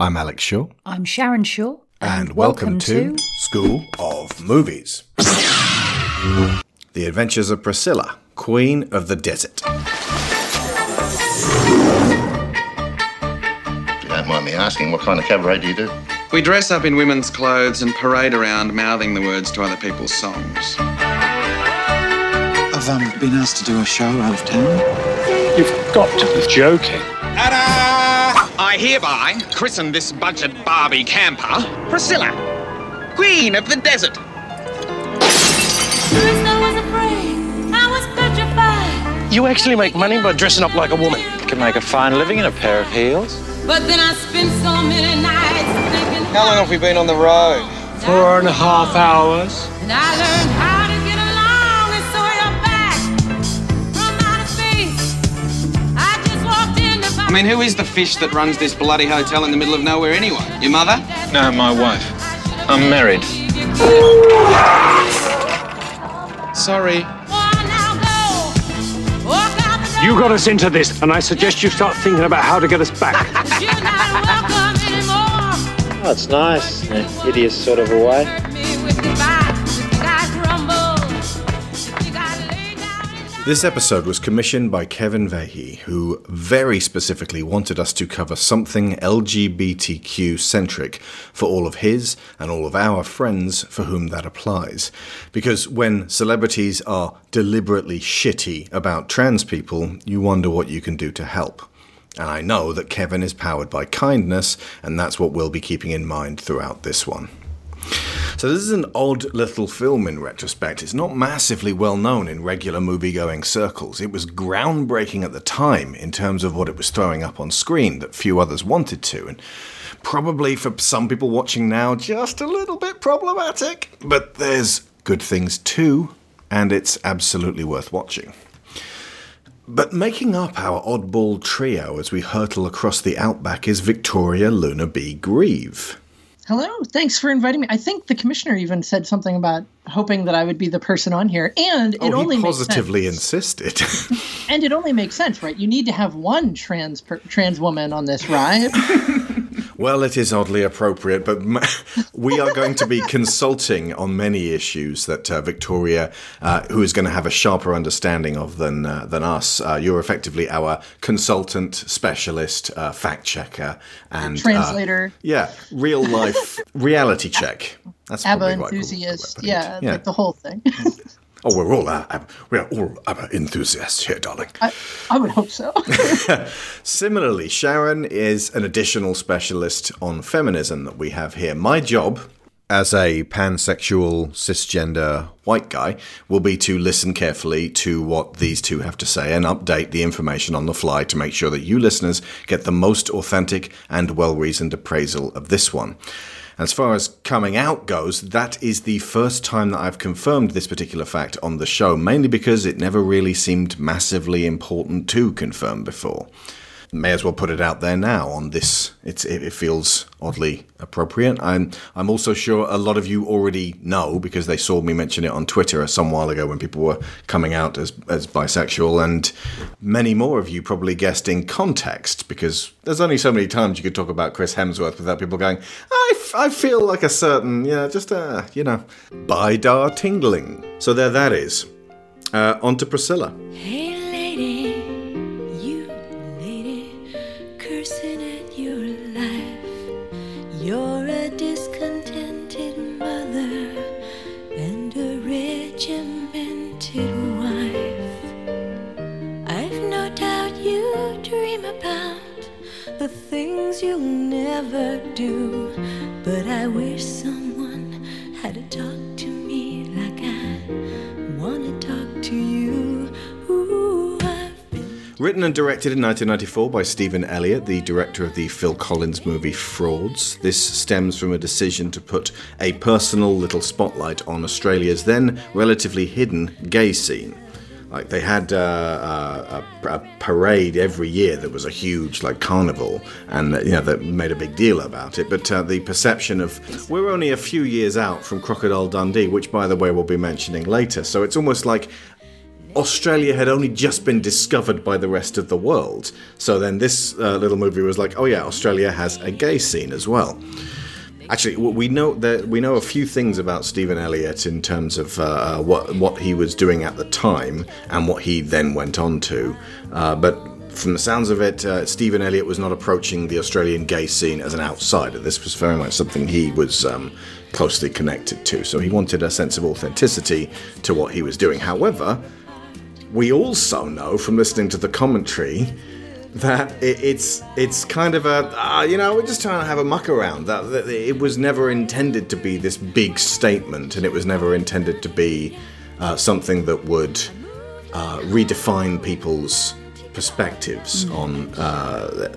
I'm Alex Shaw. I'm Sharon Shaw. And, welcome, to, School of Movies. the Adventures of Priscilla, Queen of the Desert. If you don't mind me asking, what kind of cabaret do you do? We dress up in women's clothes and parade around mouthing the words to other people's songs. I've um, been asked to do a show out of town. You've got to be joking. I hereby christen this budget Barbie camper Priscilla, Queen of the Desert. First I was afraid, I was petrified. You actually make money by dressing up like a woman. You can make a fine living in a pair of heels. But then I spent so many nights thinking. How long have we been on the road? Four and a half hours. I mean, who is the fish that runs this bloody hotel in the middle of nowhere anyway? Your mother? No, my wife. I'm married. Sorry. You got us into this, and I suggest you start thinking about how to get us back. You're not welcome anymore. Oh, it's nice in a hideous sort of a way. This episode was commissioned by Kevin Vahey, who very specifically wanted us to cover something LGBTQ centric for all of his and all of our friends for whom that applies. Because when celebrities are deliberately shitty about trans people, you wonder what you can do to help. And I know that Kevin is powered by kindness, and that's what we'll be keeping in mind throughout this one. So this is an odd little film in retrospect. It's not massively well known in regular movie-going circles. It was groundbreaking at the time in terms of what it was throwing up on screen that few others wanted to, and probably for some people watching now, just a little bit problematic. But there's good things too, and it's absolutely worth watching. But making up our oddball trio as we hurtle across the outback is Victoria Luna B. Grieve. Hello, thanks for inviting me. I think the commissioner even said something about hoping that I would be the person on here, and it oh, only positively insisted. And it only makes sense, right? You need to have one trans per- trans woman on this ride. well, it is oddly appropriate, but we are going to be consulting on many issues that uh, Victoria, uh, who is going to have a sharper understanding of than uh, than us. Uh, you're effectively our consultant, specialist, uh, fact checker, and uh, Translator. yeah, real life reality check. That's ABBA probably quite cool. enthusiast, yeah, Yeah. like the whole thing. Oh, we're all uh, we're all ABBA enthusiasts here, darling. I, I would hope so. Similarly, Sharon is an additional specialist on feminism that we have here. My job as a pansexual cisgender white guy will be to listen carefully to what these two have to say and update the information on the fly to make sure that you listeners get the most authentic and well reasoned appraisal of this one. As far as coming out goes, that is the first time that I've confirmed this particular fact on the show, mainly because it never really seemed massively important to confirm before. May as well put it out there now on this. It's, it, it feels oddly appropriate. I'm, I'm also sure a lot of you already know because they saw me mention it on Twitter some while ago when people were coming out as, as bisexual, and many more of you probably guessed in context because there's only so many times you could talk about Chris Hemsworth without people going, I, f- I feel like a certain, yeah, just a, you know, bidar tingling. So there that is. Uh, on to Priscilla. Hey the things you'll never do, but I wish someone had to talk to me like I wanna talk to you. Written and directed in 1994 by Stephan Elliott, the director of the Phil Collins movie Frauds, this stems from a decision to put a personal little spotlight on Australia's then relatively hidden gay scene. Like they had uh, a, a parade every year that was a huge like carnival, and uh, you know that made a big deal about it. But uh, the perception of we're only a few years out from Crocodile Dundee, which by the way we'll be mentioning later, so it's almost like Australia had only just been discovered by the rest of the world. So then this uh, little movie was like, oh yeah, Australia has a gay scene as well. Actually, we know that we know a few things about Stephan Elliott in terms of uh, what what he was doing at the time and what he then went on to. Uh, but from the sounds of it, uh, Stephan Elliott was not approaching the Australian gay scene as an outsider. This was very much something he was um, closely connected to. So he wanted a sense of authenticity to what he was doing. However, we also know from listening to the commentary that it, it's it's kind of a uh, you know we're just trying to have a muck around that, that it was never intended to be this big statement and it was never intended to be uh, something that would uh, redefine people's perspectives on uh,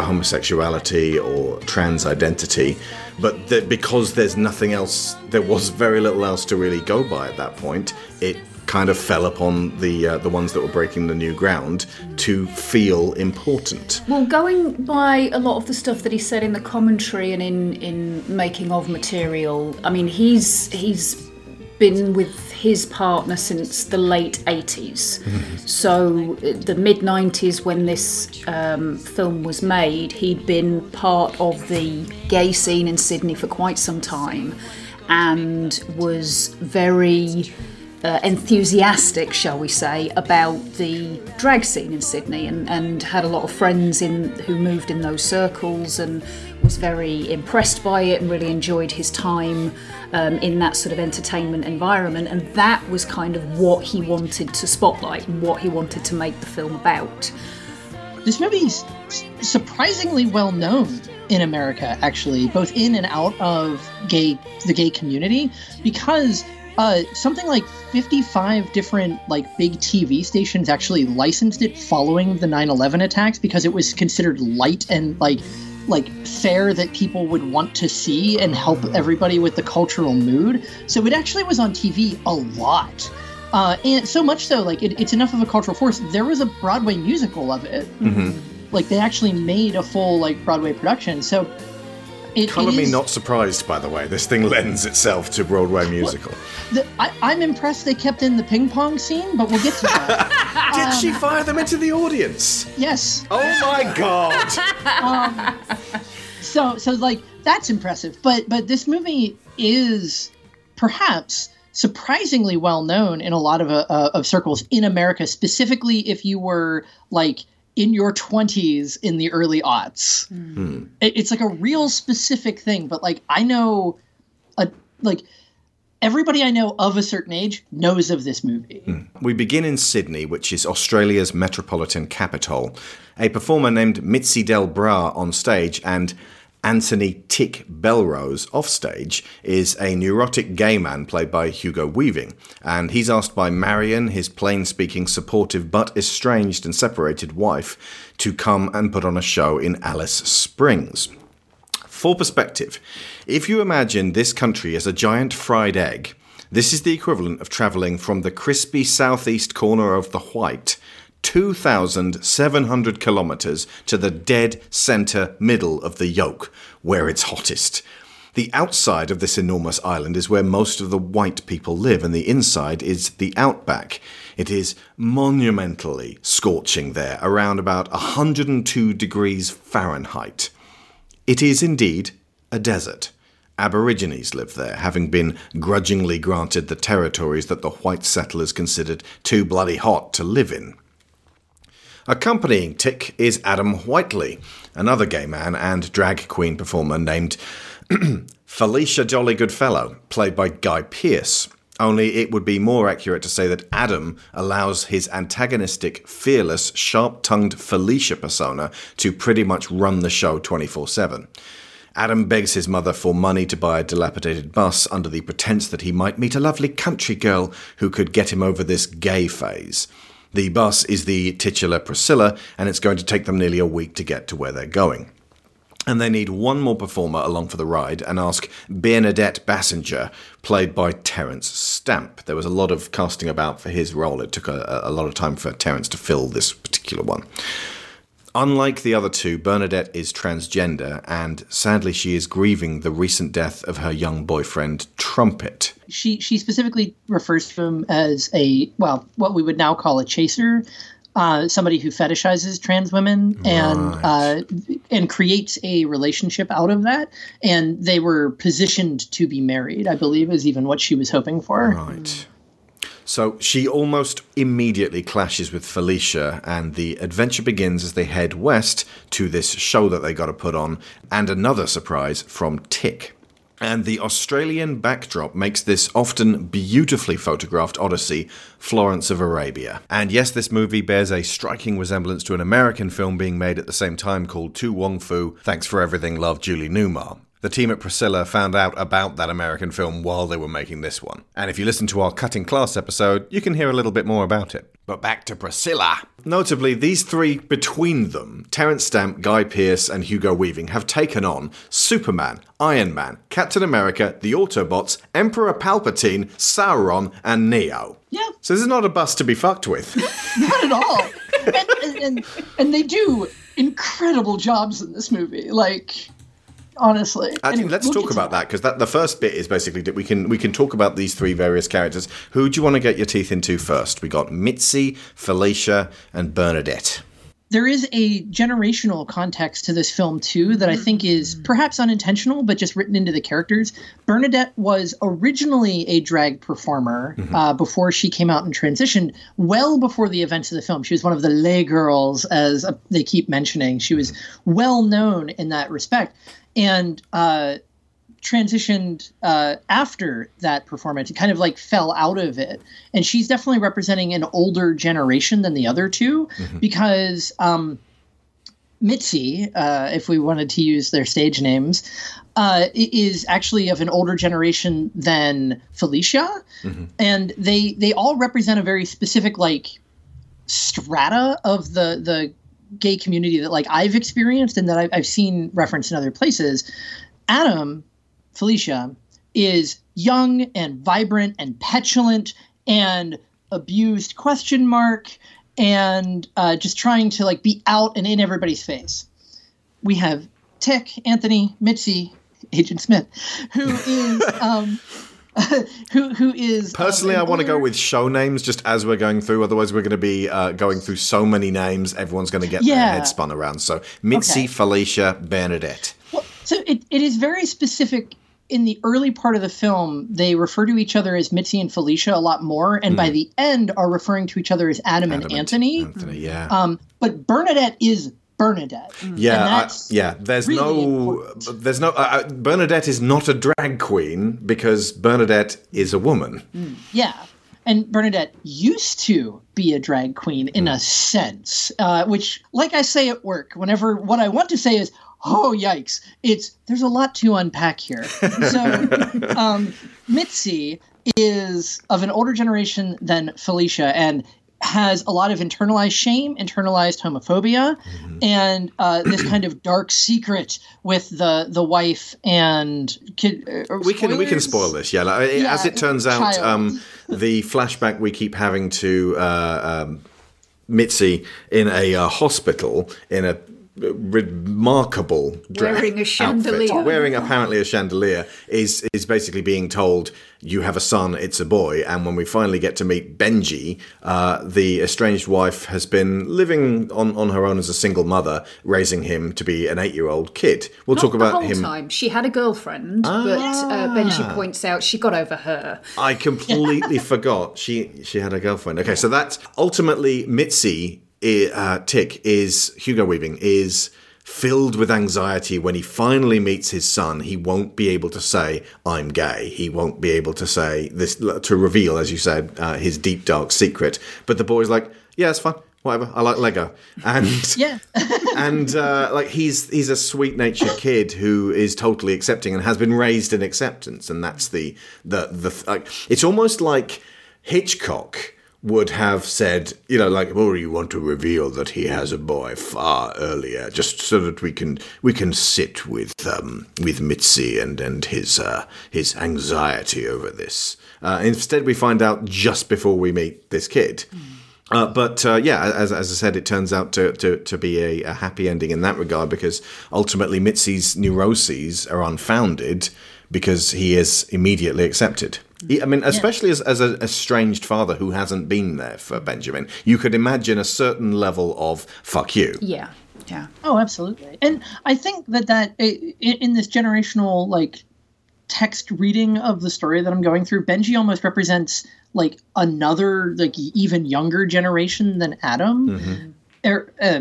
homosexuality or trans identity. But that because there's nothing else there was very little else to really go by at that point it kind of fell upon the uh, the ones that were breaking the new ground to feel important. Well, going by a lot of the stuff that he said in the commentary and in in making of material, I mean, he's he's been with his partner since the late 80s. So, the mid 90s, when this um, film was made, he'd been part of the gay scene in Sydney for quite some time and was very uh, enthusiastic, shall we say, about the drag scene in Sydney, and, and had a lot of friends in who moved in those circles, and was very impressed by it, and really enjoyed his time um, in that sort of entertainment environment, and that was kind of what he wanted to spotlight, and what he wanted to make the film about. This movie is surprisingly well known in America, actually, both in and out of gay the gay community, because uh, something like 55 different like big TV stations actually licensed it following the 9/11 attacks because it was considered light and like like fair that people would want to see and help everybody with the cultural mood. So it actually was on TV a lot. Uh, and so much so, like it, it's enough of a cultural force. There was a Broadway musical of it. Like they actually made a full like Broadway production. So it, Color it me is- not surprised, by the way. This thing lends itself to Broadway musical. The, I, I'm impressed they kept in the ping pong scene, but we'll get to that. Did she fire them into the audience? yes. Oh my god! So so like that's impressive. But but this movie is perhaps surprisingly well known in a lot of uh, of circles in America, specifically if you were like in your 20s in the early aughts. Hmm. It- it's like a real specific thing, but like I know a like everybody I know of a certain age knows of this movie. Hmm. We begin in Sydney, which is Australia's metropolitan capital. A performer named Mitzi Del Bra on stage and Anthony Tick Belrose offstage is a neurotic gay man played by Hugo Weaving, and he's asked by Marion, his plain speaking, supportive but estranged and separated wife, to come and put on a show in Alice Springs. For perspective, if you imagine this country as a giant fried egg, this is the equivalent of travelling from the crispy southeast corner of the White 2,700 kilometres to the dead centre middle of the yolk, where it's hottest. The outside of this enormous island is where most of the white people live, and the inside is the outback. It is monumentally scorching there, around about 102 degrees Fahrenheit. It is indeed a desert. Aborigines live there, having been grudgingly granted the territories that the white settlers considered too bloody hot to live in. Accompanying Tick is Adam Whiteley, another gay man and drag queen performer named Felicia Jolly Goodfellow, played by Guy Pearce. Only it would be more accurate to say that Adam allows his antagonistic, fearless, sharp tongued Felicia persona to pretty much run the show 24 7. Adam begs his mother for money to buy a dilapidated bus under the pretense that he might meet a lovely country girl who could get him over this gay phase. The bus is the titular Priscilla, and it's going to take them nearly a week to get to where they're going. And they need one more performer along for the ride and ask Bernadette Bassenger, played by Terence Stamp. There was a lot of casting about for his role. It took a, a lot of time for Terence to fill this particular one. Unlike the other two, Bernadette is transgender, and sadly, she is grieving the recent death of her young boyfriend, Trumpet. She she specifically refers to him as a well, what we would now call a chaser, uh, somebody who fetishizes trans women and uh, and creates a relationship out of that. And they were positioned to be married, I believe, is even what she was hoping for. Right. So she almost immediately clashes with Felicia, and the adventure begins as they head west to this show that they got to put on, and another surprise from Tick. And the Australian backdrop makes this often beautifully photographed odyssey Florence of Arabia. And yes, this movie bears a striking resemblance to an American film being made at the same time called To Wong Foo, Thanks for Everything, Love Julie Newmar. The team at Priscilla found out about that American film while they were making this one. And if you listen to our Cutting Class episode, you can hear a little bit more about it. But back to Priscilla. Notably, these three between them, Terence Stamp, Guy Pearce, and Hugo Weaving, have taken on Superman, Iron Man, Captain America, the Autobots, Emperor Palpatine, Sauron, and Neo. Yeah. So this is not a bus to be fucked with. Not at all. and, and, and and they do incredible jobs in this movie. Like honestly. Anyway, let's we'll talk about that because that the first bit is basically that we can we can talk about these three various characters. Who do you want to get your teeth into first? We got Mitzi, Felicia, and Bernadette. There is a generational context to this film too that I think is perhaps unintentional, but just written into the characters. Bernadette was originally a drag performer uh, before she came out and transitioned. Well before the events of the film, she was one of the Les Girls, as uh, they keep mentioning. She was well known in that respect, and. Uh, transitioned uh, after that performance. It kind of like fell out of it. And she's definitely representing an older generation than the other 2 because um, Mitzi, uh, if we wanted to use their stage names, uh, is actually of an older generation than Felicia, and they they all represent a very specific like strata of the the gay community that like I've experienced and that I've, I've seen referenced in other places. Adam, Felicia, is young and vibrant and petulant and abused question mark and uh, just trying to like be out and in everybody's face. We have Tick, Anthony, Mitzi, Agent Smith, who is um, who who is um, Personally, an I want to go with show names just as we're going through. Otherwise, we're going to be uh, going through so many names. Everyone's going to get their head spun around. So Mitzi, Okay. Felicia, Bernadette. Well, so it, it is very specific. In the early part of the film, they refer to each other as Mitzi and Felicia a lot more, and by the end are referring to each other as Adam, and. Adam and Anthony. Anthony, yeah. Um, but Bernadette is Bernadette. Yeah, and I, yeah. There's really no, important. there's no. Uh, uh, Bernadette is not a drag queen because Bernadette is a woman. Yeah. And Bernadette used to be a drag queen in Hmm. a sense, uh, which, like I say at work, whenever what I want to say is, oh, yikes, it's there's a lot to unpack here. So, um, Mitzi is of an older generation than Felicia and has a lot of internalized shame, internalized homophobia, Mm-hmm. and uh, this kind of dark secret with the the wife and kid. uh, We can we can spoil this, yeah. Like, Yeah, as it turns out, um, the flashback we keep having to uh, um, Mitzi in a uh, hospital in a remarkable Wearing a chandelier. outfit, wearing apparently a chandelier, is is basically being told you have a son, it's a boy. And when we finally get to meet Benji, uh, the estranged wife has been living on, on her own as a single mother, raising him to be an eight year old kid. We'll Not talk the about whole him. time. She had a girlfriend, but uh, Benji points out she got over her. I completely forgot she she had a girlfriend. Okay, so that's ultimately Mitzi. Uh, Tick is Hugo Weaving is filled with anxiety when he finally meets his son. He won't be able to say I'm gay. He won't be able to say this to reveal, as you said, uh, his deep dark secret. But the boy's like, yeah, it's fine. Whatever. I like Lego, and Yeah. and uh, like he's he's a sweet natured kid who is totally accepting and has been raised in acceptance, and that's the the the like it's almost like Hitchcock would have said, you know, like, oh, you want to reveal that he has a boy far earlier, just so that we can we can sit with um with Mitzi and and his uh, his anxiety over this. Uh, instead, we find out just before we meet this kid. Uh, but uh, yeah, as, as I said, it turns out to, to, to be a, a happy ending in that regard because ultimately Mitzi's neuroses are unfounded because he is immediately accepted. He- I mean, especially as, as an estranged father who hasn't been there for Benjamin, you could imagine a certain level of fuck you. Yeah, yeah. Oh, absolutely. And I think that that in, in this generational like text reading of the story that I'm going through, Benji almost represents like another like even younger generation than Adam. Er, uh,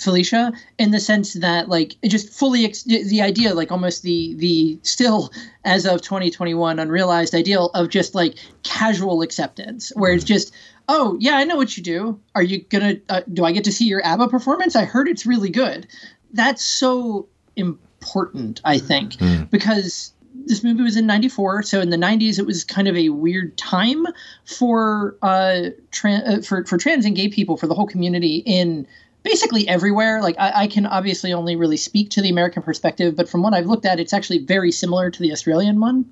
Felicia, in the sense that like it just fully ex- the idea, like almost the the still as of 2021 unrealized ideal of just like casual acceptance, where it's just oh yeah, I know what you do. Are you gonna? Uh, do I get to see your ABBA performance? I heard it's really good. That's so important, I think, because this movie was in 94 so in the 90s it was kind of a weird time for uh, tran uh for, for trans and gay people for the whole community in basically everywhere. Like I, I can obviously only really speak to the american perspective but from what i've looked at it's actually very similar to the australian one.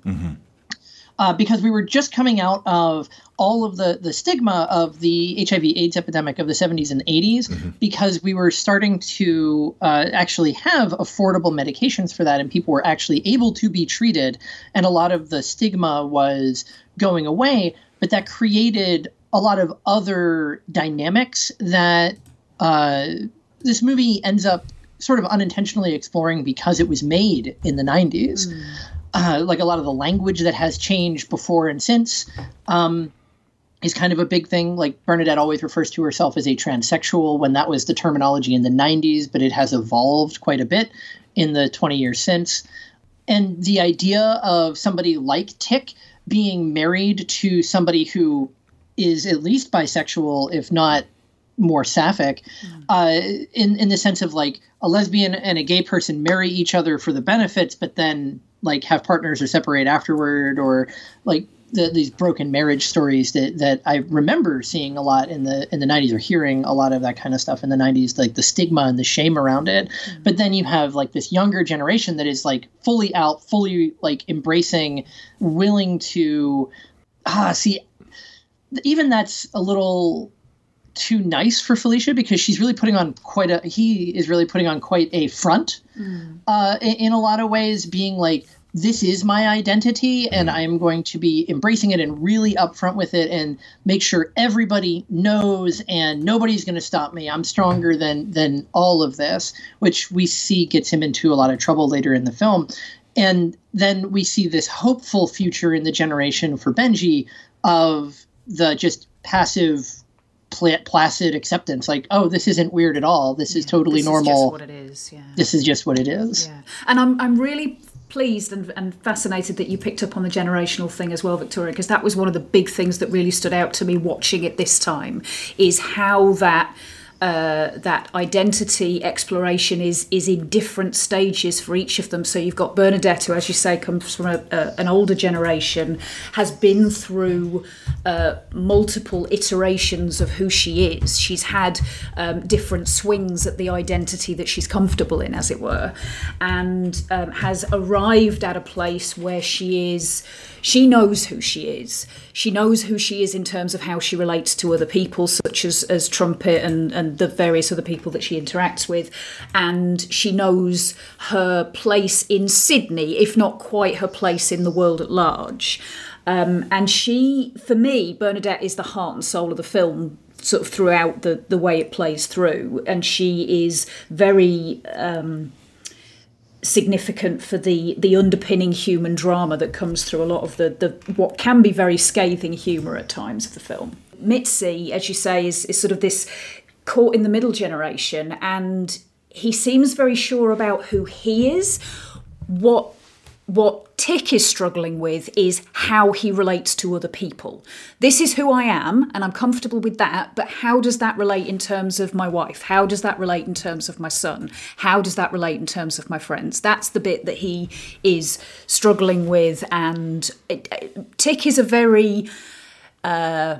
Uh, because we were just coming out of all of the, the stigma of the HIV AIDS epidemic of the 70s and 80s, because we were starting to uh, actually have affordable medications for that, and people were actually able to be treated, and a lot of the stigma was going away. But that created a lot of other dynamics that uh, this movie ends up sort of unintentionally exploring because it was made in the 90s uh, like a lot of the language that has changed before and since um, is kind of a big thing. Like Bernadette always refers to herself as a transsexual when that was the terminology in the 90s, but it has evolved quite a bit in the 20 years since. And the idea of somebody like Tick being married to somebody who is at least bisexual, if not more sapphic, uh, in in the sense of like a lesbian and a gay person marry each other for the benefits, but then like have partners or separate afterward, or like the, these broken marriage stories that that I remember seeing a lot in the in the '90s or hearing a lot of that kind of stuff in the '90s, like the stigma and the shame around it. But then you have like this younger generation that is like fully out, fully like embracing, willing to ah see even that's a little too nice for Felicia because she's really putting on quite a he is really putting on quite a front uh, in, in a lot of ways, being like this is my identity and I'm going to be embracing it and really upfront with it and make sure everybody knows and nobody's going to stop me. I'm stronger than than all of this, which we see gets him into a lot of trouble later in the film. And then we see this hopeful future in the generation for Benji of the just passive pla- placid acceptance like oh this isn't weird at all this is totally This normal Is just what it is. Yeah. this is just what it is Yeah. And I'm I'm really pleased and, and fascinated that you picked up on the generational thing as well, Victoria, because that was one of the big things that really stood out to me watching it this time is how that uh, that identity exploration is is in different stages for each of them. So you've got Bernadette, who, as you say, comes from a, a, an older generation, has been through uh, multiple iterations of who she is. She's had um, different swings at the identity that she's comfortable in, as it were, and um, has arrived at a place where she is. She knows who she is. She knows who she is in terms of how she relates to other people, such as, as Trumpet and, and the various other people that she interacts with. And she knows her place in Sydney, if not quite her place in the world at large. Um, and she, for me, Bernadette is the heart and soul of the film sort of throughout the, the way it plays through. And she is very. Um, significant for the the underpinning human drama that comes through a lot of the the what can be very scathing humor at times of the film. Mitzi, as you say, is, is sort of this caught in the middle generation, and he seems very sure about who he is. What what Tick is struggling with is how he relates to other people. This is who I am, and I'm comfortable with that, but how does that relate in terms of my wife? How does that relate in terms of my son? How does that relate in terms of my friends? That's the bit that he is struggling with, and it, it- Tick is a very. Uh,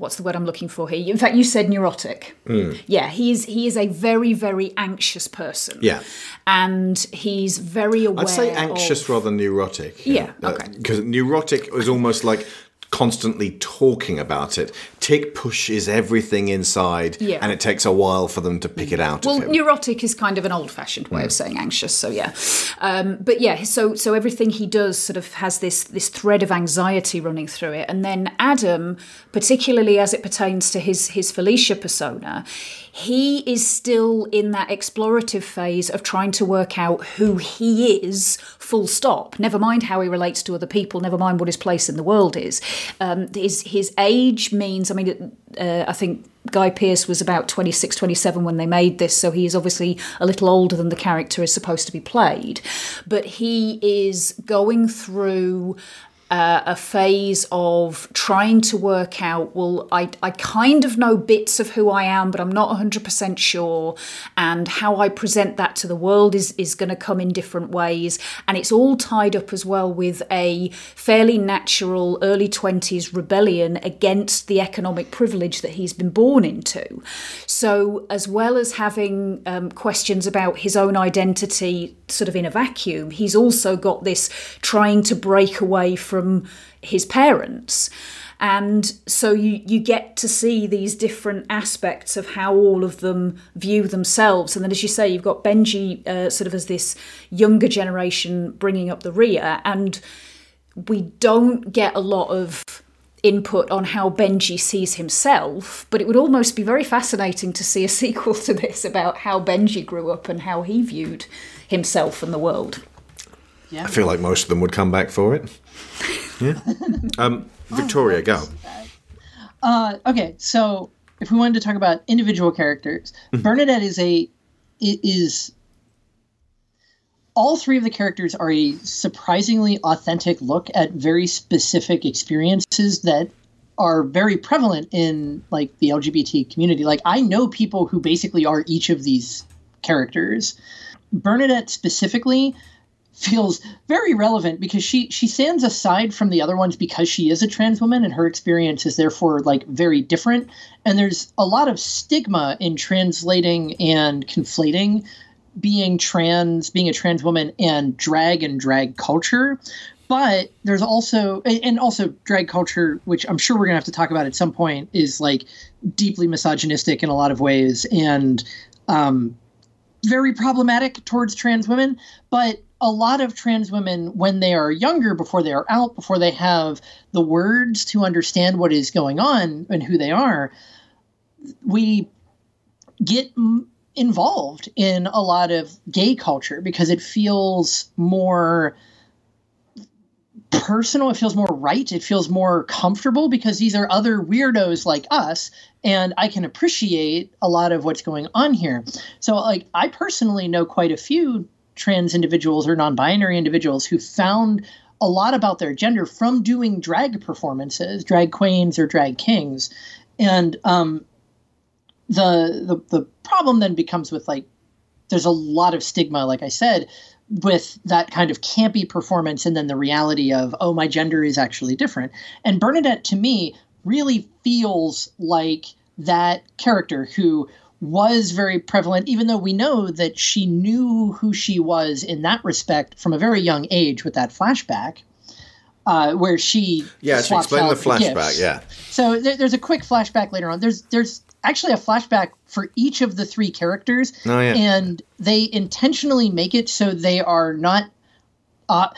What's the word I'm looking for here? In fact, you said neurotic. Mm. Yeah, he is. He is a very, very anxious person. Yeah. and he's very aware. I'd say anxious of- rather than neurotic. Yeah, uh, okay. Because neurotic is almost like constantly talking about it. Tick pushes everything inside, Yeah. and it takes a while for them to pick it out Well, neurotic is kind of an old-fashioned way of saying anxious. So yeah, um, but yeah, so so everything he does sort of has this this thread of anxiety running through it, and then Adam, particularly as it pertains to his his Felicia persona, he is still in that explorative phase of trying to work out who he is. Full stop. Never mind how he relates to other people. Never mind what his place in the world is. Um, his his age means. I mean, uh, I think Guy Pearce was about 26, 27 when they made this, so he is obviously a little older than the character is supposed to be played. But he is going through uh, a phase of trying to work out well, I, I kind of know bits of who I am, but I'm not 100% sure. And how I present that to the world is, is going to come in different ways. And it's all tied up as well with a fairly natural early 20s rebellion against the economic privilege that he's been born into. So, as well as having um, questions about his own identity sort of in a vacuum, he's also got this trying to break away from his parents. And so you, you get to see these different aspects of how all of them view themselves. And then, as you say, you've got Benji uh, sort of as this younger generation bringing up the rear. And we don't get a lot of input on how Benji sees himself, but it would almost be very fascinating to see a sequel to this about how Benji grew up and how he viewed himself and the world. I feel like most of them would come back for it. Yeah. Um, Victoria, go. Uh, okay, so if we wanted to talk about individual characters, Bernadette is a is all three of the characters are a surprisingly authentic look at very specific experiences that are very prevalent in like the LGBT community. Like I know people who basically are each of these characters. Bernadette specifically feels very relevant because she she stands aside from the other ones because she is a trans woman and her experience is therefore like very different. And there's a lot of stigma in translating and conflating being trans being a trans woman and drag and drag culture. But there's also and also drag culture which i'm sure we're going to have to talk about at some point is like deeply misogynistic in a lot of ways and um very problematic towards trans women, but a lot of trans women, when they are younger, before they are out, before they have the words to understand what is going on and who they are, we get involved in a lot of gay culture because it feels more personal. It feels more right. It feels more comfortable because these are other weirdos like us, and I can appreciate a lot of what's going on here. So, like, I personally know quite a few trans individuals or non binary individuals who found a lot about their gender from doing drag performances, drag queens or drag kings. And um, the, the the problem then becomes with like there's a lot of stigma, like I said, with that kind of campy performance and then the reality of, oh, my gender is actually different. And Bernadette, to me, really feels like that character who was very prevalent, even though we know that she knew who she was in that respect from a very young age with that flashback. Uh, where she Yeah, to swaps explain the flashback, gifts. yeah. So there, there's a quick flashback later on. There's there's actually a flashback for each of the three characters, Oh, yeah. and they intentionally make it so they are not, uh,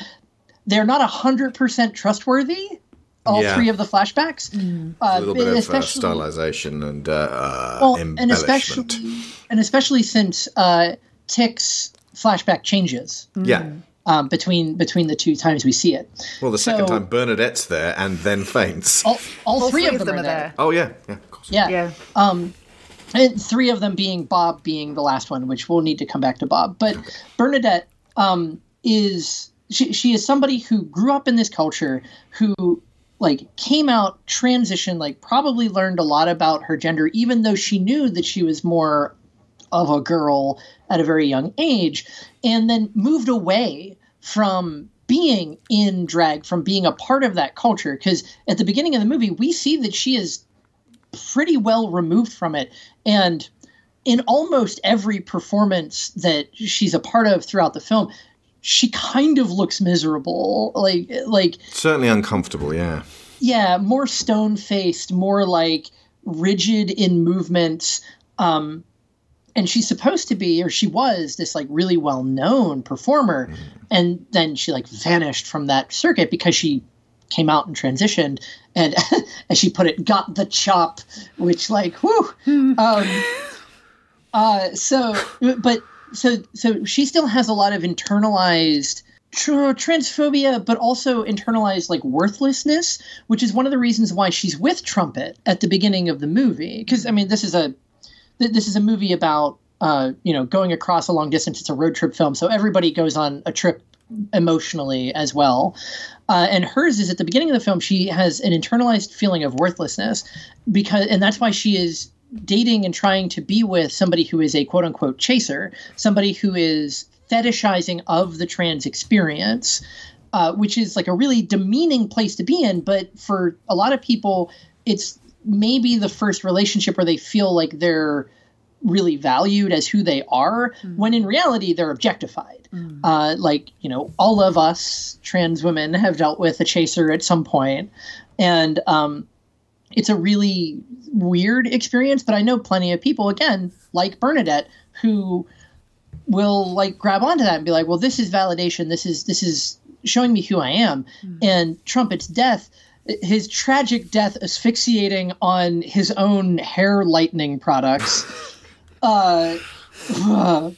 they're not hundred percent trustworthy. All Yeah. three of the flashbacks, uh, a little bit of uh, especially stylization and uh, uh, well, and embellishment. especially and especially since uh, Tick's flashback changes yeah. um, between between the two times we see it. Well, the second So- time Bernadette's there and then faints. All, all, three, of them, are there. Oh yeah, yeah, of course. Yeah. Yeah. Um, and three of them being Bob being the last one, which we'll need to come back to Bob. But Bernadette um, is she, she is somebody who grew up in this culture, who like came out, transitioned, like probably learned a lot about her gender, even though she knew that she was more of a girl at a very young age, and then moved away from being in drag, from being a part of that culture. Because at the beginning of the movie, we see that she is pretty well removed from it. And in almost every performance that she's a part of throughout the film, she kind of looks miserable. Like like Certainly uncomfortable. Yeah. yeah, more stone faced, more like rigid in movements. Um, and she's supposed to be, or she was, this like really well known performer. And then she like vanished from that circuit because she came out and transitioned and, as she put it, got the chop, which like, whew. Um, uh, so, but so, so she still has a lot of internalized tr- transphobia, but also internalized like worthlessness, which is one of the reasons why she's with Trumpet at the beginning of the movie. Because I mean, this is a th- this is a movie about uh, you know going across a long distance. It's a road trip film, so everybody goes on a trip emotionally as well. Uh, and hers is at the beginning of the film. She has an internalized feeling of worthlessness because, and that's why she is dating and trying to be with somebody who is a quote unquote chaser, somebody who is fetishizing of the trans experience, uh, which is like a really demeaning place to be in. But for a lot of people, it's maybe the first relationship where they feel like they're really valued as who they are, when in reality they're objectified. Uh, like, you know, all of us trans women have dealt with a chaser at some point, And um, it's a really weird experience, but I know plenty of people, again, like Bernadette, who will like grab onto that and be like, well, this is validation. This is this is showing me who I am. And Trumpet's death, his tragic death asphyxiating on his own hair lightening products. uh,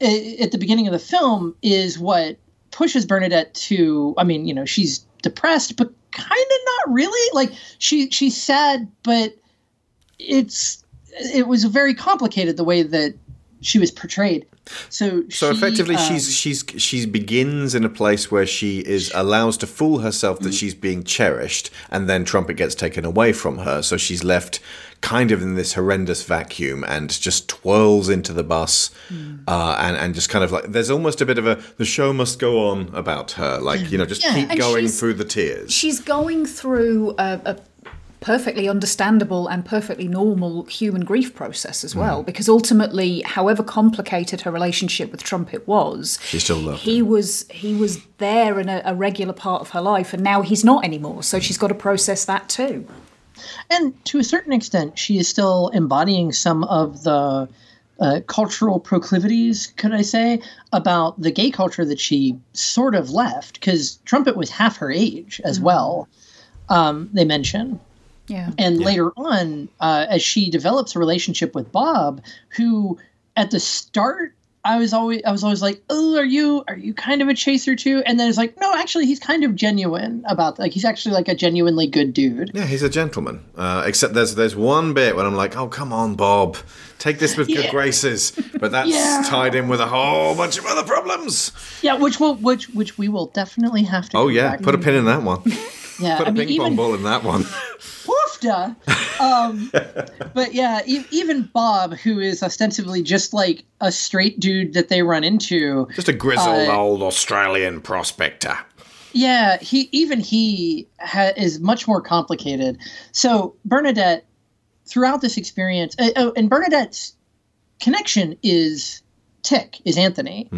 at the beginning of the film is what pushes Bernadette to I mean, you know, she's depressed, but kind of not really. Like she she's sad, but it's it was very complicated the way that she was portrayed. So So she, effectively, um, she's she's she begins in a place where she is allows to fool herself that she's being cherished, and then Trumpet gets taken away from her. So she's left kind of in this horrendous vacuum and just twirls into the bus, uh, and and just kind of like there's almost a bit of a the show must go on about her, like you know, just Yeah, keep going through the tears. She's going through a, a perfectly understandable and perfectly normal human grief process as well, because ultimately, however complicated her relationship with Trumpet was, She still loved he was he was there in a, a regular part of her life, and now he's not anymore. So she's got to process that too. and to a certain extent, she is still embodying some of the uh, cultural proclivities, could I say, about the gay culture that she sort of left, because Trumpet was half her age as well. Um, they mention. Yeah. And later on, uh, as she develops a relationship with Bob, who at the start I was always I was always like, oh, are you are you kind of a chaser too? And then it's like, no, actually, he's kind of genuine about like he's actually like a genuinely good dude. Yeah, he's a gentleman. Uh, except there's there's one bit when I'm like, oh come on, Bob, take this with good graces. But that's Yeah. tied in with a whole bunch of other problems. Yeah, which will which which we will definitely have to. Oh yeah, put a pin in that one. Yeah, Put I a mean, ping pong ball in that one. Woofda. Um, but yeah, e- even Bob, who is ostensibly just like a straight dude that they run into, Just a grizzled Uh, old Australian prospector. Yeah, he even he ha- is much more complicated. So Bernadette, throughout this experience, uh, oh, and Bernadette's connection is Tick, is Anthony,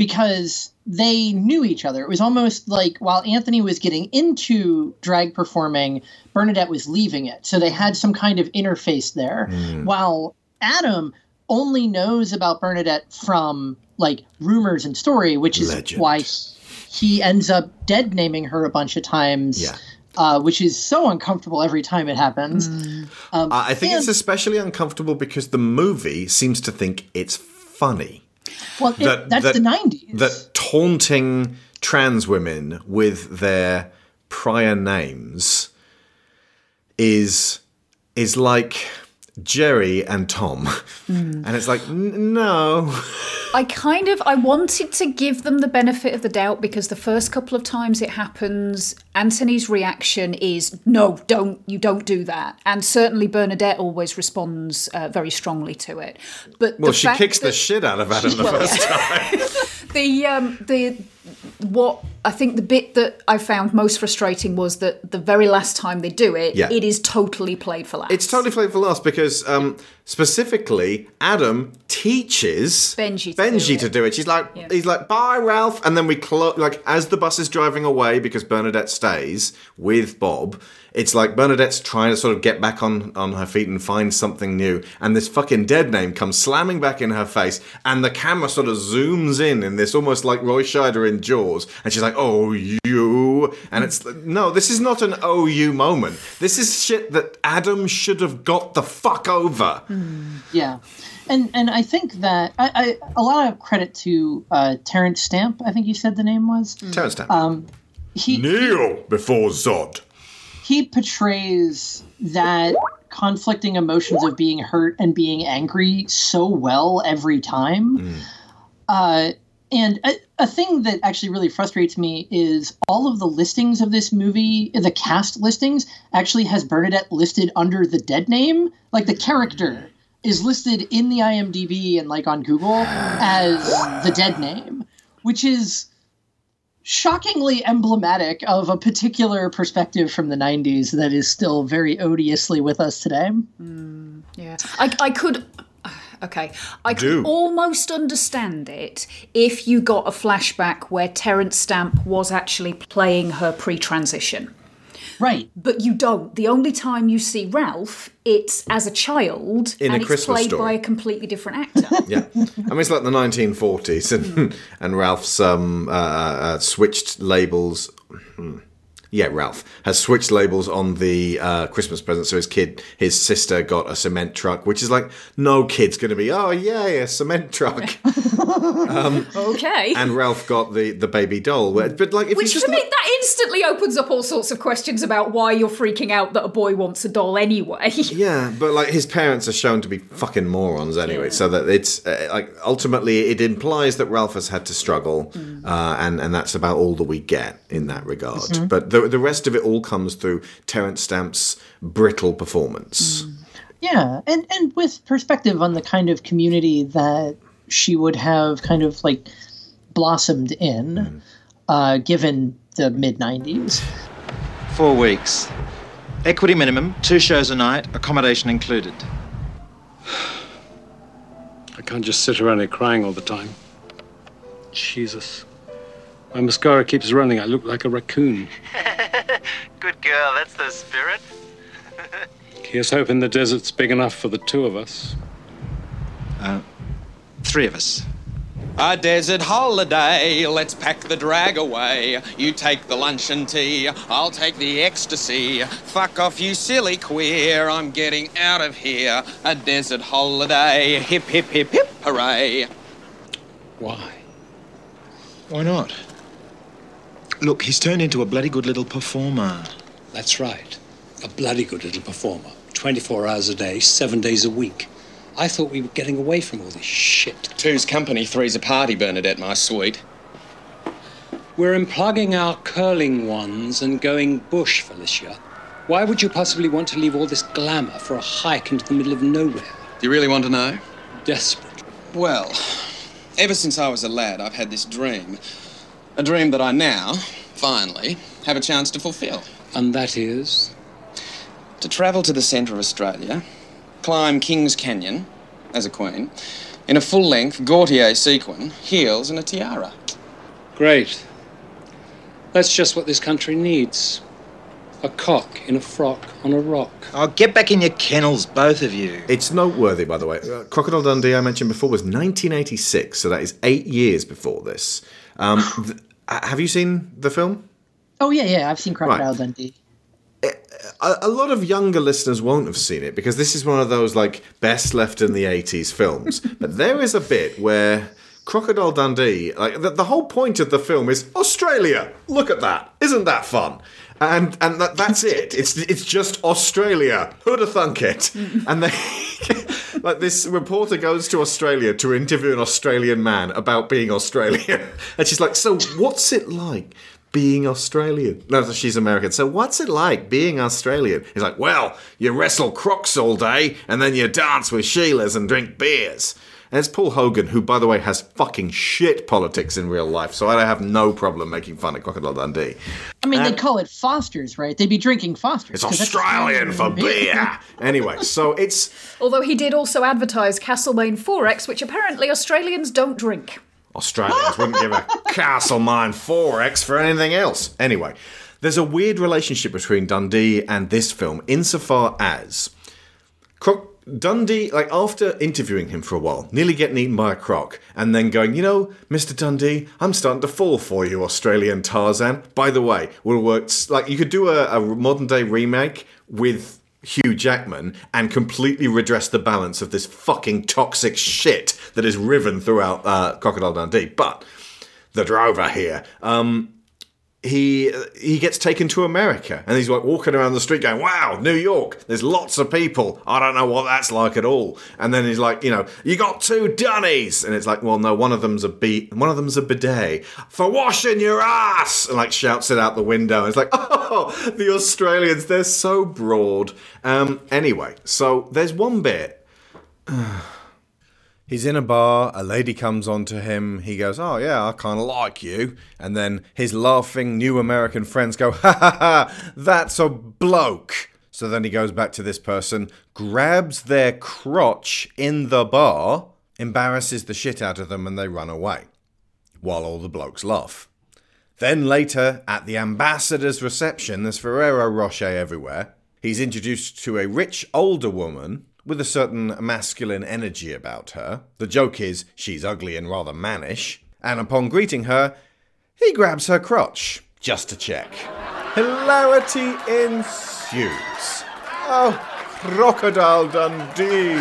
because they knew each other. It was almost like while Anthony was getting into drag performing, Bernadette was leaving it. So they had some kind of interface there. While Adam only knows about Bernadette from like rumors and story, which is Legend. why he ends up dead naming her a bunch of times. Yeah. Uh, which is so uncomfortable every time it happens. Um, I I think it's especially uncomfortable because the movie seems to think it's funny. Well, it- that's the '90s. That taunting trans women with their prior names is is like Jerry and Tom, Hmm. and it's like n- no. I kind of I wanted to give them the benefit of the doubt because the first couple of times it happens, Anthony's reaction is no, don't you don't do that, and certainly Bernadette always responds uh, very strongly to it. But Well, she kicks the shit out of Adam the Well, first yeah. time. the um the what I think the bit that I found most frustrating was that the very last time they do it, Yeah. it is totally played for laughs. It's totally played for laughs because um, specifically, Adam teaches Benji to do Benji it. to do it. She's like, he's like, bye, Ralph. And then we clo- like as the bus is driving away because Bernadette stays with Bob. It's like Bernadette's trying to sort of get back on, on her feet and find something new. And this fucking dead name comes slamming back in her face. And the camera sort of zooms in in this almost like Roy Scheider in Jaws. And she's like, oh, you. And it's, no, this is not an oh, you moment. This is shit that Adam should have got the fuck over. Yeah, and and I think that I, I a lot of credit to uh, Terence Stamp. I think you said the name was. Terence Stamp. Um, he Kneel before Zod. He portrays that conflicting emotions of being hurt and being angry so well every time. Uh, and a, a thing that actually really frustrates me is all of the listings of this movie, the cast listings, actually has Bernadette listed under the dead name. Like the character is listed in the IMDb and like on Google as the dead name, which is shockingly emblematic of a particular perspective from the 90s that is still very odiously with us today. Mm, yeah, I, I could. Okay, I could almost understand it if you got a flashback where Terence Stamp was actually playing her pre-transition. Right. But you don't. The only time you see Ralph, it's as a child, In a and it's Christmas played Story. by a completely different actor. Yeah, I mean it's like the 1940s, and and Ralph's um uh, uh, switched labels. Yeah, Ralph has switched labels on the uh, Christmas present. So his kid, his sister, got a cement truck, which is like no kid's going to be. Oh yeah, a cement truck. okay. and Ralph got the the baby doll. But like, if Which to me, that instantly opens up all sorts of questions about why you're freaking out that a boy wants a doll anyway. Yeah, but like his parents are shown to be fucking morons anyway, so that it's uh, like ultimately it implies that Ralph has had to struggle, uh, and and that's about all that we get in that regard. But the the rest of it all comes through Terence Stamp's brittle performance. Yeah, and and with perspective on the kind of community that she would have kind of like blossomed in, uh, given the mid '90s. Four weeks. Equity minimum, two shows a night, accommodation included. I can't just sit around here crying all the time. Jesus. My mascara keeps running. I look like a raccoon. Good girl, that's the spirit. Here's hoping the desert's big enough for the two of us. Uh, three of us. A desert holiday, let's pack the drag away. You take the lunch and tea, I'll take the ecstasy. Fuck off, you silly queer, I'm getting out of here. A desert holiday, hip hip hip hip hooray. Why? Why not? Look, he's turned into a bloody good little performer. That's right. A bloody good little performer. 24 hours a day, seven days a week. I thought we were getting away from all this shit. Two's company, three's a party, Bernadette, my sweet. We're unplugging our curling ones and going bush, Felicia. Why would you possibly want to leave all this glamour for a hike into the middle of nowhere? Do you really want to know? Desperate. Well, ever since I was a lad, I've had this dream. A dream that I now, finally, have a chance to fulfill. And that is? To travel to the centre of Australia, climb King's Canyon as a queen, in a full length Gaultier sequin, heels, and a tiara. Great. That's just what this country needs. A cock in a frock on a rock. Oh, get back in your kennels, both of you. It's noteworthy, by the way. Uh, Crocodile Dundee, I mentioned before, was 1986, so that is eight years before this. Um, th- have you seen the film? Oh yeah, yeah, I've seen Crocodile Right. Dundee. a, a lot of younger listeners won't have seen it because this is one of those like best left in the 80s films but there is a bit where crocodile dundee like the, the whole point of the film is australia look at that isn't that fun and and that, that's it it's it's just australia who'd have thunk it and they like this reporter goes to australia to interview an australian man about being australian and she's like so what's it like being Australian. No, she's American. So what's it like being Australian? He's like, well, you wrestle crocs all day and then you dance with Sheilas and drink beers. And it's Paul Hogan, who, by the way, has fucking shit politics in real life, so I have no problem making fun of Crocodile Dundee. I mean, And- they call it Foster's, right? They'd be drinking Foster's. It's Australian for beer. Anyway, so it's Although he did also advertise Castlemaine 4X, which apparently Australians don't drink. Australians wouldn't give a Castlemaine 4X for anything else. Anyway, there's a weird relationship between Dundee and this film insofar as Croc- Dundee, like after interviewing him for a while, nearly getting eaten by a croc, and then going, you know, Mr. Dundee, I'm starting to fall for you, Australian Tarzan. By the way, would have worked like you could do a, a modern day remake with Hugh Jackman and completely redress the balance of this fucking toxic shit that is riven throughout uh, Crocodile Dundee. But the drover here, um, he he gets taken to America and he's like walking around the street going, "Wow, New York! There's lots of people. I don't know what that's like at all." And then he's like, "You know, you got two dunnies," and it's like, "Well, no, one of them's a beat, one of them's a bidet for washing your ass," and like shouts it out the window. And it's like, "Oh, the Australians, they're so broad." Um, anyway, so there's one bit. He's in a bar, a lady comes on to him, he goes, Oh, yeah, I kind of like you. And then his laughing new American friends go, Ha ha ha, that's a bloke. So then he goes back to this person, grabs their crotch in the bar, embarrasses the shit out of them, and they run away. While all the blokes laugh. Then later, at the ambassador's reception, there's Ferrero Rocher everywhere. He's introduced to a rich older woman with a certain masculine energy about her. The joke is she's ugly and rather mannish. And upon greeting her, he grabs her crotch just to check. Hilarity ensues. Oh, Crocodile Dundee.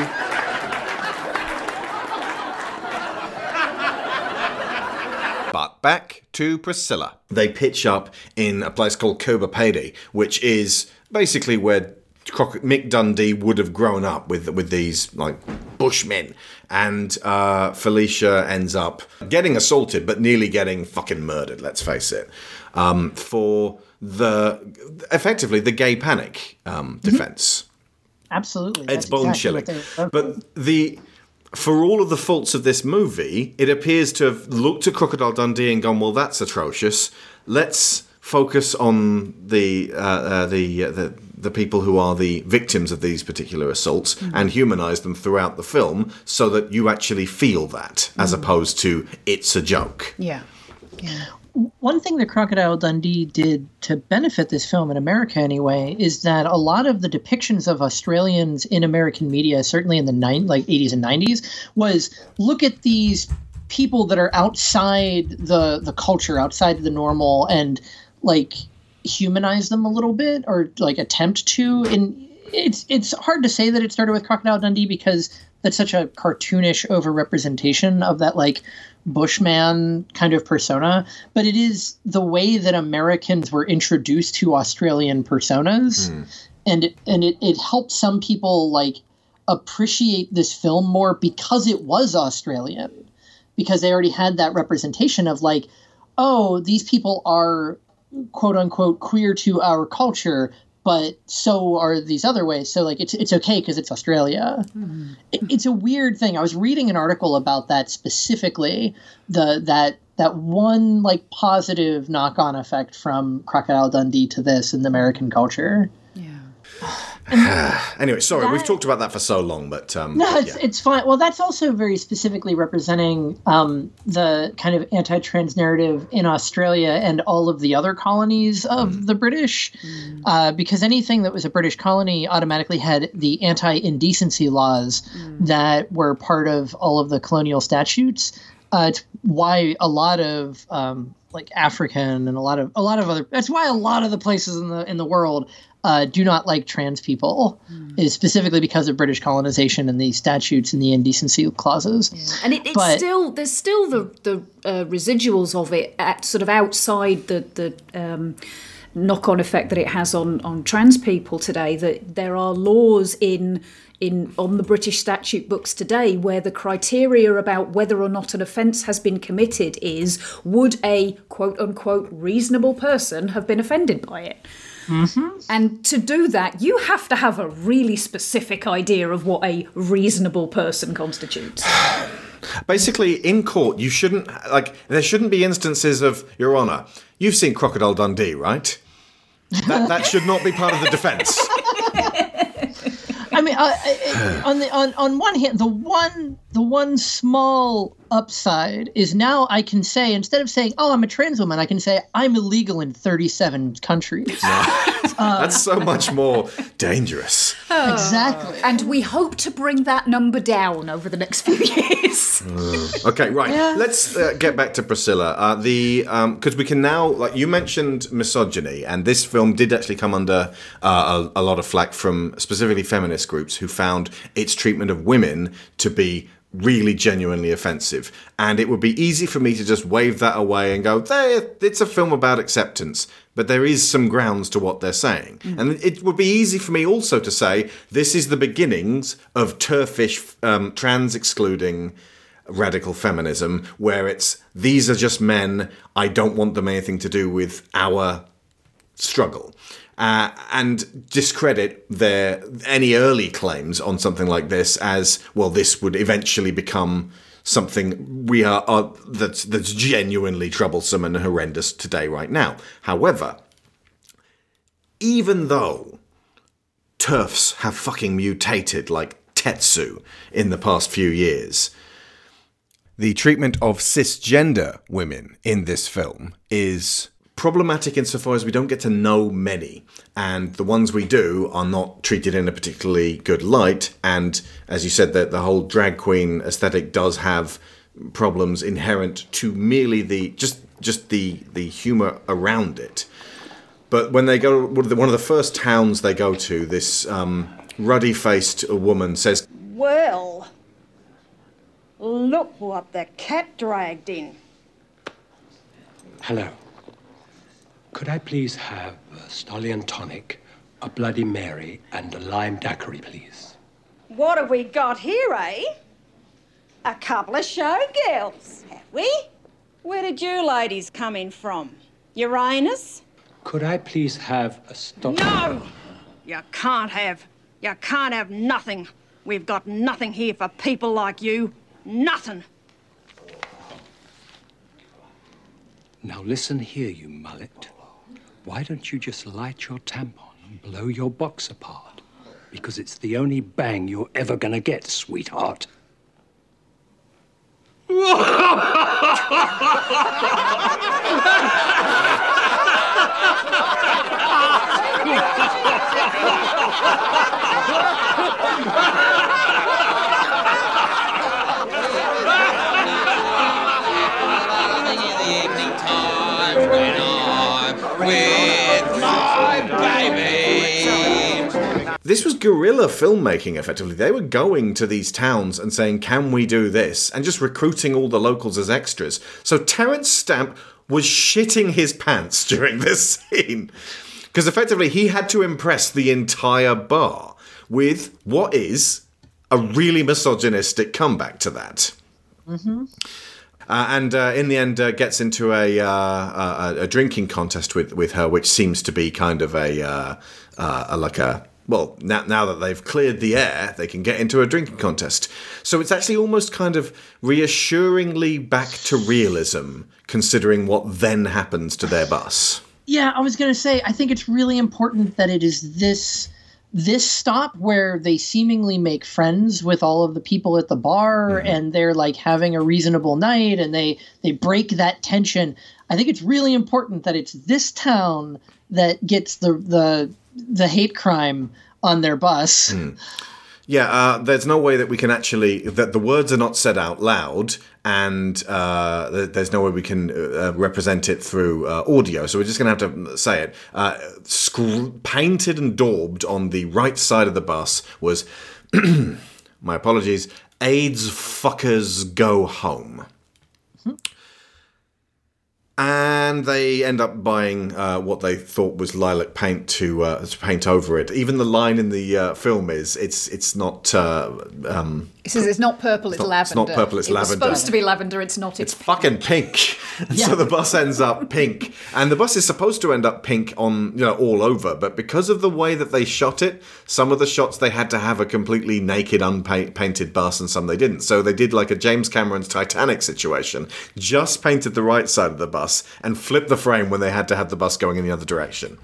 But back to Priscilla. They pitch up in a place called Coober Pedy, which is basically where Mick Dundee would have grown up with with these like bushmen, and uh, Felicia ends up getting assaulted, but nearly getting fucking murdered. Let's face it, um, for the effectively the gay panic um, defense. Absolutely. It's bone chilling. they- But the for all of the faults of this movie, it appears to have looked at Crocodile Dundee and gone, "Well, that's atrocious. Let's focus on the uh, uh, the, uh, the the people who are the victims of these particular assaults Mm-hmm. and humanize them throughout the film, so that you actually feel that, as Mm-hmm. opposed to it's a joke." Yeah. One thing that Crocodile Dundee did to benefit this film in America, anyway, is that a lot of the depictions of Australians in American media, certainly in the nine, like 80s and 90s, was look at these people that are outside the the culture, outside the normal, and like humanize them a little bit, or like attempt to. And it's it's hard to say that it started with Crocodile Dundee because that's such a cartoonish overrepresentation of that like bushman kind of persona but it is the way that americans were introduced to australian personas hmm. and it, and it, it helped some people like appreciate this film more because it was australian because they already had that representation of like oh these people are quote unquote queer to our culture but so are these other ways. So like it's it's okay because it's australia. Mm-hmm. It, it's a weird thing. I was reading an article about that specifically the that that one like positive knock-on effect from crocodile dundee to this in the american culture Anyway, sorry, we've talked about that for so long, but um, no, it's, yeah. it's fine. Well, that's also very specifically representing um, the kind of anti-trans narrative in Australia and all of the other colonies of the British, uh, because anything that was a British colony automatically had the anti-indecency laws that were part of all of the colonial statutes. Uh, it's why a lot of um, like African and a lot of a lot of other. That's why a lot of the places in the in the world uh, do not like trans people is specifically because of British colonization and the statutes and the indecency clauses. And it, it's But- still there's still the the uh, residuals of it at sort of outside the the um, knock-on effect that it has on on trans people today. That there are laws in in on the British statute books today where the criteria about whether or not an offence has been committed is would a quote unquote reasonable person have been offended by it. And to do that, you have to have a really specific idea of what a reasonable person constitutes. Basically, in court, you shouldn't like there shouldn't be instances of Your Honor. You've seen Crocodile Dundee, right? That that should not be part of the defense. I mean, uh, on the on on one hand, the one the one small upside is now I can say instead of saying, "Oh, I'm a trans woman," I can say I'm illegal in 37 countries. That's so much more dangerous. Exactly. And we hope to bring that number down over the next few years. Okay, right. Yeah. Let's uh, get back to Priscilla. Uh, the because we can now, like you mentioned, misogyny, and this film did actually come under uh, a, a lot of flack from specifically feminist groups who found its treatment of women to be really genuinely offensive. And it would be easy for me to just wave that away and go, "There, it's a film about acceptance." But there is some grounds to what they're saying. And it would be easy for me also to say, this is the beginnings of turfish, um, trans excluding radical feminism, where it's these are just men. I don't want them anything to do with our struggle. Uh, and discredit their any early claims on something like this as well. This would eventually become something we are, are that's that's genuinely troublesome and horrendous today, right now. However, even though turfs have fucking mutated like Tetsuo in the past few years. The treatment of cisgender women in this film is problematic insofar as we don't get to know many, and the ones we do are not treated in a particularly good light. And as you said, that the whole drag queen aesthetic does have problems inherent to merely the just just the the humor around it. But when they go, one of the, one of the first towns they go to, this um, ruddy-faced woman says, Well, look what the cat dragged in. Hello. Could I please have a Stallion Tonic, a Bloody Mary, and a Lime Daiquiri, please? What have we got here, eh? A couple of showgirls, have we? Where did you ladies come in from? Uranus? Could I please have a stop? No! You can't have. You can't have nothing. We've got nothing here for people like you. Nothing. Now listen here, you mullet. Why don't you just light your tampon and blow your box apart? Because it's the only bang you're ever gonna get, sweetheart. This was guerrilla filmmaking, effectively. They were going to these towns and saying, Can we do this? And just recruiting all the locals as extras. So Terence Stamp was shitting his pants during this scene. Because effectively, he had to impress the entire bar with what is a really misogynistic comeback to that. Mm-hmm. Uh, and uh, in the end, uh, gets into a, uh, a a drinking contest with, with her, which seems to be kind of a, uh, uh, a like a well now now that they've cleared the air, they can get into a drinking contest. So it's actually almost kind of reassuringly back to realism, considering what then happens to their bus. Yeah, I was gonna say I think it's really important that it is this this stop where they seemingly make friends with all of the people at the bar mm-hmm. and they're like having a reasonable night and they they break that tension. I think it's really important that it's this town that gets the the the hate crime on their bus. Yeah, uh, there's no way that we can actually that the words are not said out loud, and uh, there's no way we can uh, represent it through uh, audio. So we're just gonna have to say it. Uh, scr- painted and daubed on the right side of the bus was, my apologies, AIDS fuckers go home. And they end up buying uh, what they thought was lilac paint to, uh, to paint over it. Even the line in the uh, film is it's it's not uh, um, He says it's not purple, it's, not- it's lavender. not purple, it's it was lavender. supposed to be lavender, it's not. It's, fucking pink. And So the bus ends up pink, and the bus is supposed to end up pink on you know all over, but because of the way that they shot it, some of the shots they had to have a completely naked, unpainted bus, and some they didn't. So they did like a James Cameron's Titanic situation, just painted the right side of the bus and flipped the frame when they had to have the bus going in the other direction.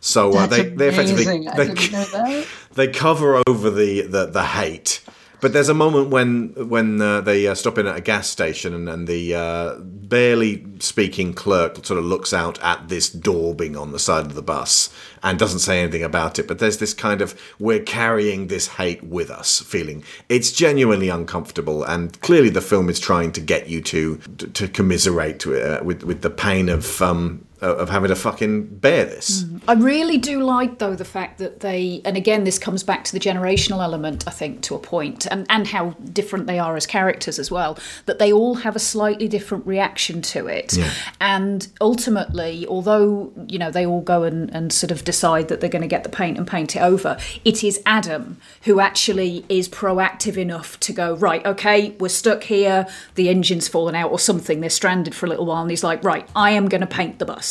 So uh, they they effectively they, didn't know that. they cover over the, the, the hate. But there's a moment when when uh, they uh, stop in at a gas station and, and the uh, barely speaking clerk sort of looks out at this daubing on the side of the bus and doesn't say anything about it. But there's this kind of we're carrying this hate with us feeling. It's genuinely uncomfortable, and clearly the film is trying to get you to to commiserate uh, with with the pain of um, of having to fucking bear this. Mm-hmm. I really do like, though, the fact that they, and again, this comes back to the generational element, I think, to a point, and, and how different they are as characters as well, that they all have a slightly different reaction to it. Yeah. And ultimately, although, you know, they all go and, and sort of decide that they're going to get the paint and paint it over, it is Adam who actually is proactive enough to go, right, okay, we're stuck here, the engine's fallen out or something, they're stranded for a little while, and he's like, right, I am going to paint the bus.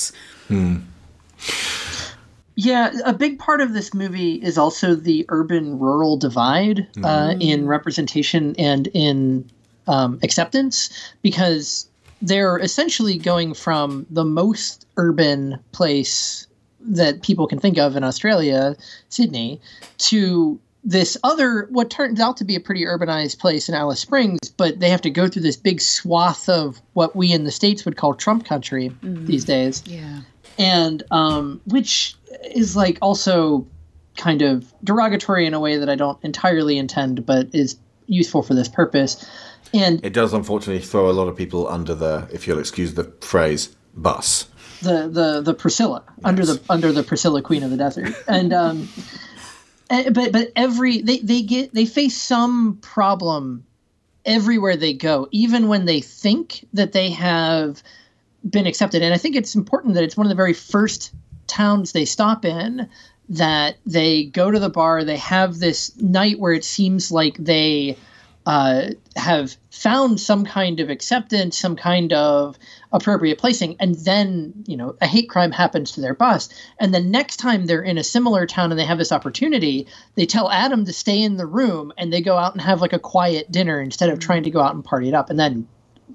Yeah, a big part of this movie is also the urban rural divide uh, Mm. in representation and in um, acceptance because they're essentially going from the most urban place that people can think of in Australia, Sydney, to this other, what turns out to be a pretty urbanized place in Alice Springs, but they have to go through this big swath of what we in the States would call Trump country Mm. these days Yeah. and um, which is like also kind of derogatory in a way that I don't entirely intend, but is useful for this purpose. And It does unfortunately throw a lot of people under the, if you'll excuse the phrase, bus. the the the Priscilla under the under the Priscilla Queen of the Desert, and um, but but every they they get they face some problem everywhere they go, even when they think that they have been accepted. And I think it's important that it's one of the very first towns they stop in that they go to the bar. They have this night where it seems like they uh, have found some kind of acceptance, some kind of appropriate placing, and then you know a hate crime happens to their bus. And the next time they're in a similar town and they have this opportunity, they tell Adam to stay in the room and they go out and have like a quiet dinner instead of mm-hmm. trying to go out and party it up. And then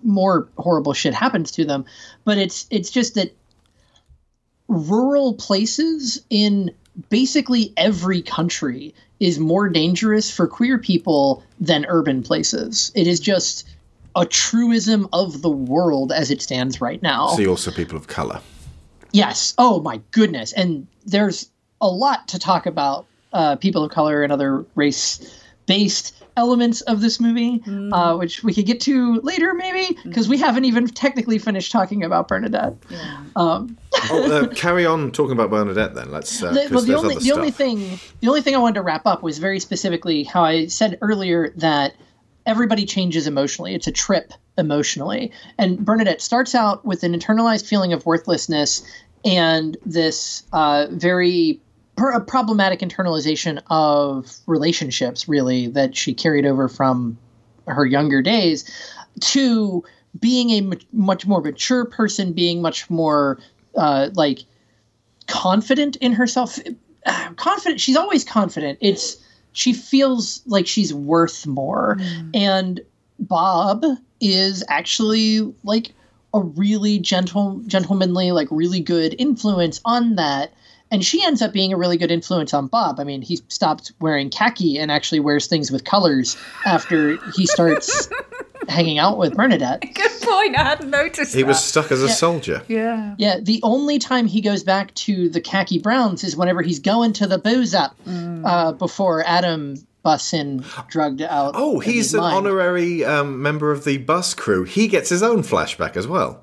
more horrible shit happens to them. But it's it's just that rural places in basically every country is more dangerous for queer people than urban places. It is just a truism of the world as it stands right now. See also people of colour. Yes. Oh my goodness. And there's a lot to talk about uh, people of color and other race based elements of this movie, uh, which we could get to later, maybe, because we haven't even technically finished talking about Bernadette. Um, oh, uh, carry on talking about Bernadette then. Let's. Uh, the, 'cause well, the only other the only thing the only thing I wanted to wrap up was very specifically how I said earlier that everybody changes emotionally. It's a trip emotionally, and Bernadette starts out with an internalized feeling of worthlessness and this uh, very pr- problematic internalization of relationships, really that she carried over from her younger days to being a much more mature person, being much more uh, like confident in herself. Uh, Confident. She's always confident. It's she feels like she's worth more, mm. and Bob is actually like a really gentle, gentlemanly, like really good influence on that. And she ends up being a really good influence on Bob. I mean, he stopped wearing khaki and actually wears things with colors after he starts hanging out with Bernadette. Good point. I hadn't noticed. He was stuck as a Yeah. soldier. Yeah. Yeah, the only time he goes back to the khaki browns is whenever he's going to the booze up uh, before Adam busts in, drugged out. Oh, he's an mind. honorary um, member of the bus crew. He gets his own flashback as well.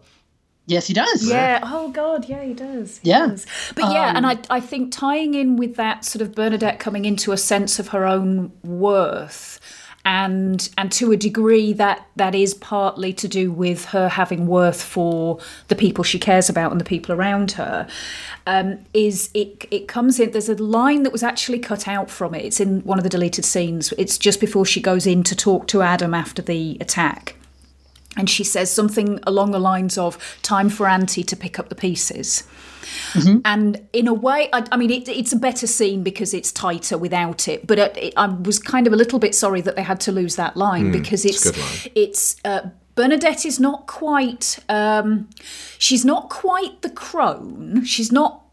Yes, he does. Yeah. Oh God. Yeah, he does. He Yeah. does. But yeah, Um, and I I think tying in with that sort of Bernadette coming into a sense of her own worth and and to a degree that that is partly to do with her having worth for the people she cares about and the people around her. Um, is it it comes in? There's a line that was actually cut out from it. It's in one of the deleted scenes. It's just before she goes in to talk to Adam after the attack. And she says something along the lines of "Time for Auntie to pick up the pieces." And in a way, I, I mean, it, it's a better scene because it's tighter without it. But it, I was kind of a little bit sorry that they had to lose that line Mm, because it's it's line. it's uh, Bernadette is not quite. Um, she's not quite the crone. She's not.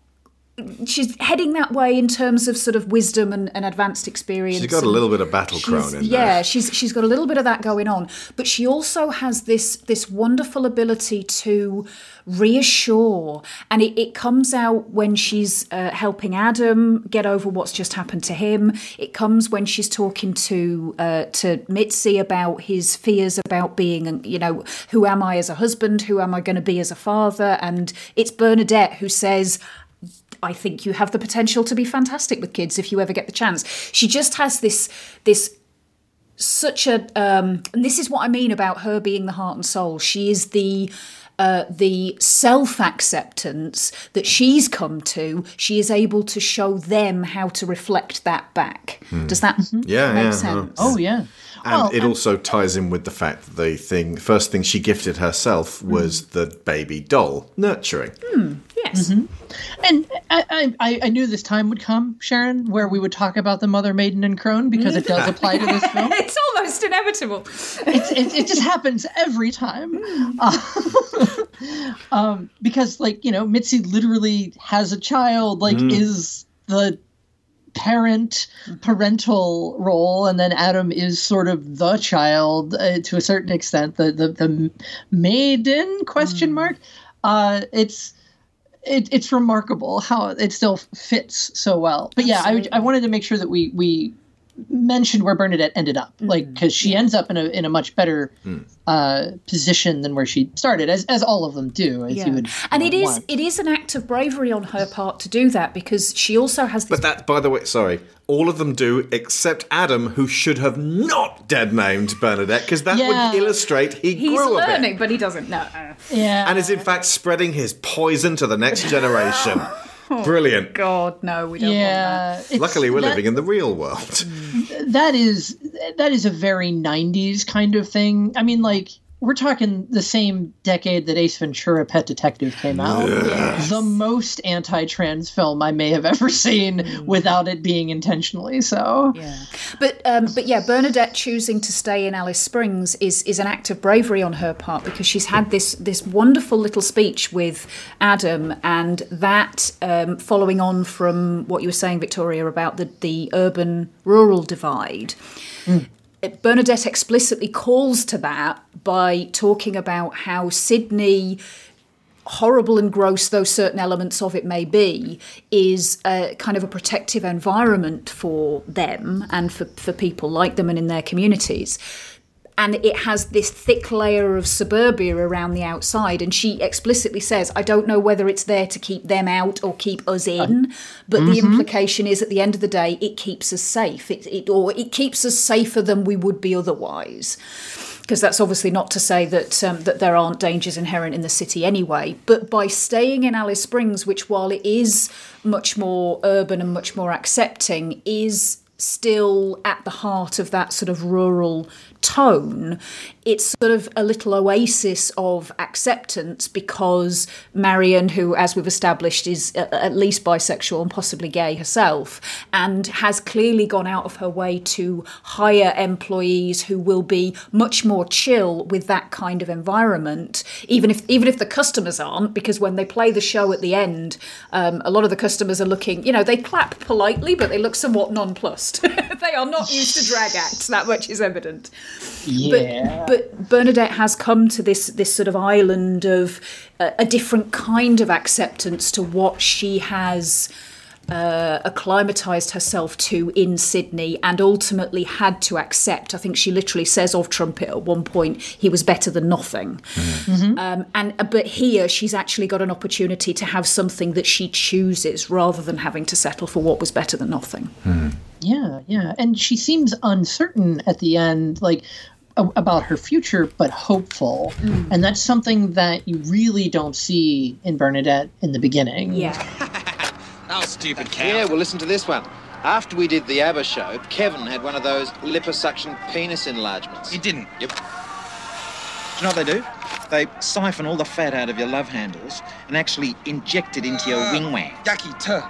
She's heading that way in terms of sort of wisdom and, and advanced experience. She's got a little bit of battle crone in yeah, there. she's she's got a little bit of that going on, but she also has this this wonderful ability to reassure, and it, it comes out when she's uh, helping Adam get over what's just happened to him. It comes when she's talking to uh, to Mitzi about his fears about being, you know, who am I as a husband? Who am I going to be as a father? And it's Bernadette who says. I think you have the potential to be fantastic with kids if you ever get the chance. She just has this this such a um and this is what I mean about her being the heart and soul. She is the uh, the self acceptance that she's come to, she is able to show them how to reflect that back. Hmm. Does that Yeah, make yeah, sense? Oh yeah. And Well, it also ties in with the fact that the thing, first thing she gifted herself was the baby doll, nurturing. yes. And I, I- I, I knew this time would come, Sharon, where we would talk about the Mother, Maiden, and Crone because it does apply to this film. it's almost inevitable. It's, it, it just happens every time. Uh, um, because, like, you know, Mitzi literally has a child, like, Mm. is the parent parental role and then adam is sort of the child uh, to a certain extent the the, the maiden question mark. Uh it's it, it's remarkable how it still fits so well. But yeah I, I wanted to make sure that we we mentioned where bernadette ended up like because she ends up in a in a much better uh position than where she started as as all of them do as Yeah. you would and you it know, is want. it is an act of bravery on her part to do that because she also has this But that, by the way, sorry, all of them do except Adam, who should have not dead named Bernadette, because that Yeah. would illustrate he he's grew a bit. learning but he doesn't know yeah And is in fact spreading his poison to the next generation. Oh, Brilliant. Oh, god no we don't yeah it's- Luckily, we're that- living in the real world. that is that is a very 90s kind of thing i mean like we're talking the same decade that ace ventura pet detective came out. The most anti-trans film i may have ever seen without it being intentionally so. Yeah. But um, but yeah, Bernadette choosing to stay in Alice Springs is is an act of bravery on her part because she's had this this wonderful little speech with Adam, and that um, following on from what you were saying, Victoria, about the the urban rural divide. Bernadette explicitly calls to that by talking about how Sydney horrible and gross though certain elements of it may be, is a kind of a protective environment for them and for, for people like them and in their communities. And it has this thick layer of suburbia around the outside. And she explicitly says, I don't know whether it's there to keep them out or keep us in, but the Mhm. implication is at the end of the day, it keeps us safe. It, it, or it keeps us safer than we would be otherwise because that's obviously not to say that um, that there aren't dangers inherent in the city anyway. But by staying in Alice Springs, which while it is much more urban and much more accepting, is still at the heart of that sort of rural tone, it's sort of a little oasis of acceptance because Marion, who, as we've established, is at least bisexual and possibly gay herself, and has clearly gone out of her way to hire employees who will be much more chill with that kind of environment, even if even if the customers aren't, because when they play the show at the end, um, a lot of the customers are looking, you know, they clap politely, but they look somewhat nonplussed. they are not used to drag acts. That much is evident. Yeah. But, but Bernadette has come to this this sort of island of a, a different kind of acceptance to what she has uh, acclimatized herself to in Sydney and ultimately had to accept. I think she literally says of Trumpet at one point, he was better than nothing. Mm-hmm. Mm-hmm. Um, and uh, but here she's actually got an opportunity to have something that she chooses rather than having to settle for what was better than nothing. Mm-hmm. Yeah, yeah. And she seems uncertain at the end, like a- about her future, but hopeful. Mm. And that's something that you really don't see in Bernadette in the beginning. Yeah. Oh, stupid cow. Yeah, well, listen to this one. After we did the ABBA show, Kevin had one of those liposuction penis enlargements. He didn't. Yep. Do you know what they do? They siphon all the fat out of your love handles and actually inject it into your wing wang. Yucky, tuh.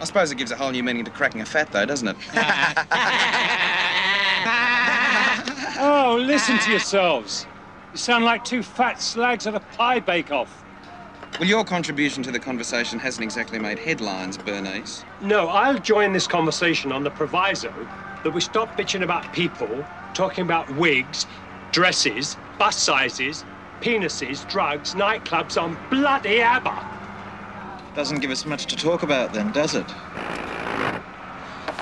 I suppose it gives a whole new meaning to cracking a fat, though, doesn't it? Oh, listen to ah. yourselves. You sound like two fat slags at a pie bake-off. well, your contribution to the conversation hasn't exactly made headlines, Bernice. No, I'll join this conversation on the proviso that we stop bitching about people, talking about wigs, dresses, bus sizes, penises, drugs, nightclubs on bloody ABBA. Doesn't give us much to talk about then, does it?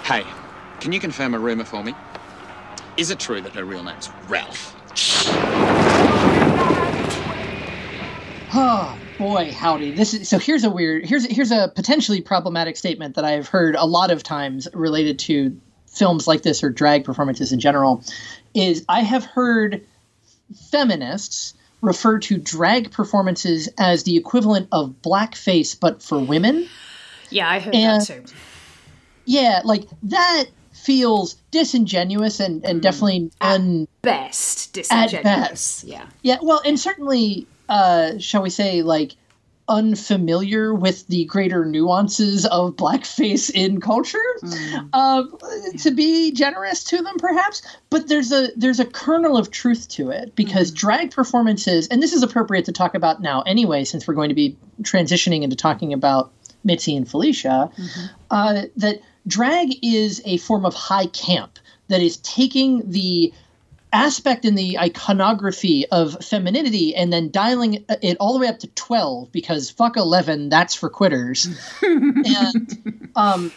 Hey, can you confirm a rumour for me? Is it true that her real name's Ralph? Oh boy, howdy! This is so. Here's a weird. Here's here's a potentially problematic statement that I've heard a lot of times related to films like this or drag performances in general. Is I have heard feminists refer to drag performances as the equivalent of blackface, but for women. Yeah, I heard And- that too. Yeah, like that feels disingenuous and, and definitely un Best at disingenuous. best. Yeah. Yeah, well, and certainly, uh, shall we say, like unfamiliar with the greater nuances of blackface in culture. Uh, to be generous to them, perhaps, but there's a there's a kernel of truth to it because drag performances, and this is appropriate to talk about now anyway, since we're going to be transitioning into talking about Mitzi and Felicia, uh, that drag is a form of high camp that is taking the aspect in the iconography of femininity and then dialing it all the way up to 12 because fuck 11 that's for quitters. And um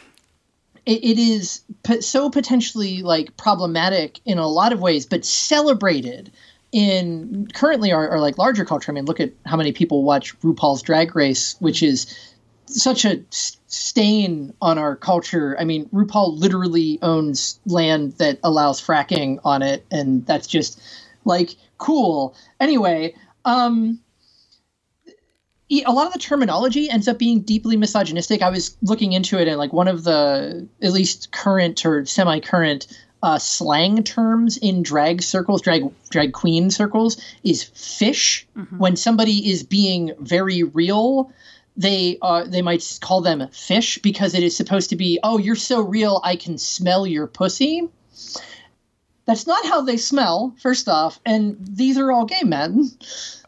it, it is p- so potentially like problematic in a lot of ways but celebrated in currently our, our like larger culture. I mean look at how many people watch rupaul's drag race which is such a stain on our culture. I mean, RuPaul literally owns land that allows fracking on it, and that's just like cool. Anyway, um, a lot of the terminology ends up being deeply misogynistic. I was looking into it, and like one of the at least current or semi-current uh, slang terms in drag circles, drag drag queen circles, is fish. When somebody is being very real, they uh, they might call them fish because it is supposed to be. Oh, you're so real, I can smell your pussy. That's not how they smell, first off, and these are all gay men.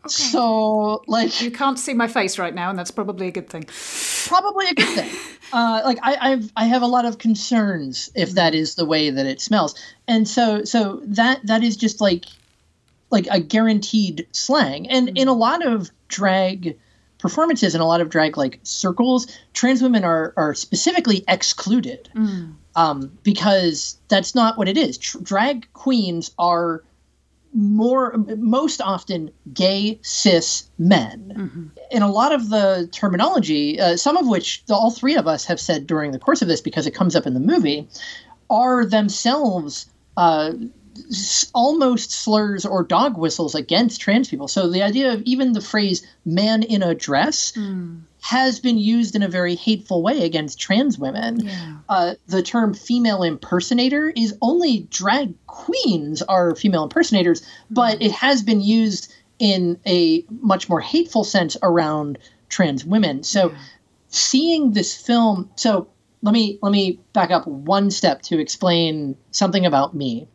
So, like, You can't see my face right now, and that's probably a good thing. probably a good thing. Uh, like I, I've I have a lot of concerns if that is the way that it smells, and so so that that is just like like a guaranteed slang. And in a lot of drag performances in a lot of drag like circles, trans women are are specifically excluded um, because that's not what it is. Tr- drag queens are more most often gay cis men. In a lot of the terminology uh, some of which the, all three of us have said during the course of this because it comes up in the movie are themselves uh, almost slurs or dog whistles against trans people so the idea of even the phrase man in a dress has been used in a very hateful way against trans women. Uh, the term female impersonator is only drag queens are female impersonators, but it has been used in a much more hateful sense around trans women. So seeing this film, so let me let me back up one step to explain something about me.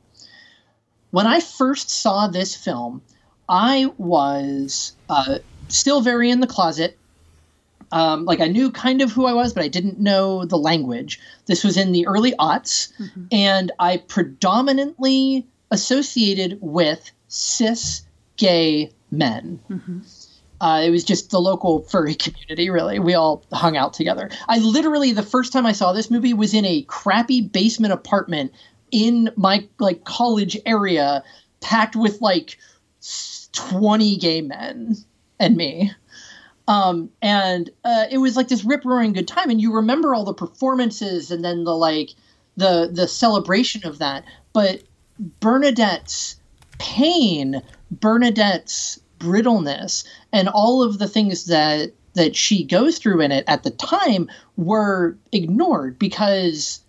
When I first saw this film, I was uh, still very in the closet um, like I knew kind of who I was, but I didn't know the language. This was in the early aughts, and I predominantly associated with cis gay men. Uh, it was just the local furry community, really. We all hung out together. I literally, the first time I saw this movie was in a crappy basement apartment in my like college area, packed with like 20 gay men and me. Um, and uh, it was like this rip roaring good time. And you remember all the performances and then the like the the celebration of that, but Bernadette's pain, Bernadette's brittleness, and all of the things that that she goes through in it at the time were ignored because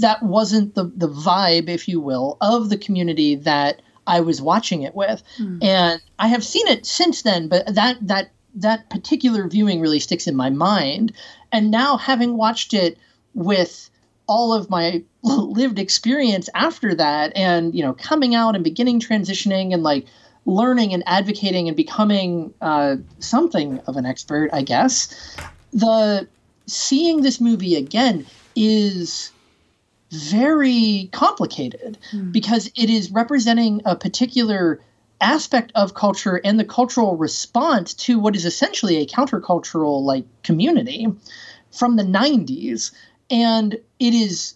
that wasn't the the vibe, if you will, of the community that I was watching it with. And I have seen it since then, but that that that particular viewing really sticks in my mind. And now having watched it with all of my lived experience after that and you know coming out and beginning transitioning and like learning and advocating and becoming uh, something of an expert i guess the seeing this movie again is very complicated hmm. because it is representing a particular aspect of culture and the cultural response to what is essentially a countercultural like community from the 90s and it is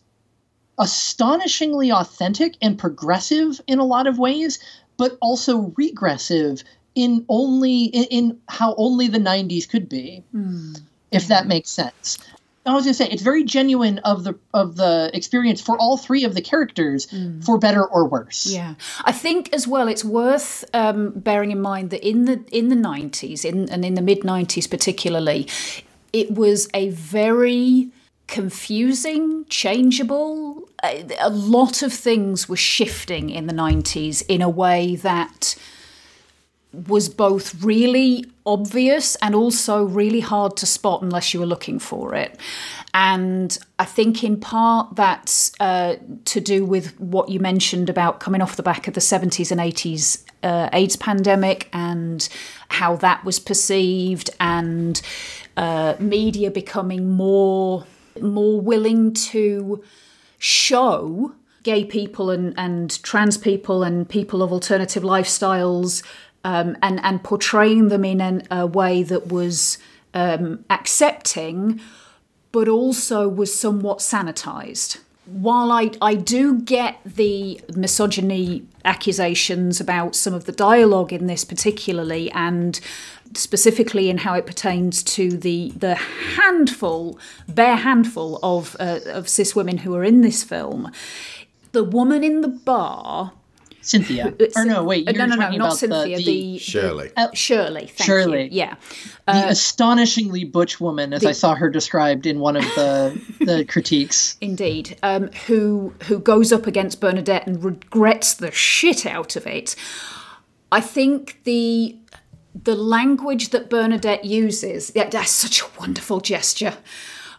astonishingly authentic and progressive in a lot of ways but also regressive in only in, in how only the 90s could be hmm. if that makes sense I was gonna say it's very genuine of the of the experience for all three of the characters, for better or worse. Yeah, I think as well it's worth um, bearing in mind that in the in the nineties, in and in the mid nineties particularly, it was a very confusing, changeable. A, a lot of things were shifting in the nineties in a way that was both really obvious and also really hard to spot unless you were looking for it. And I think in part that's uh, to do with what you mentioned about coming off the back of the 70s and 80s uh, AIDS pandemic and how that was perceived, and uh, media becoming more more willing to show gay people and, and trans people and people of alternative lifestyles um, and, and portraying them in an, a way that was um, accepting, but also was somewhat sanitized. While I, I do get the misogyny accusations about some of the dialogue in this, particularly, and specifically in how it pertains to the the handful, bare handful of uh, of cis women who are in this film, the woman in the bar Cynthia. Or no, wait, Uh, you're no, no, no, talking not about Cynthia. the, The, the, Shirley. uh, Shirley. Thank Shirley. You. Yeah. the Uh, astonishingly butch woman, as the- I saw her described in one of the the critiques. Indeed, um, who who goes up against Bernadette and regrets the shit out of it. I think the the language that Bernadette uses, yeah, that's such a wonderful gesture.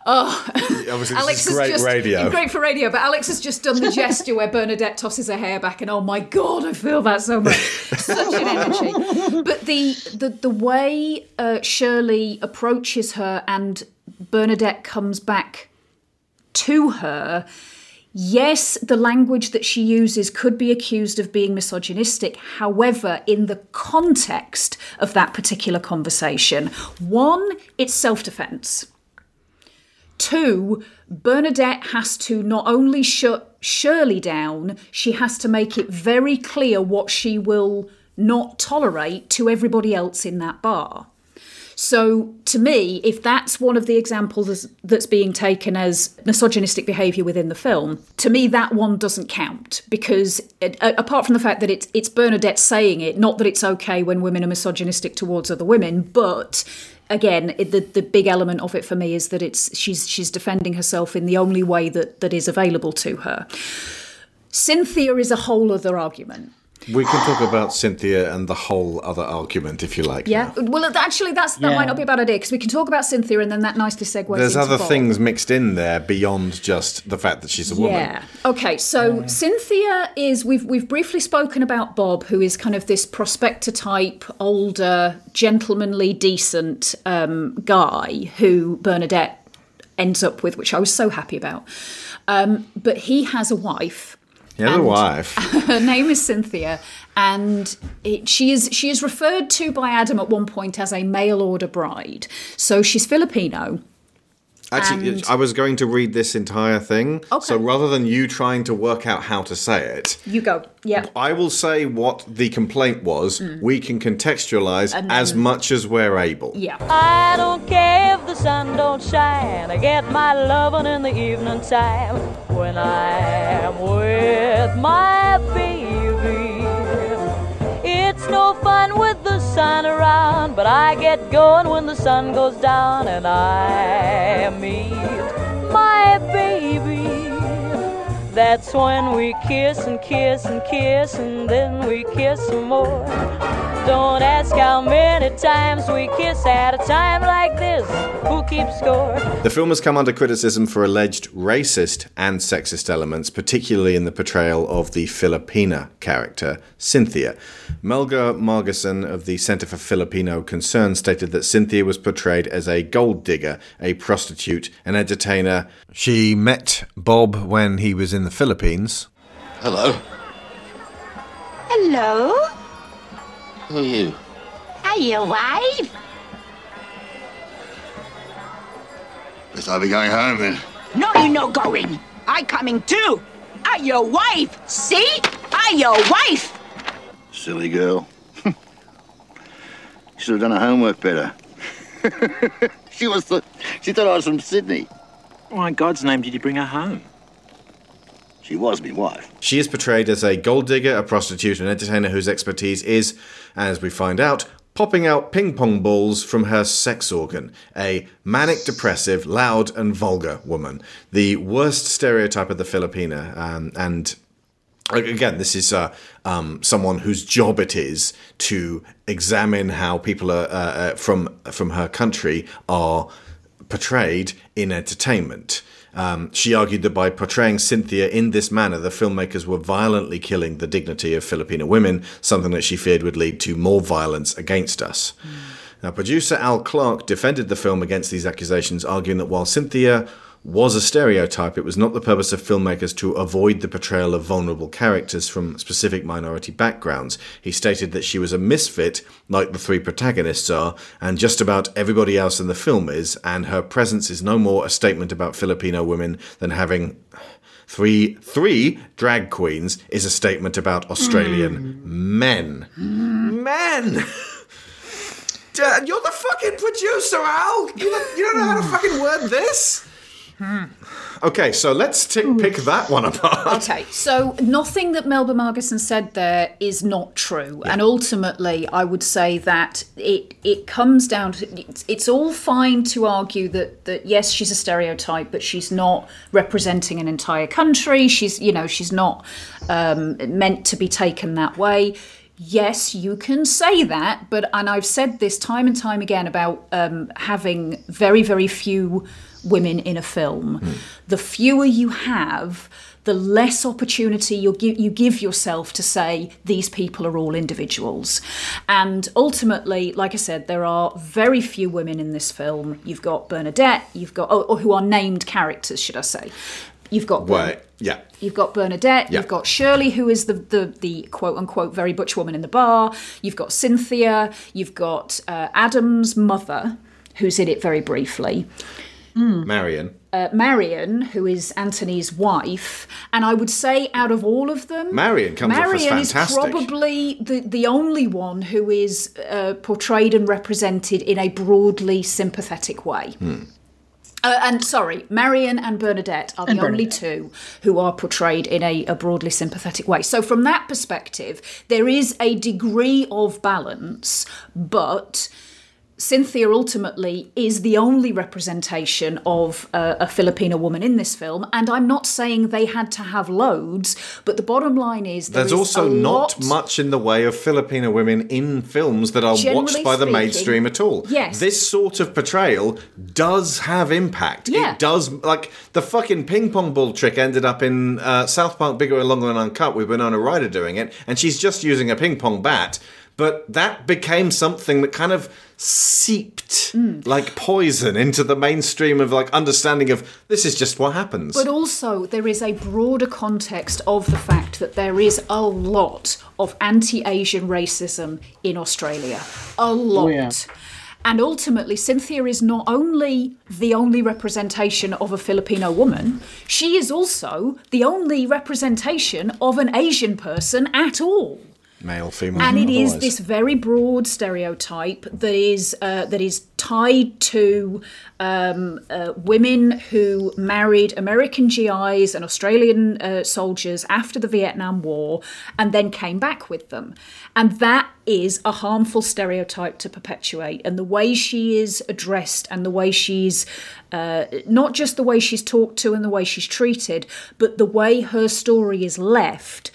Oh, Obviously, Alex is great just radio. great for radio, but Alex has just done the gesture where Bernadette tosses her hair back, and oh my god, I feel that so much, such an energy. But the the the way uh, Shirley approaches her and Bernadette comes back to her. Yes, the language that she uses could be accused of being misogynistic. However, in the context of that particular conversation, one, it's self defense. Two, Bernadette has to not only shut Shirley down, she has to make it very clear what she will not tolerate to everybody else in that bar. So, to me, if that's one of the examples that's being taken as misogynistic behaviour within the film, to me that one doesn't count because, uh, apart from the fact that it's it's Bernadette saying it, not that it's okay when women are misogynistic towards other women, but again, it, the the big element of it for me is that it's she's she's defending herself in the only way that that is available to her. Cynthia is a whole other argument. We can talk about Cynthia and the whole other argument if you like. Yeah. Well, actually, that's that Yeah. might not be a bad idea because we can talk about Cynthia and then that nicely segues. There's into other Bob. things mixed in there beyond just the fact that she's a woman. Yeah. Okay. So Cynthia is we've we've briefly spoken about Bob, who is kind of this prospector type, older, gentlemanly, decent um, guy who Bernadette ends up with, which I was so happy about. Um, but he has a wife. A wife. Her name is Cynthia, and it, she is she is referred to by Adam at one point as a mail order bride. So she's Filipino. Actually, And- I was going to read this entire thing. Okay. So rather than you trying to work out how to say it, You go. Yeah. I will say what the complaint was. Mm. We can contextualize And as much as we're able. Yeah. I don't care if the sun don't shine. I get my lovin' in the evening time when I'm with my baby. No fun with the sun around, but I get going when the sun goes down and I meet my baby. That's when we kiss and kiss and kiss and then we kiss some more. Don't ask how many times we kiss at a time like this. Who keeps score? The film has come under criticism for alleged racist and sexist elements, particularly in the portrayal of the Filipina character, Cynthia. Melba Marginson of the Center for Filipino Concern stated that Cynthia was portrayed as a gold digger, a prostitute, an entertainer. She met Bob when he was in the Philippines. Hello. Hello? Who are you? Are you wife? Guess I'll be going home then. No, you no going. I'm coming too. I your wife. See? I your wife. Silly girl. you should have done her homework better. she was the, she thought I was from Sydney. Why in God's name did you bring her home? She was my wife. She is portrayed as a gold digger, a prostitute, an entertainer whose expertise is, as we find out, popping out ping pong balls from her sex organ. A manic depressive, loud, and vulgar woman. The worst stereotype of the Filipina. Um, and again, this is uh, um, someone whose job it is to examine how people are, uh, uh, from, from her country are portrayed in entertainment. Um, she argued that by portraying Cynthia in this manner, the filmmakers were violently killing the dignity of Filipino women, something that she feared would lead to more violence against us. Now, producer Al Clark defended the film against these accusations, arguing that while Cynthia was a stereotype, it was not the purpose of filmmakers to avoid the portrayal of vulnerable characters from specific minority backgrounds. He stated that she was a misfit, like the three protagonists are, and just about everybody else in the film is, and her presence is no more a statement about Filipino women than having three three drag queens is a statement about Australian men. Men! Dad, you're the fucking producer, Al! You don't know how to fucking word this? Okay, so let's t- pick that one apart. Okay, so nothing that Melba Marginson said there is not true, and ultimately, I would say that it it comes down to it's, it's all fine to argue that that yes, she's a stereotype, but she's not representing an entire country. She's you know she's not um, meant to be taken that way. Yes, you can say that, but and I've said this time and time again about um, having very very few women in a film. The fewer you have, the less opportunity you give you give yourself to say these people are all individuals. And ultimately, like I said, there are very few women in this film. You've got Bernadette, you've got oh, or who are named characters, should I say? You've got Bern- yeah. You've got Bernadette, Yeah. you've got Shirley, who is the, the, the quote unquote very butch woman in the bar, you've got Cynthia, you've got uh, Adam's mother, who's in it very briefly, Marion. uh, Marion, who is Anthony's wife, and I would say out of all of them, Marion comes off as Marion is probably the, the only one who is uh, portrayed and represented in a broadly sympathetic way. Hmm. Uh, and sorry, Marion and Bernadette are the And only two who are portrayed in a, a broadly sympathetic way. So, from that perspective, there is a degree of balance, but Cynthia ultimately is the only representation of uh, a Filipino woman in this film. And I'm not saying they had to have loads, but the bottom line is there There's is also not much in the way of Filipino women in films that are watched by the mainstream at all. yes. This sort of portrayal does have impact. Yeah. It does, like, the fucking ping pong ball trick ended up in uh, South Park Bigger and Longer and Uncut with Winona Ryder doing it, and she's just using a ping pong bat. But that became something that kind of seeped Hmm. like poison into the mainstream of like understanding of this is just what happens. But also, there is a broader context of the fact that there is a lot of anti Asian racism in Australia. A lot. yeah. And ultimately, Cynthia is not only the only representation of a Filipino woman, she is also the only representation of an Asian person at all. Male, female, and it is this very broad stereotype that is uh, that is tied to um, uh, women who married American GIs and Australian uh, soldiers after the Vietnam War and then came back with them, and that is a harmful stereotype to perpetuate. And the way she is addressed and the way she's uh, not just the way she's talked to and the way she's treated, but the way her story is left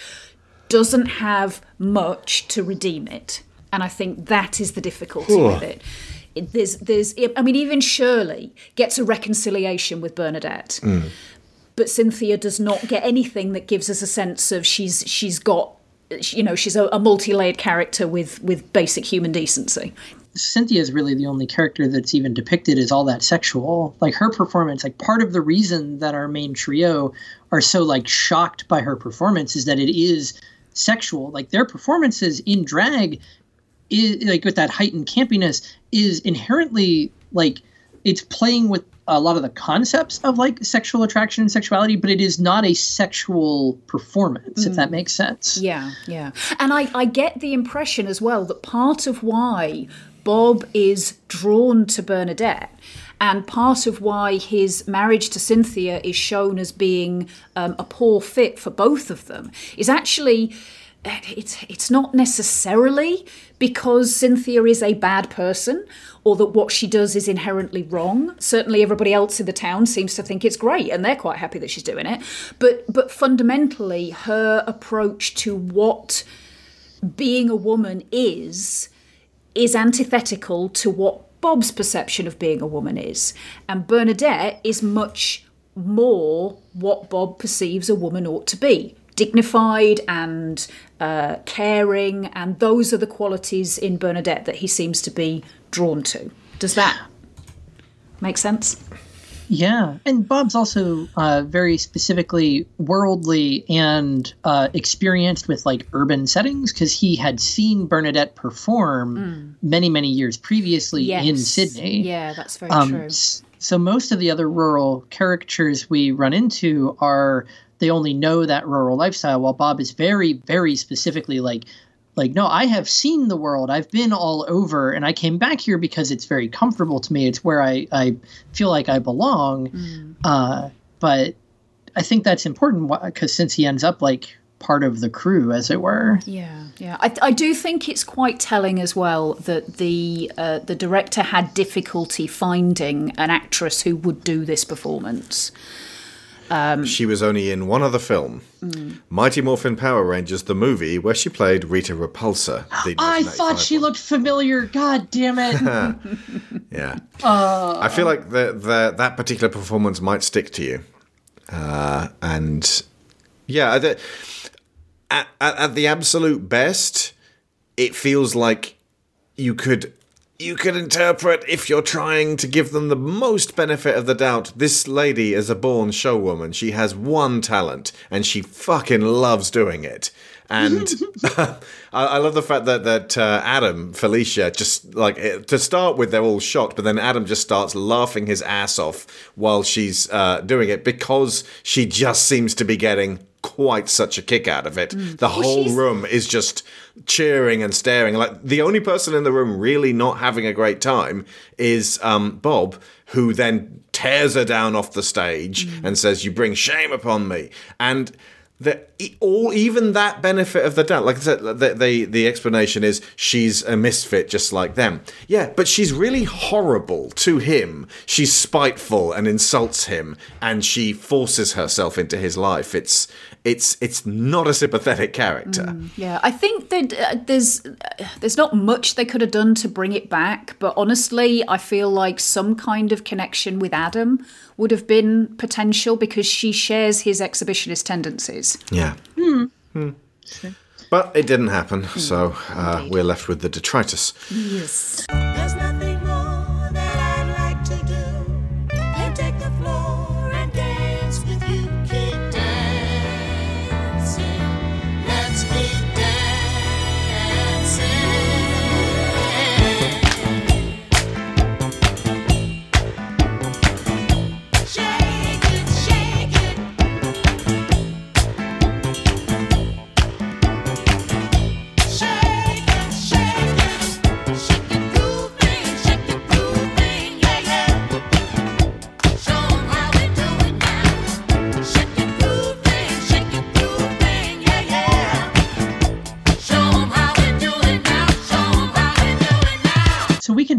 doesn't have much to redeem it. And I think that is the difficulty Ooh. with it. It- There's, there's, I mean, even Shirley gets a reconciliation with Bernadette, Mm. but Cynthia does not get anything that gives us a sense of she's she's got, you know, she's a, a multi-layered character with with basic human decency. Cynthia is really the only character that's even depicted as all that sexual. Like her performance, like part of the reason that our main trio are so like shocked by her performance is that it is sexual. Like their performances in drag is like with that heightened campiness is inherently like it's playing with a lot of the concepts of like sexual attraction and sexuality, but it is not a sexual performance, if that Mm. makes sense. Yeah, yeah. And I, I get the impression as well that part of why Bob is drawn to Bernadette and part of why his marriage to Cynthia is shown as being um, a poor fit for both of them is actually it's it's not necessarily because Cynthia is a bad person or that what she does is inherently wrong. Certainly everybody else in the town seems to think it's great and they're quite happy that she's doing it. But but fundamentally her approach to what being a woman is is antithetical to what Bob's perception of being a woman is. And Bernadette is much more what Bob perceives a woman ought to be dignified and uh, caring, and those are the qualities in Bernadette that he seems to be drawn to. Does that make sense? Yeah, and Bob's also uh, very specifically worldly and uh, experienced with like urban settings because he had seen Bernadette perform many, many years previously in Sydney. Yeah, that's very Um, true. So most of the other rural caricatures we run into are they only know that rural lifestyle, while Bob is very, very specifically like, like no, I have seen the world. I've been all over, and I came back here because it's very comfortable to me. It's where I I feel like I belong. Uh, but I think that's important because since he ends up like part of the crew, as it were. Yeah, yeah. I, I do think it's quite telling as well that the uh, the director had difficulty finding an actress who would do this performance. Um, She was only in one other film, Mm. Mighty Morphin Power Rangers, the movie, where she played Rita Repulsa. I thought she looked familiar. God damn it. yeah. uh, I feel like the, the, that particular performance might stick to you. Uh, and yeah, the, at, at, at the absolute best, it feels like you could you could interpret if you're trying to give them the most benefit of the doubt. This lady is a born showwoman. She has one talent, and she fucking loves doing it. And I, I love the fact that that uh, Adam, Felicia, just like eh, to start with, they're all shocked, but then Adam just starts laughing his ass off while she's uh, doing it because she just seems to be getting quite such a kick out of it. The Well, whole she's- room is just cheering and staring. Like the only person in the room really not having a great time is um, Bob, who then tears her down off the stage and says, "You bring shame upon me." And the e- all even that benefit of the doubt, like I said, the, the the explanation is she's a misfit just like them. Yeah, but she's really horrible to him. She's spiteful and insults him, and she forces herself into his life. It's it's it's not a sympathetic character. Yeah, I think that uh, there's uh, there's not much they could have done to bring it back, but honestly, I feel like some kind of connection with Adam would have been potential because she shares his exhibitionist tendencies. Yeah. Hmm. But it didn't happen, so uh, we're left with the detritus. Yes.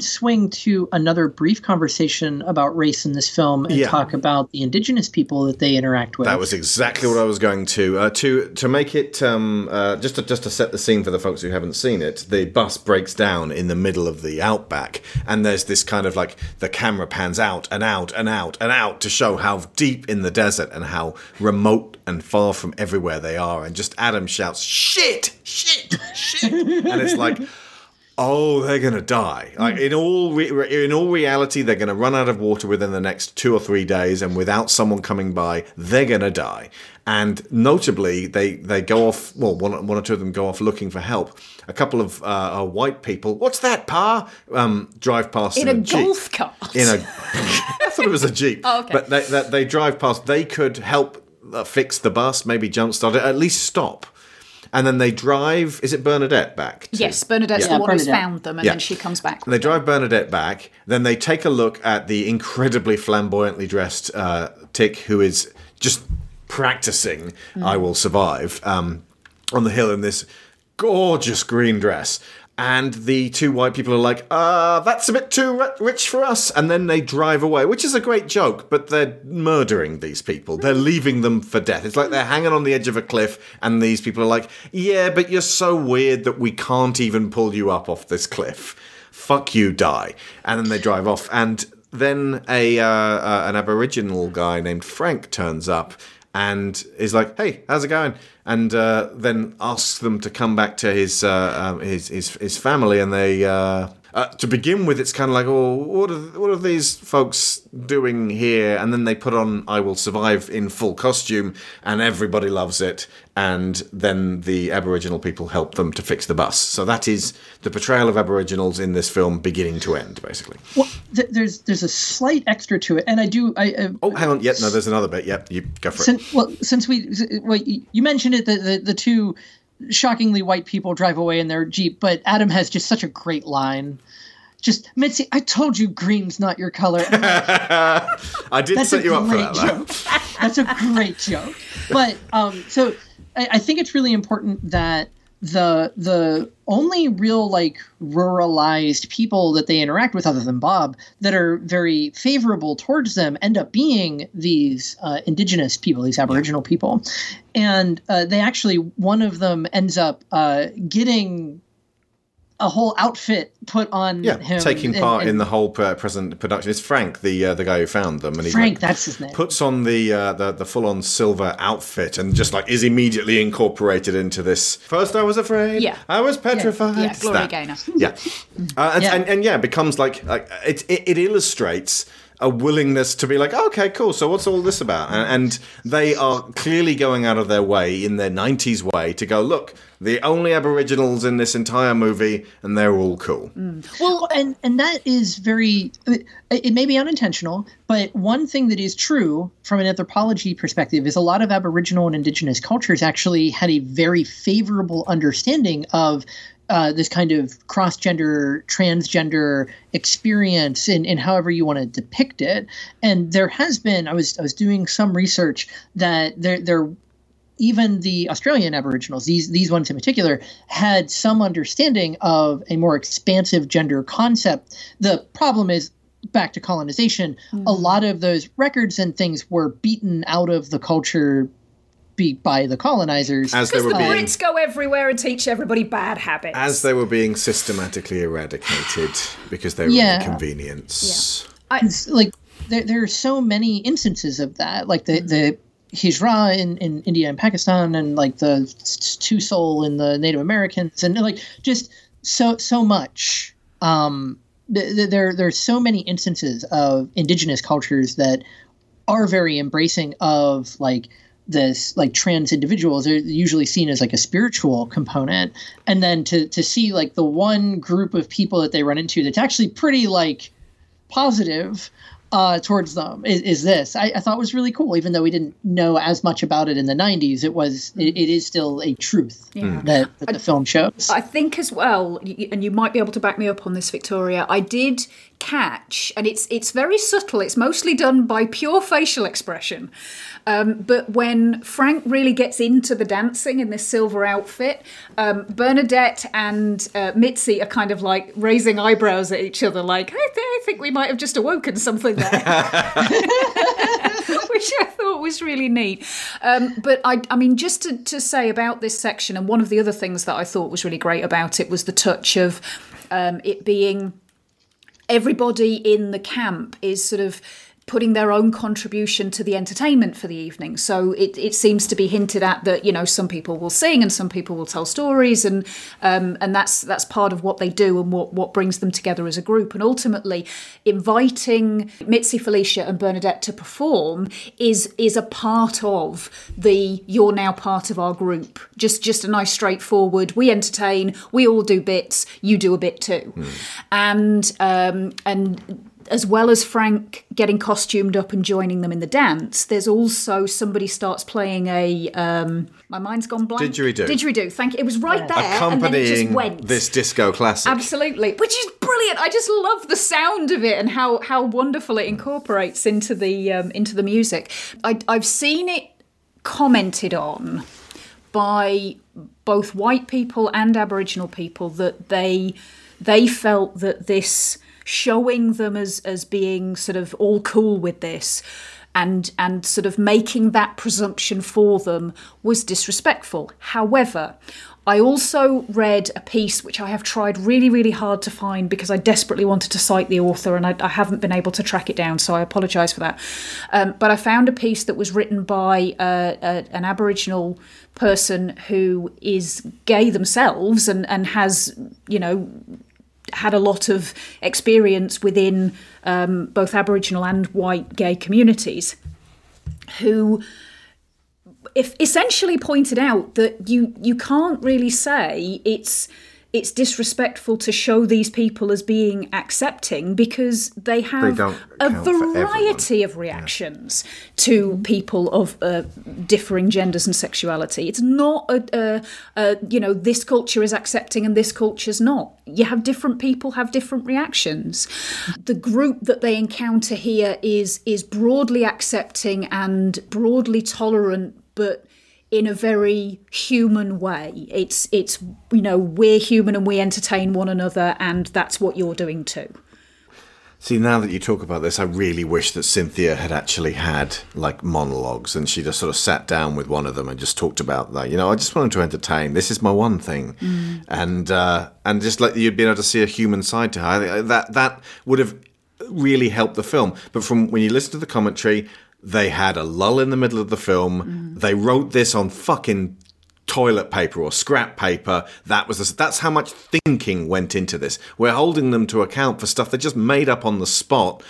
Swing to another brief conversation about race in this film and Yeah. talk about the indigenous people that they interact with. That was exactly what I was going to uh, to to make it um, uh, just to just to set the scene for the folks who haven't seen it. The bus breaks down in the middle of the outback, and there's this kind of like the camera pans out and out and out and out to show how deep in the desert and how remote and far from everywhere they are. And just Adam shouts, "Shit! Shit! Shit!" and it's like. Oh, they're gonna die! Like in all re- in all reality, they're gonna run out of water within the next two or three days, and without someone coming by, they're gonna die. And notably, they they go off. Well, one one or two of them go off looking for help. A couple of uh, white people. What's that, Pa? Um, drive past In in, a jeep. golf cart. In a, I thought it was a jeep. Oh, okay. But they, they they drive past. They could help uh, fix the bus, maybe jumpstart it, at least stop. And then they drive. Is it Bernadette back? to- Yes, Bernadette's Yeah. the one who's found them, and Yeah. then she comes back. And they drive Bernadette back. Then they take a look at the incredibly flamboyantly dressed uh, Tick, who is just practicing "I Will Survive" um, on the hill in this gorgeous green dress. And the two white people are like, "Uh, that's a bit too rich for us." And then they drive away, which is a great joke. But they're murdering these people. They're leaving them for death. It's like they're hanging on the edge of a cliff, and these people are like, "Yeah, but you're so weird that we can't even pull you up off this cliff." fuck you, die. And then they drive off. And then a uh, uh, an Aboriginal guy named Frank turns up and is like, "Hey, how's it going?" And uh, then asks them to come back to his uh, um, his, his his family. And they uh, uh, to begin with, it's kind of like, "Oh, what are what are these folks doing here?" And then they put on "I Will Survive" in full costume, and everybody loves it. And then the Aboriginal people help them to fix the bus. So that is the portrayal of Aboriginals in this film, beginning to end, basically. Well, th- there's there's a slight extra to it, and I do. I, I Oh, hang on. Yep, no, there's another bit. Yep, you go for it. well, since we well, you you mentioned it, the, the the two shockingly white people drive away in their jeep, but Adam has just such a great line. Just Mitzi, I told you green's not your color. I did That's set you up for that. joke. That's a great joke. But um, so I, I think it's really important that the the only real like ruralized people that they interact with, other than Bob, that are very favorable towards them, end up being these uh, indigenous people, these Aboriginal people, and uh, they actually one of them ends up uh, getting a whole outfit put on Yeah, him, taking and- part in the whole present production. It's Frank, the uh, the guy who found them, and he Frank, like, that's his name. puts on the uh, the, the full on silver outfit and just like is immediately incorporated into this. First, I was afraid. Yeah. I was petrified. Yeah, It's Gloria. Gaynor. Yeah, uh, and, Yeah. And, and yeah, it becomes like like it, it it illustrates a willingness to be like, okay, cool. So what's all this about? And, and they are clearly going out of their way in their '90s way to go look. The only Aboriginals in this entire movie, and they're all cool. Well, and and that is very. It, it may be unintentional, but one thing that is true from an anthropology perspective is a lot of Aboriginal and Indigenous cultures actually had a very favorable understanding of. Uh, this kind of cross-gender, transgender experience, in, in however you want to depict it, and there has been. I was I was doing some research that there there even the Australian Aboriginals, these these ones in particular, had some understanding of a more expansive gender concept. The problem is back to colonization. A mm. lot of those records and things were beaten out of the culture beat by the colonizers. As they Because were the being Brits go everywhere and teach everybody bad habits. as they were being systematically eradicated because they were Yeah. inconvenience. It's like there, there are so many instances of that, like the mm. the Hijra in, in India and Pakistan, and like the Two Soul in the Native Americans, and like just so so much. Um, th- th- there there's so many instances of indigenous cultures that are very embracing of like this like trans individuals are usually seen as like a spiritual component and then to to see like the one group of people that they run into that's actually pretty like positive uh, towards them is, is this I, I thought was really cool even though we didn't know as much about it in the 90s it was it, it is still a truth Yeah. that, that the film shows I think as well, and you might be able to back me up on this, Victoria. I did catch, and it's it's very subtle. It's mostly done by pure facial expression. Um, but when Frank really gets into the dancing in this silver outfit, um, Bernadette and uh, Mitzi are kind of like raising eyebrows at each other, like, I, th- I think we might have just awoken something there. which I thought was really neat. Um, but I, I mean, just to, to say about this section, and one of the other things that I thought was really great about it was the touch of um, it being everybody in the camp is sort of putting their own contribution to the entertainment for the evening. So it, it seems to be hinted at that you know some people will sing and some people will tell stories and um, and that's that's part of what they do and what what brings them together as a group. And ultimately, inviting Mitzi, Felicia, and Bernadette to perform is is a part of the you're now part of our group. Just just a nice straightforward. We entertain. We all do bits. You do a bit too, and um, and as well as Frank getting costumed up and joining them in the dance, there's also somebody starts playing a. Um, my mind's gone blank. Didgeridoo. Didgeridoo. Thank you. It was right there, and then it just Accompanying went. this disco classic. Absolutely, which is brilliant. I just love the sound of it and how how wonderful it incorporates into the um, into the music. I, I've seen it commented on by both white people and Aboriginal people that they they felt that this showing them as as being sort of all cool with this and and sort of making that presumption for them was disrespectful. However, I also read a piece which I have tried really, really hard to find because I desperately wanted to cite the author and I, I haven't been able to track it down, so I apologise for that. Um, but I found a piece that was written by uh, a, an Aboriginal person who is gay themselves and, and has, you know, had a lot of experience within um, both Aboriginal and white gay communities, who if essentially pointed out that you you can't really say it's it's disrespectful to show these people as being accepting because they have don't a variety of reactions to people of uh, differing genders and sexuality. It's not a, a, a you know this culture is accepting and this culture's not. You have different people have different reactions. The group that they encounter here is is broadly accepting and broadly tolerant, but in a very human way. It's it's you know we're human and we entertain one another, and that's what you're doing too. See, now that you talk about this, I really wish that Cynthia had actually had like monologues and she just sort of sat down with one of them and just talked about that. You know, I just wanted to entertain. This is my one thing, Mm. and uh, and just like you'd been able to see a human side to her. I think That that would have really helped the film. But from when you listen to the commentary, they had a lull in the middle of the film. They wrote this on fucking toilet paper or scrap paper. That was the, that's how much thinking went into this. We're holding them to account for stuff they just made up on the spot.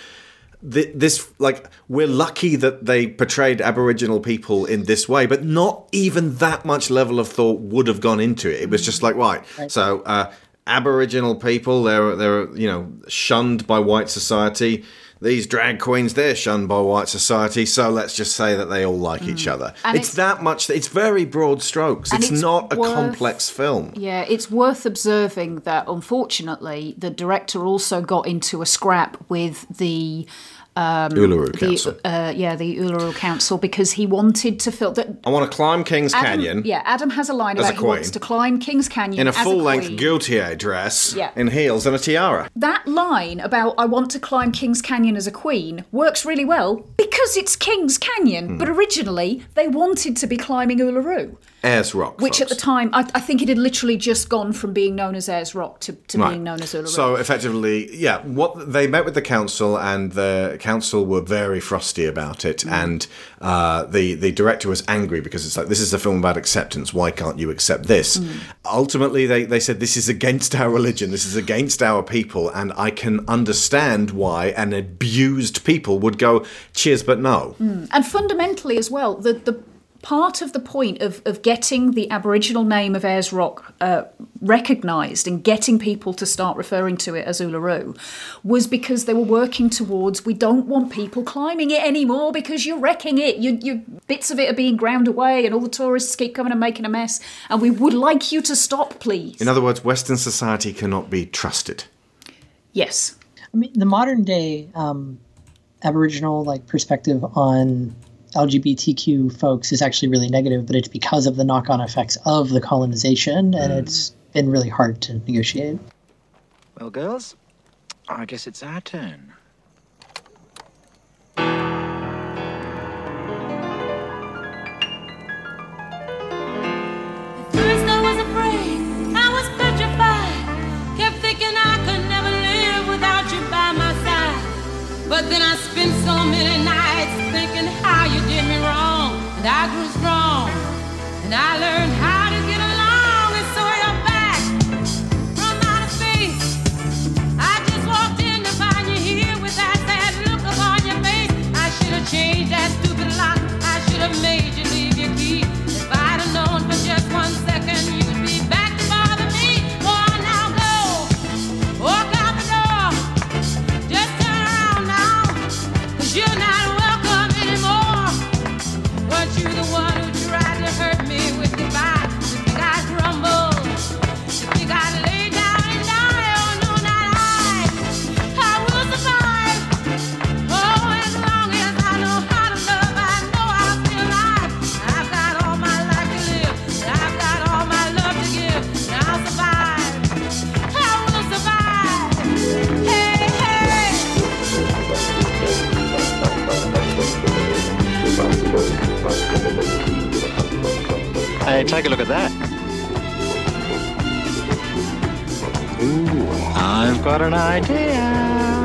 Th- This like we're lucky that they portrayed Aboriginal people in this way, but not even that much level of thought would have gone into it. It was just like right, so uh, Aboriginal people they're they're you know shunned by white society. These drag queens they're shunned by white society. So let's just say that they all like each mm. other. And it's, it's- that much. It's very broad strokes. It's, it's not a complex film. Yeah, it's worth observing that unfortunately the director also got into a scrap with the um, Uluru the, Council. Uh, yeah, the Uluru Council because he wanted to film that. I want to climb Kings Adam, Canyon Yeah, Adam has a line As a about he wants to climb Kings Canyon in a full length queen. Gaultier dress, Yeah. in heels and a tiara. That line about I want to climb Kings Canyon as a queen works really well because it's Kings Canyon, Hmm. but originally they wanted to be climbing Uluru. Ayers Rock. Which at the time, I, I think it had literally just gone from being known as Ayers Rock to, to Right. being known as Uluru. So effectively, yeah, what they met with the council, and the council were very frosty about it, Mm. and uh, the the director was angry because it's like this is a film about acceptance. Why can't you accept this? Mm. Ultimately, they they said this is against our religion, this is against our people, and I can understand why an abused people would go cheers, but no. Mm. And fundamentally as well, the, the part of the point of, of getting the Aboriginal name of Ayers Rock uh, recognised and getting people to start referring to it as Uluru was because they were working towards we don't want people climbing it anymore because you're wrecking it. You, you bits of it are being ground away and all the tourists keep coming and making a mess. And we would like you to stop, please. In other words, Western society cannot be trusted. Yes. I mean, the modern day um, Aboriginal like perspective on LGBTQ folks is actually really negative, but it's because of the knock-on effects of the colonization, and mm. it's been really hard to negotiate. Well, girls, I guess it's our turn. First I was afraid, I was petrified. Kept thinking I could never live without you by my side. But then I spent so many And I learned take a look at that. Ooh, I've got an idea.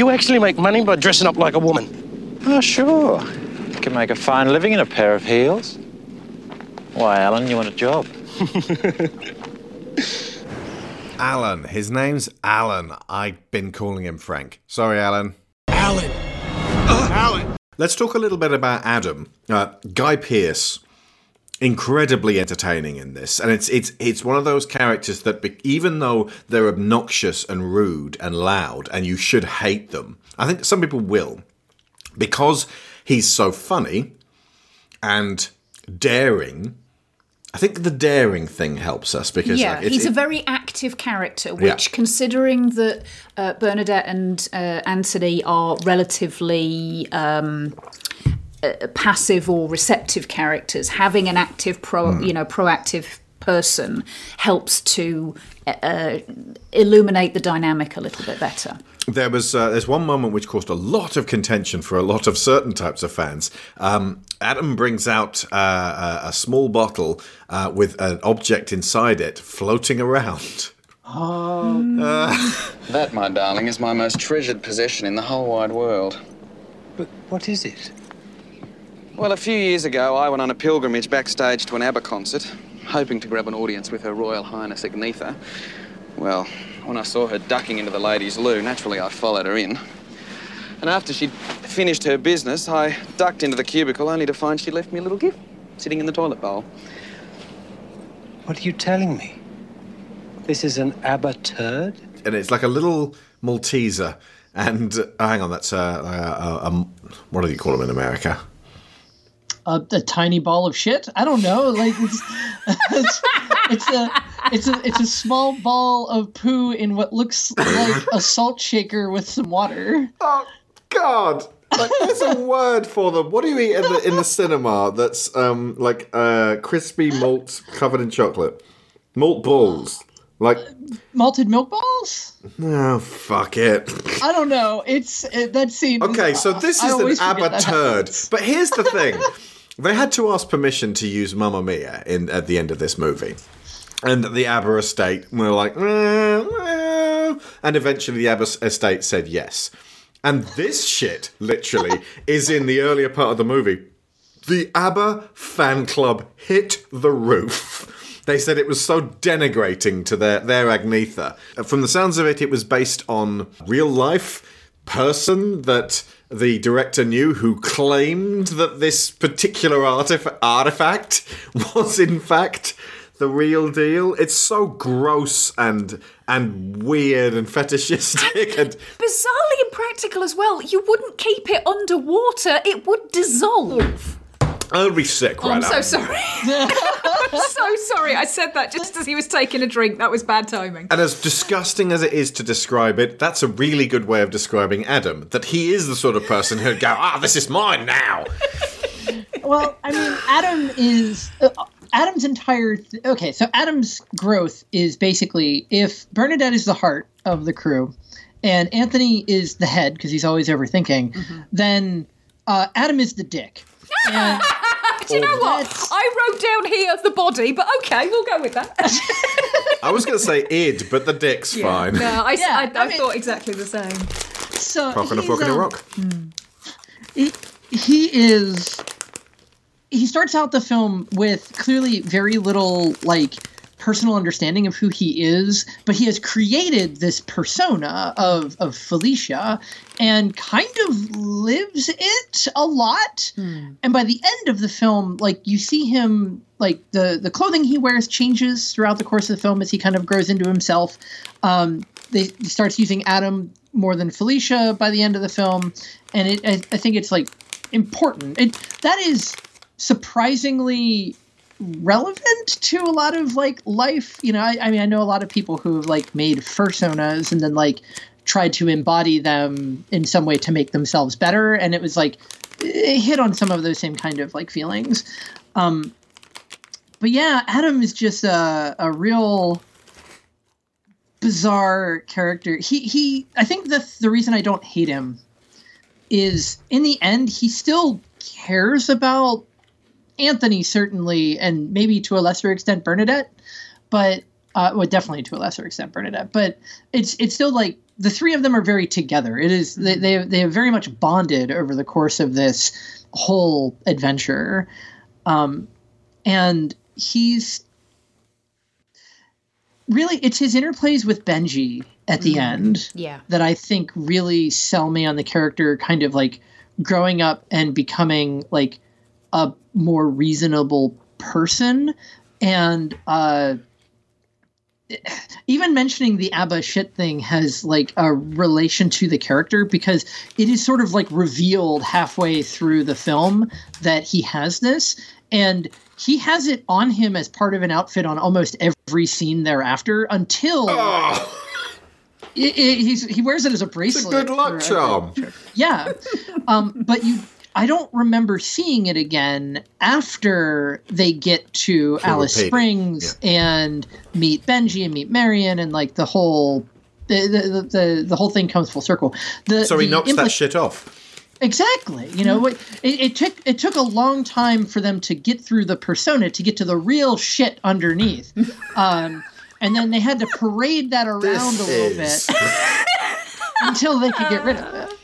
You actually make money by dressing up like a woman? Oh, sure. You can make a fine living in a pair of heels. Why, Alan, you want a job? Alan. His name's Alan. I've been calling him Frank. Sorry, Alan. Alan. Alan. Let's talk a little bit about Adam. Uh, Guy Pearce, incredibly entertaining in this, and it's it's it's one of those characters that, be, even though they're obnoxious and rude and loud, and you should hate them, I think some people will, because he's so funny and daring. I think the daring thing helps us because yeah, like, he's a very active character, Yeah. which, considering that uh, Bernadette and uh, Anthony are relatively um, uh, passive or receptive characters, having an active, pro, Hmm. you know, proactive person helps to uh, illuminate the dynamic a little bit better. There was uh, there's one moment which caused a lot of contention for a lot of certain types of fans. Um, Adam brings out uh, a, a small bottle uh, with an object inside it floating around. Oh. That, my darling, is my most treasured possession in the whole wide world. But what is it? Well, a few years ago, I went on a pilgrimage backstage to an ABBA concert, hoping to grab an audience with Her Royal Highness Agnetha. Well, when I saw her ducking into the ladies' loo, naturally I followed her in. And after she'd finished her business, I ducked into the cubicle only to find she'd left me a little gift sitting in the toilet bowl. What are you telling me? This is an ABBA turd? and it's like a little Malteser. And uh, hang on, that's a, a, a, a what do you call them in America? A, a tiny ball of shit. I don't know. Like it's it's, it's a it's a it's a small ball of poo in what looks like a salt shaker with some water. Oh God! Like, there's a word for them. What do you eat in the in the cinema? That's um like uh crispy malt covered in chocolate, malt balls. Like Malted milk balls? oh fuck it. I don't know. It's it, that scene. Okay, so this is an ABBA turd. But here's the thing: they had to ask permission to use Mamma Mia in at the end of this movie, and the ABBA estate were like, "Eh, well," and eventually the ABBA estate said yes. And this shit, literally, is in the earlier part of the movie. The ABBA fan club hit the roof. They said it was so denigrating to their, their Agnetha. From the sounds of it, it was based on real life person that the director knew who claimed that this particular artif- artifact was in fact the real deal. It's so gross and and weird and fetishistic and Bizarrely impractical as well. You wouldn't keep it underwater, it would dissolve. I'll be sick right I'm now. so sorry. I'm so sorry. I said that just as he was taking a drink. That was bad timing. And as disgusting as it is to describe it, that's a really good way of describing Adam. That he is the sort of person who'd go, ah, this is mine now. well, I mean, Adam is uh, Adam's entire. Th- okay, so Adam's growth is basically if Bernadette is the heart of the crew, and Anthony is the head because he's always overthinking, then uh, Adam is the dick. And Do you know what? I wrote down here the body, but okay, we'll go with that. I was going to say id, but the dick's fine. No, I, I, I thought exactly the same. so Cock and a he's, fork and a um, rock. he, he is he starts out the film with clearly very little like personal understanding of who he is but he has created this persona of of felicia and kind of lives it a lot. And by the end of the film like you see him like the the clothing he wears changes throughout the course of the film as he kind of grows into himself. Um they, he starts using adam more than felicia by the end of the film. And it i, I think it's like important. It that is surprisingly relevant to a lot of like life you know? I, I mean i know a lot of people who have like made fursonas and then like tried to embody them in some way to make themselves better and it was like it hit on some of those same kind of like feelings. Um but yeah adam is just a, a real bizarre character. He he i think the the reason i don't hate him is in the end he still cares about Anthony certainly, and maybe to a lesser extent Bernadette, but uh, well, definitely to a lesser extent Bernadette. But it's it's still like the three of them are very together. It is they they they have very much bonded over the course of this whole adventure, um, and he's really it's his interplays with Benji at the end Yeah. that I think really sell me on the character kind of like growing up and becoming like a more reasonable person and uh even mentioning the ABBA shit thing has like a relation to the character because it is sort of like revealed halfway through the film that he has this and he has it on him as part of an outfit on almost every scene thereafter until it, it- he's, he wears it as a bracelet. good luck charm. yeah. Um, but you, I don't remember seeing it again after they get to Alice Springs and meet Benji and meet Marion and like the whole. The, the, the, the whole thing comes full circle. The, So he the knocks that shit off. Exactly. You know, it, it took it took a long time for them to get through the persona to get to the real shit underneath. Um, and then they had to parade that around a little is- bit until they could get rid of it.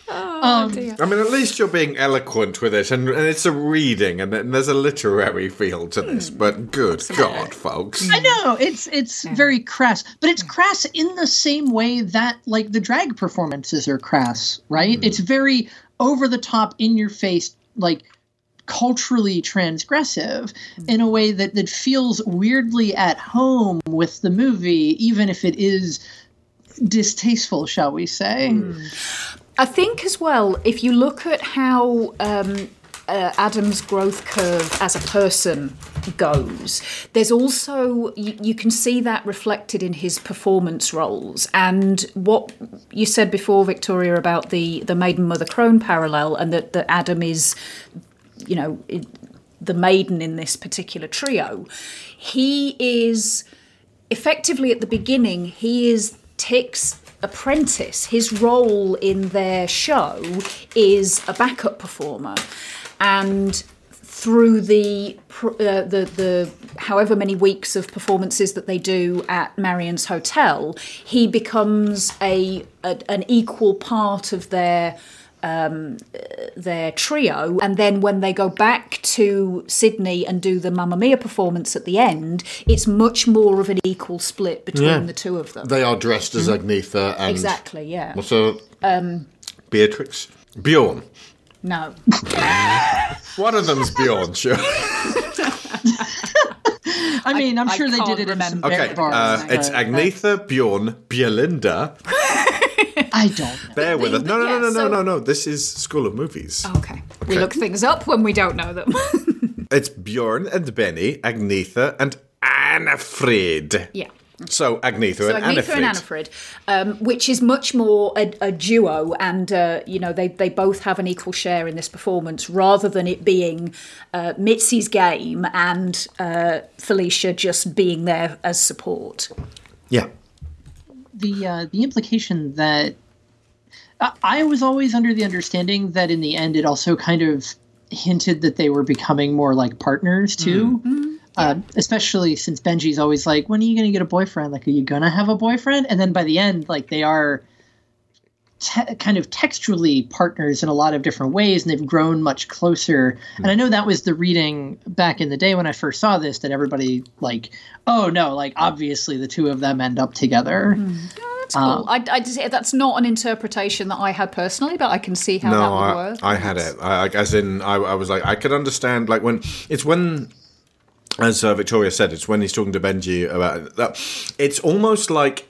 Um, I mean, at least you're being eloquent with it, and, and it's a reading, and, and there's a literary feel to this. Hmm. But good God, folks. I know it's it's very crass, but it's crass in the same way that like the drag performances are crass, right? Hmm. It's very over the top, in your face, like culturally transgressive hmm. in a way that that feels weirdly at home with the movie, even if it is distasteful, shall we say? I think as well, if you look at how um, uh, Adam's growth curve as a person goes, there's also you, you can see that reflected in his performance roles and what you said before, Victoria, about the the maiden mother crone parallel, and that that Adam is, you know. The maiden in this particular trio, he is effectively at the beginning, he is Tick's apprentice. His role in their show is a backup performer. And through the uh, the the however many weeks of performances that they do at Marion's hotel, he becomes a, a an equal part of their um, uh, their trio, and then when they go back to Sydney and do the Mamma Mia performance at the end, it's much more of an equal split between Yeah. the two of them. They are dressed as Agnetha and exactly, yeah. What's her? Um, Beatrix. Bjorn. no. One of them's Bjorn, sure. I mean, I'm I sure they did can't it in some Okay, bars. uh, it's Agnetha, Bjorn, Bjelinda. I don't. Bear with us. No, no, no, yeah, no, no, so- no, no. This is School of Movies. Okay. We look things up when we don't know them. It's Bjorn and Benny, Agnetha and Anni-Frid. yeah. So Agnetha So and Agnetha and Anni-Frid. Anni-Frid, um, which is much more a, a duo, and uh, you know they they both have an equal share in this performance, rather than it being uh, Mitzi's game and uh, Felicia just being there as support. Yeah. the uh, the implication that I, I was always under the understanding that in the end it also kind of hinted that they were becoming more like partners too. Mm. Mm-hmm. Uh, especially since Benji's always like, "When are you going to get a boyfriend? Like, are you going to have a boyfriend?" And then by the end, like they are te- kind of textually partners in a lot of different ways, and they've grown much closer. And I know that was the reading back in the day when I first saw this that everybody like, "Oh no, like obviously the two of them end up together." Mm-hmm. That's cool. I, I just, that's not an interpretation that I had personally, but I can see how that no, would I, work. I had it. I, as in, I, I was like, I could understand. Like when it's when, as uh, Victoria said, it's when he's talking to Benji about that. It's almost like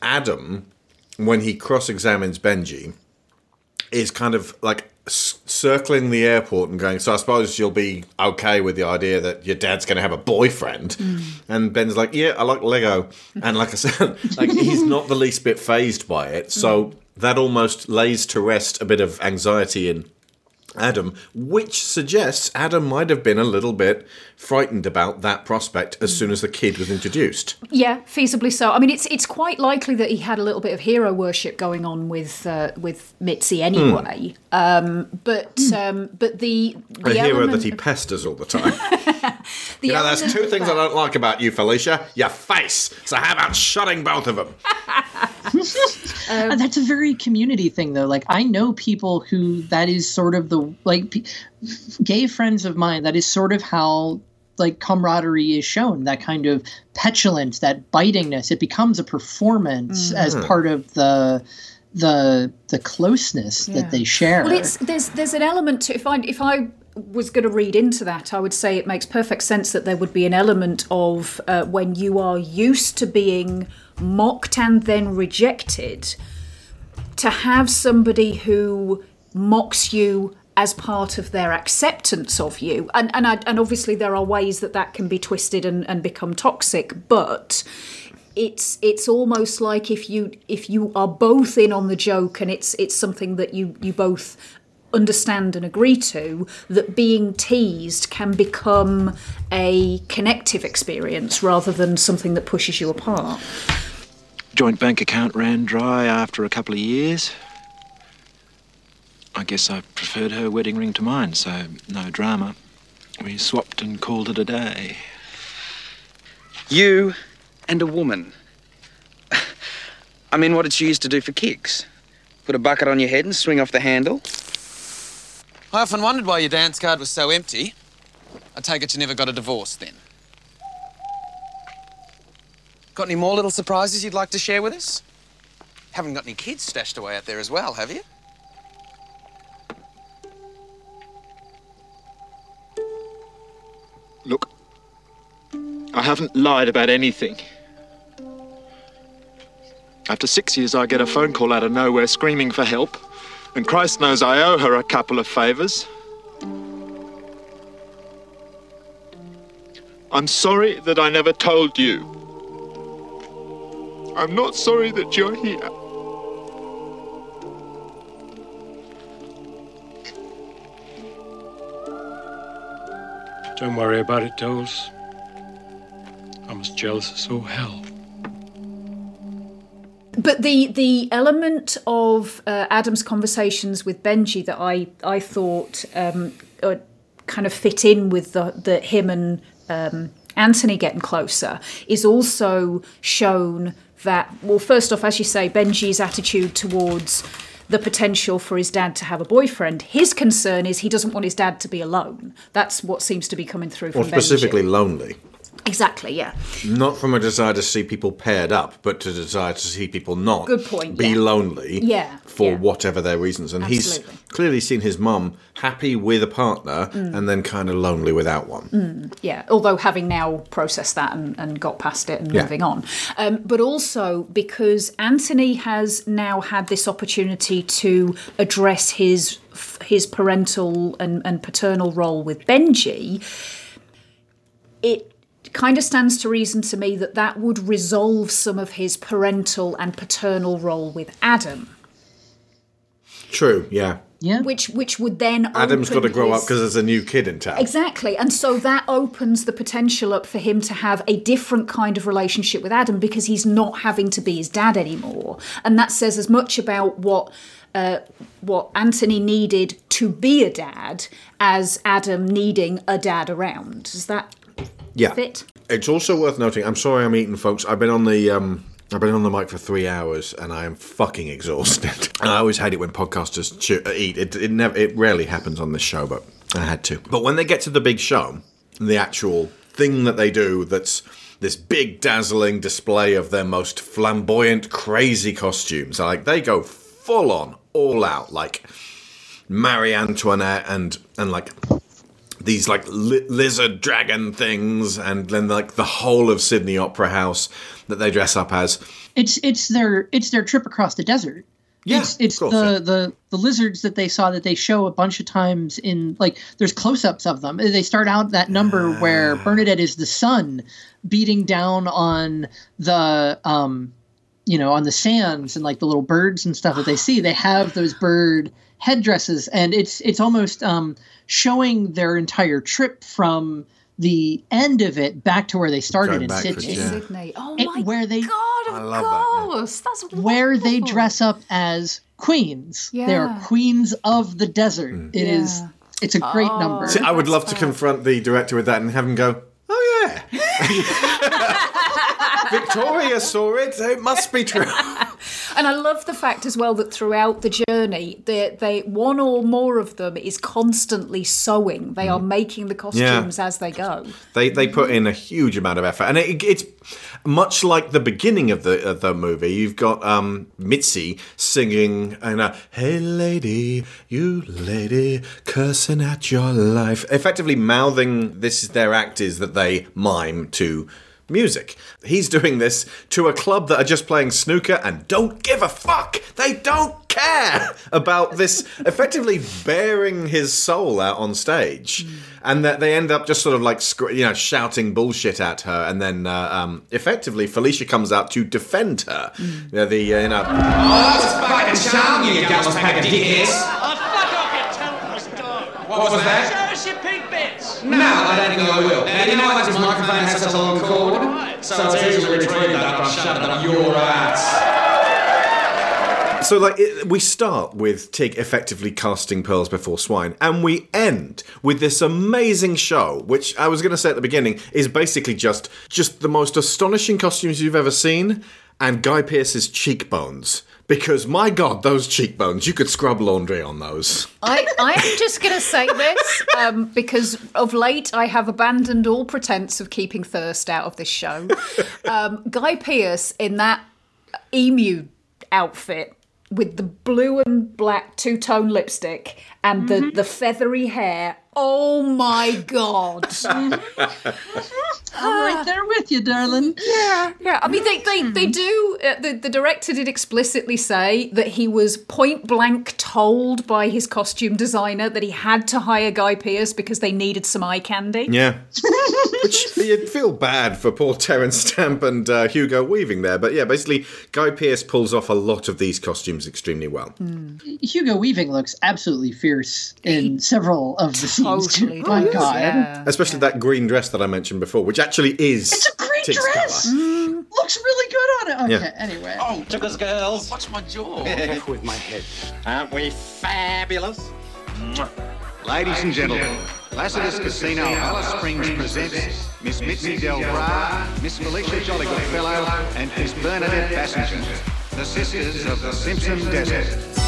Adam when he cross-examines Benji is kind of like circling the airport and going. So I suppose you'll be okay with the idea that your dad's going to have a boyfriend. Mm. And Ben's like, yeah, I like Lego. And like I said, like he's not the least bit phased by it. So mm. that almost lays to rest a bit of anxiety in Adam, which suggests Adam might have been a little bit frightened about that prospect as soon as the kid was introduced. Yeah, feasibly so. I mean, it's it's quite likely that he had a little bit of hero worship going on with uh, with Mitzi anyway. Um, but um, but the the a hero that he pesters all the time. the you know, there's two of things I don't like about you, Felicia. Your face. So how about shutting both of them? And that's a very community thing though like i know people who that is sort of the like p- gay friends of mine that is sort of how like camaraderie is shown that kind of petulance that bitingness it becomes a performance as Mhm. part of the the the closeness Yeah. that they share Well, it's there's there's an element to if I if I was going to read into that, I would say it makes perfect sense that there would be an element of uh, when you are used to being mocked and then rejected, to have somebody who mocks you as part of their acceptance of you and and, I, and obviously there are ways that that can be twisted and, and become toxic but it's it's almost like if you if you are both in on the joke and it's it's something that you you both understand and agree to that being teased can become a connective experience rather than something that pushes you apart Joint bank account ran dry after a couple of years. I guess I preferred her wedding ring to mine, so no drama. We swapped and called it a day. You and a woman. I mean, what did she used to do for kicks? Put a bucket on your head and swing off the handle? I often wondered why your dance card was so empty. I take it you never got a divorce then. Got any more little surprises you'd like to share with us? Haven't got any kids stashed away out there as well, have you? I haven't lied about anything. After six years, I get a phone call out of nowhere screaming for help, and Christ knows I owe her a couple of favours. I'm sorry that I never told you. I'm not sorry that you're here. Don't worry about it, Doles. I'm as jealous as all hell. But the the element of uh, Adam's conversations with Benji that I I thought um, uh, kind of fit in with the, the him and um, Anthony getting closer is also shown that well first off as you say Benji's attitude towards the potential for his dad to have a boyfriend his concern is he doesn't want his dad to be alone that's what seems to be coming through from Or specifically Benji. lonely. Exactly yeah Not from a desire to see people paired up, but to desire to see people not Good point, be yeah. lonely Yeah, for yeah. whatever their reasons. And Absolutely. he's clearly seen his mum happy with a partner Mm. and then kind of lonely without one. Mm, yeah, although having now processed that and, and got past it and Yeah. moving on. Um, but also because Anthony has now had this opportunity to address his his parental and, and paternal role with Benji, it kind of stands to reason to me that that would resolve some of his parental and paternal role with Adam. True, yeah. Yeah. Which which would then Adam's got to grow up because there's a new kid in town. Exactly. And so that opens the potential up for him to have a different kind of relationship with Adam because he's not having to be his dad anymore. And that says as much about what uh, what Anthony needed to be a dad as Adam needing a dad around. Does that Yeah. fit? It's also worth noting. I'm sorry I'm eating, folks. I've been on the um, I've been on the mic for three hours and I am fucking exhausted. I always hate it when podcasters chew, uh, eat. It, it never. It rarely happens on this show, but I had to. But when they get to the big show, the actual thing that they do, that's this big dazzling display of their most flamboyant, crazy costumes. Like they go full on, all out, like Marie Antoinette and and like these like li- lizard dragon things, and then like the whole of Sydney Opera House that they dress up as. It's it's their it's their trip across the desert. Yeah, it's, it's course, the, yeah. the the lizards that they saw that they show a bunch of times in like there's close-ups of them. They start out that number where Ah. Bernadette is the sun beating down on the um you know on the sands and like the little birds and stuff that they see. They have those bird headdresses and it's it's almost um showing their entire trip from the end of it back to where they started Going in Sydney. yeah. Sydney. Oh It- my where they god, of I love that, course. That's where they dress up as queens. Yeah. They are queens of the desert. Mm. It is. Yeah. It's a great number. See, I would love to confront the director with that and have him go, "Oh yeah, Victoria saw it. It must be true." And I love the fact as well that throughout the journey, they, they one or more of them is constantly sewing. They are making the costumes as they go. They they put in a huge amount of effort, and it, it's much like the beginning of the of the movie. You've got um, Mitzi singing and uh, "Hey lady, you lady, cursing at your life," effectively mouthing. This is their act is that they mime to music. He's doing this to a club that are just playing snooker and don't give a fuck. They don't care about this effectively bearing his soul out on stage. And that they end up just sort of like, you know, shouting bullshit at her. And then uh, um, effectively, Felicia comes out to defend her. You know, the, uh, you know, Oh, that was fucking charming, you gallus pack of dickheads. What was that? Show us your pig bits. No, I don't think I will. Now, you know why this microphone has such a long cord? So it's easily retrieved after I've shoved it up your ass. So, like, it, we start with Tick effectively casting pearls before swine, and we end with this amazing show, which I was going to say at the beginning is basically just just the most astonishing costumes you've ever seen, and Guy Pearce's cheekbones. Because my God, those cheekbones! You could scrub laundry on those. I, I am just going to say this um, because of late I have abandoned all pretense of keeping thirst out of this show. Um, Guy Pearce in that emu outfit with the blue and black two tone lipstick and the, the feathery hair. Oh my God. I'm right there with you, darling. Yeah, yeah. I mean, they they, they do. Uh, the the director did explicitly say that he was point blank told by his costume designer that he had to hire Guy Pearce because they needed some eye candy. Yeah. Which you'd feel bad for poor Terence Stamp and uh, Hugo Weaving there, but yeah, basically Guy Pearce pulls off a lot of these costumes extremely well. Hugo Weaving looks absolutely fierce in several of the scenes. Totally too. My does, God. yeah. Especially that green dress that I mentioned before, which actually is It's a green Tick's dress. colour. Mm, looks really good on it. Okay, Yeah. anyway. Oh, Tuckers girls. What's my jaw? Careful with my head. Aren't we fabulous? Ladies and gentlemen, Lasseter's Casino Alice Springs presents Miss Mitzi Del Bra, Miss Felicia Jolly Goodfellow, and Miss Bernadette Bassenger, the sisters of the Simpson Desert.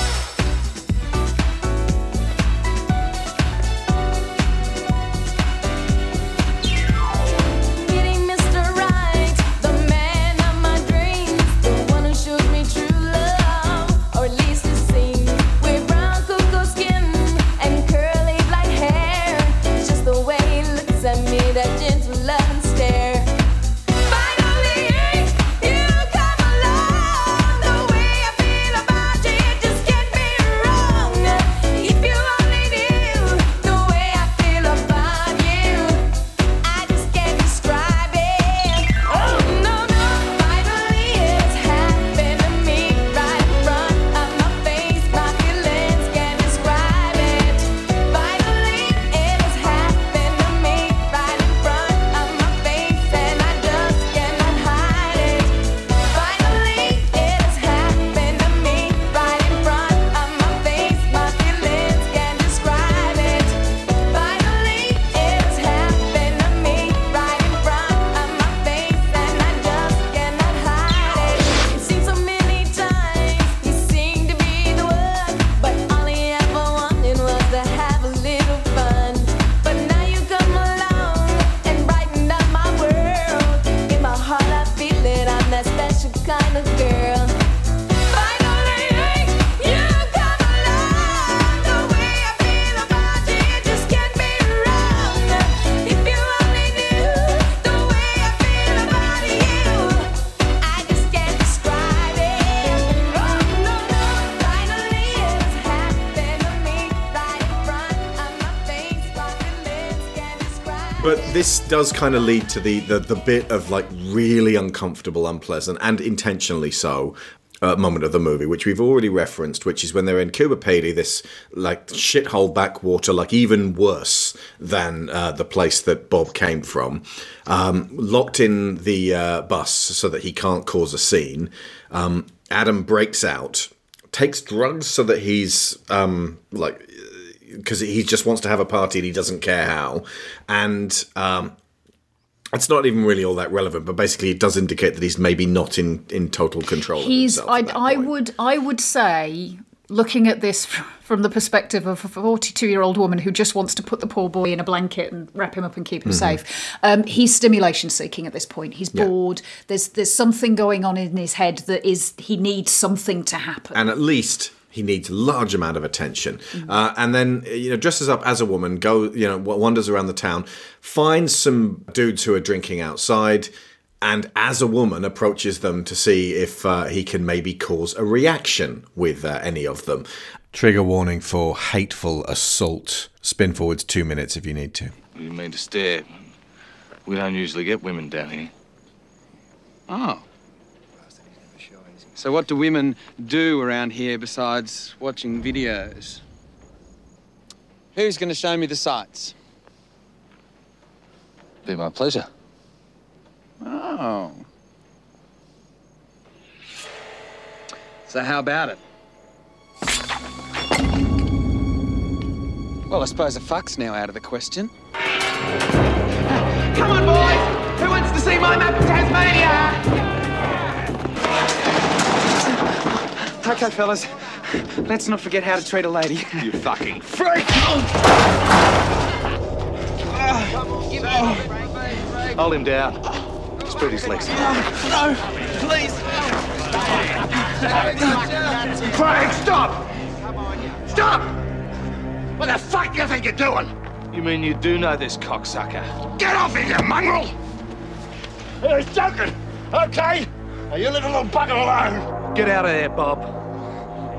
Does kind of lead to the, the the bit of like really uncomfortable, unpleasant, and intentionally so. Uh, moment of the movie, which we've already referenced, which is when they're in Coober Pedy, this like shithole backwater, like even worse than uh, the place that Bob came from, um, locked in the uh, bus so that he can't cause a scene. Um, Adam breaks out, takes drugs so that he's um, like because he just wants to have a party and he doesn't care how. And um, it's not even really all that relevant, but basically it does indicate that he's maybe not in, in total control. of He's. I. I would. I would say. Looking at this from the perspective of a 42 year old woman who just wants to put the poor boy in a blanket and wrap him up and keep him Mhm. safe, um, he's stimulation seeking at this point. He's Yeah. bored. There's there's something going on in his head that is he needs something to happen. and at least he needs a large amount of attention. Mm-hmm. Uh, and then you know dresses up as a woman, go you know wanders around the town, finds some dudes who are drinking outside. And as a woman, approaches them to see if uh, he can maybe cause a reaction with uh, any of them. Trigger warning for hateful assault. Spin forwards two minutes if you need to. You mean to stare? We don't usually get women down here. Oh. So what do women do around here besides watching videos? Who's going to show me the sights? Be my pleasure. Oh. So how about it? Well, I suppose a fuck's now out of the question. Come on, boys! Who wants to see my map of Tasmania? Okay, fellas. Let's not forget how to treat a lady. You fucking freak! Hold him down. Spread his legs. No, please. Craig, stop! Stop! What the fuck do you think you're doing? You mean you do know this cocksucker? Get off it, you mongrel! He's joking, okay? Now you leave a little bugger alone. Get out of there, Bob.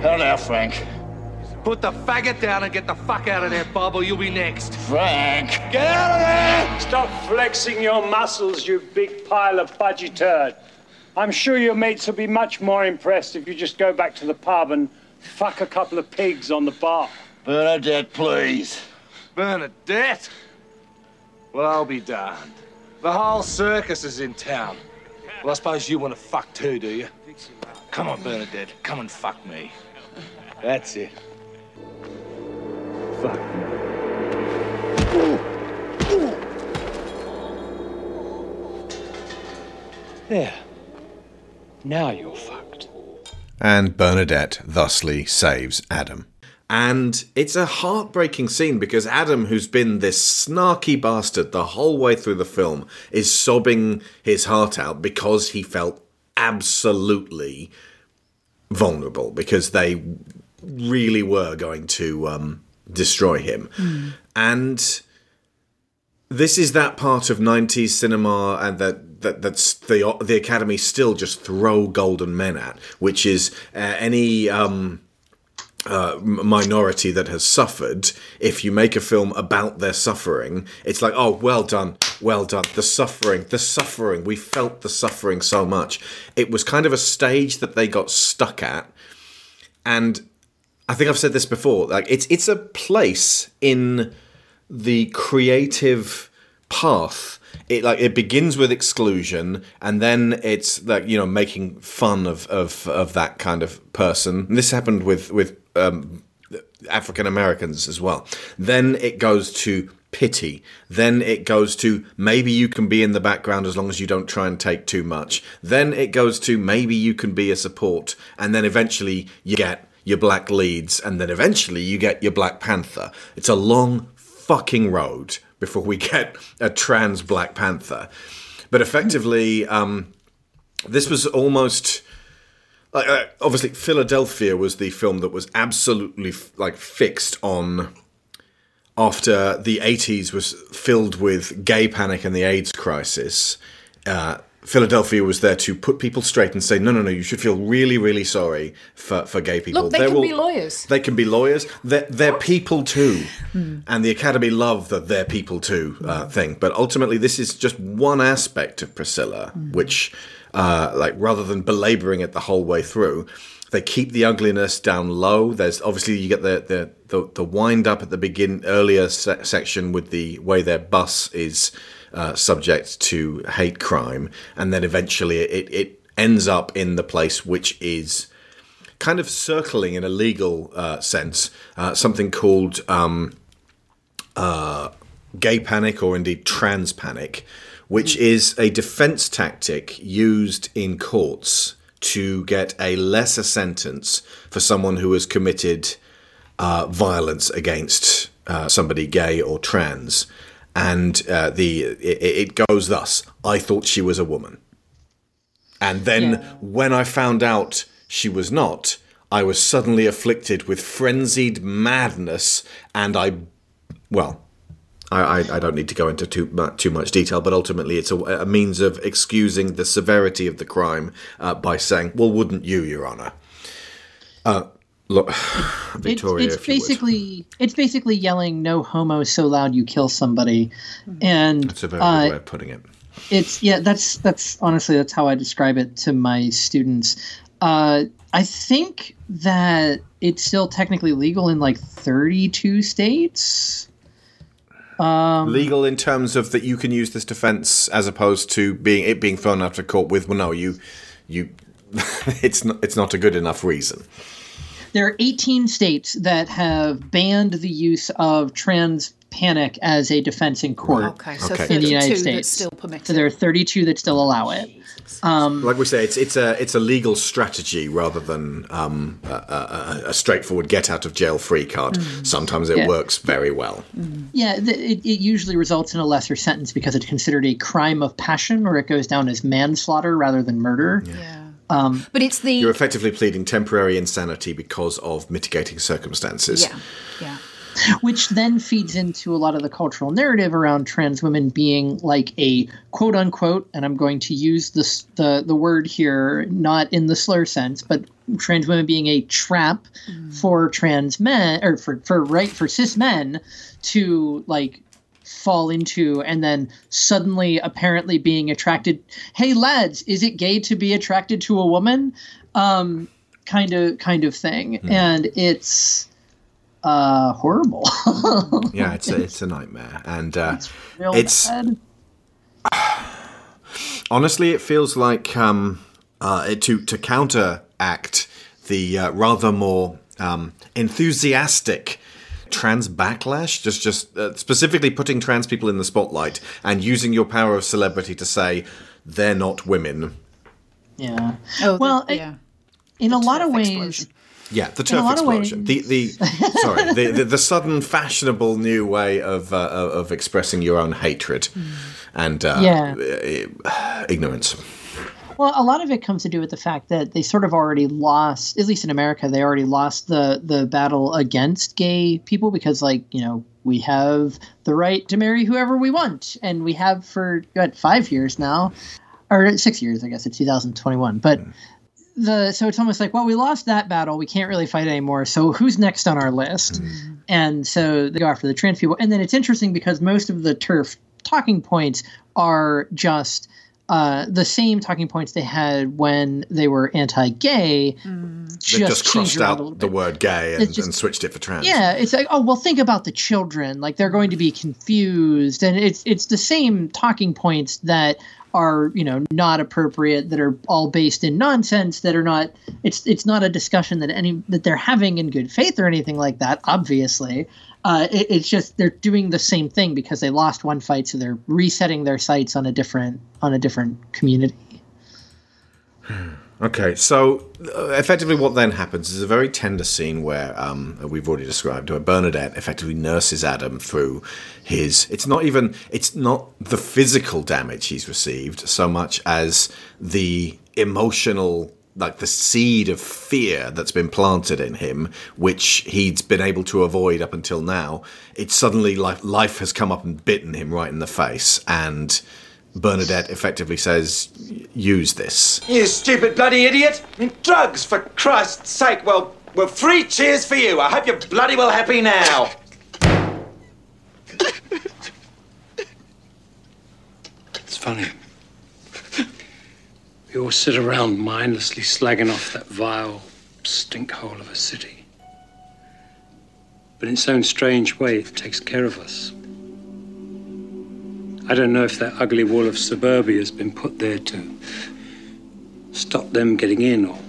How now, Frank? Put the faggot down and get the fuck out of there, Bob, or you'll be next. Frank! Get out of there! Stop flexing your muscles, you big pile of budgie turd. I'm sure your mates will be much more impressed if you just go back to the pub and fuck a couple of pigs on the bar. Bernadette, please. Bernadette? Well, I'll be darned. The whole circus is in town. Well, I suppose you want to fuck too, do you? Come on, Bernadette. Come and fuck me. That's it. Fuck me. There. Now you're fucked. And Bernadette thusly saves Adam. And it's a heartbreaking scene because Adam, who's been this snarky bastard the whole way through the film, is sobbing his heart out because he felt absolutely vulnerable because they really were going to um, destroy him. And this is that part of 90s cinema and that, that that's the the academy still just throw golden men at which is uh, any um uh, minority that has suffered, if you make a film about their suffering, it's like, oh, well done, well done. The suffering, the suffering. We felt the suffering so much. It was kind of a stage that they got stuck at, and I think I've said this before. Like, it's it's a place in the creative path it like it begins with exclusion and then it's like you know making fun of of of that kind of person and this happened with with um african americans as well. Then it goes to pity. Then it goes to maybe you can be in the background as long as you don't try and take too much. Then it goes to maybe you can be a support and then eventually you get your black leads and then eventually you get your black panther. It's a long fucking road before we get a trans Black Panther. But effectively, um, this was almost like uh, obviously Philadelphia was the film that was absolutely f- like fixed on after the 80s was filled with gay panic and the AIDS crisis. Uh, Philadelphia was there to put people straight and say, no, no, no, you should feel really, really sorry for, for gay people. Look, they There can will- be lawyers. They can be lawyers. They're, they're people too. Hmm. And the Academy love the they're people too uh, thing. But ultimately, this is just one aspect of Priscilla, which, uh, like, rather than belaboring it the whole way through, they keep the ugliness down low. There's obviously you get the the the, the wind up at the begin earlier se- section with the way their bus is uh, subject to hate crime, and then eventually it it ends up in the place which is kind of circling in a legal uh, sense uh, something called um, uh, gay panic or indeed trans panic, which is a defense tactic used in courts to get a lesser sentence for someone who has committed uh, violence against uh, somebody gay or trans. And uh, the it, it goes thus: I thought she was a woman. And then when I found out she was not, I was suddenly afflicted with frenzied madness, and I, well, I, I, I don't need to go into too much, too much detail, but ultimately it's a, a means of excusing the severity of the crime uh, by saying, "Well, wouldn't you, Your Honor?" Uh, look, Victoria, it's, it's if you would. basically it's basically yelling "No homo so loud you kill somebody," and That's a very uh, good way of putting it. it's yeah that's that's honestly that's how i describe it to my students uh, i think that it's still technically legal in like 32 states um, Legal in terms of that you can use this defence as opposed to being it being thrown out of court with well, no, you, you, it's not it's not a good enough reason. there are 18 states that have banned the use of trans panic as a defense in court Okay, so in the United States. that still permit so there are 32 that still allow it. Um, Like we say, it's it's a it's a legal strategy rather than um, a, a, a straightforward get out of jail free card. Mm. Sometimes it Yeah. works very well. Yeah, th- it, it usually results in a lesser sentence because it's considered a crime of passion, or it goes down as manslaughter rather than murder. Um, but it's the You're effectively pleading temporary insanity because of mitigating circumstances. yeah, yeah. Which then feeds into a lot of the cultural narrative around trans women being like a quote unquote, and I'm going to use this the the word here not in the slur sense, but trans women being a trap for trans men or for for right for cis men to like fall into and then suddenly apparently being attracted hey lads is it gay to be attracted to a woman? Um kind of kind of thing. And it's uh horrible Yeah, it's a, it's a nightmare, and uh, Real it's bad. honestly it feels like um, uh, it- to to counteract the uh, rather more um, enthusiastic trans backlash, just just uh, specifically putting trans people in the spotlight and using your power of celebrity to say they're not women. Yeah. Oh, well, the- yeah. in a lot of ways, Yeah, the TERF explosion. The the sorry, the, the the sudden fashionable new way of uh, of expressing your own hatred and uh, Yeah. ignorance. Well, a lot of it comes to do with the fact that they sort of already lost, at least in America, they already lost the the battle against gay people because, like, you know, we have the right to marry whoever we want, and we have for what five years now, or six years, I guess, it's 2021. But the so it's almost like, well, we lost that battle, we can't really fight anymore. So who's next on our list? And so they go after the trans people, and then it's interesting because most of the TERF talking points are just uh, the same talking points they had when they were anti-gay. They just, crossed around a little out the word gay and, just- and switched it for trans. yeah, it's like, oh well, think about the children. Like they're going to be confused, and it's it's the same talking points that are you know not appropriate, that are all based in nonsense, that are not. It's it's not a discussion that any that they're having in good faith or anything like that. Obviously, uh, it, it's just they're doing the same thing because they lost one fight, so they're resetting their sights on a different on a different community. Okay, so uh, effectively, what then happens is a very tender scene where um, we've already described, where Bernadette effectively nurses Adam through his. It's not even. It's not the physical damage he's received so much as the emotional, like the seed of fear that's been planted in him, which he's been able to avoid up until now. It's suddenly like life has come up and bitten him right in the face, and Bernadette effectively says, "Use this." You stupid bloody idiot! I mean, drugs, for Christ's sake! Well, well, three cheers for you. I hope you're bloody well happy now. It's funny. We all sit around mindlessly slagging off that vile stinkhole of a city. But in its own strange way, it takes care of us. I don't know if that ugly wall of suburbia has been put there to stop them getting in or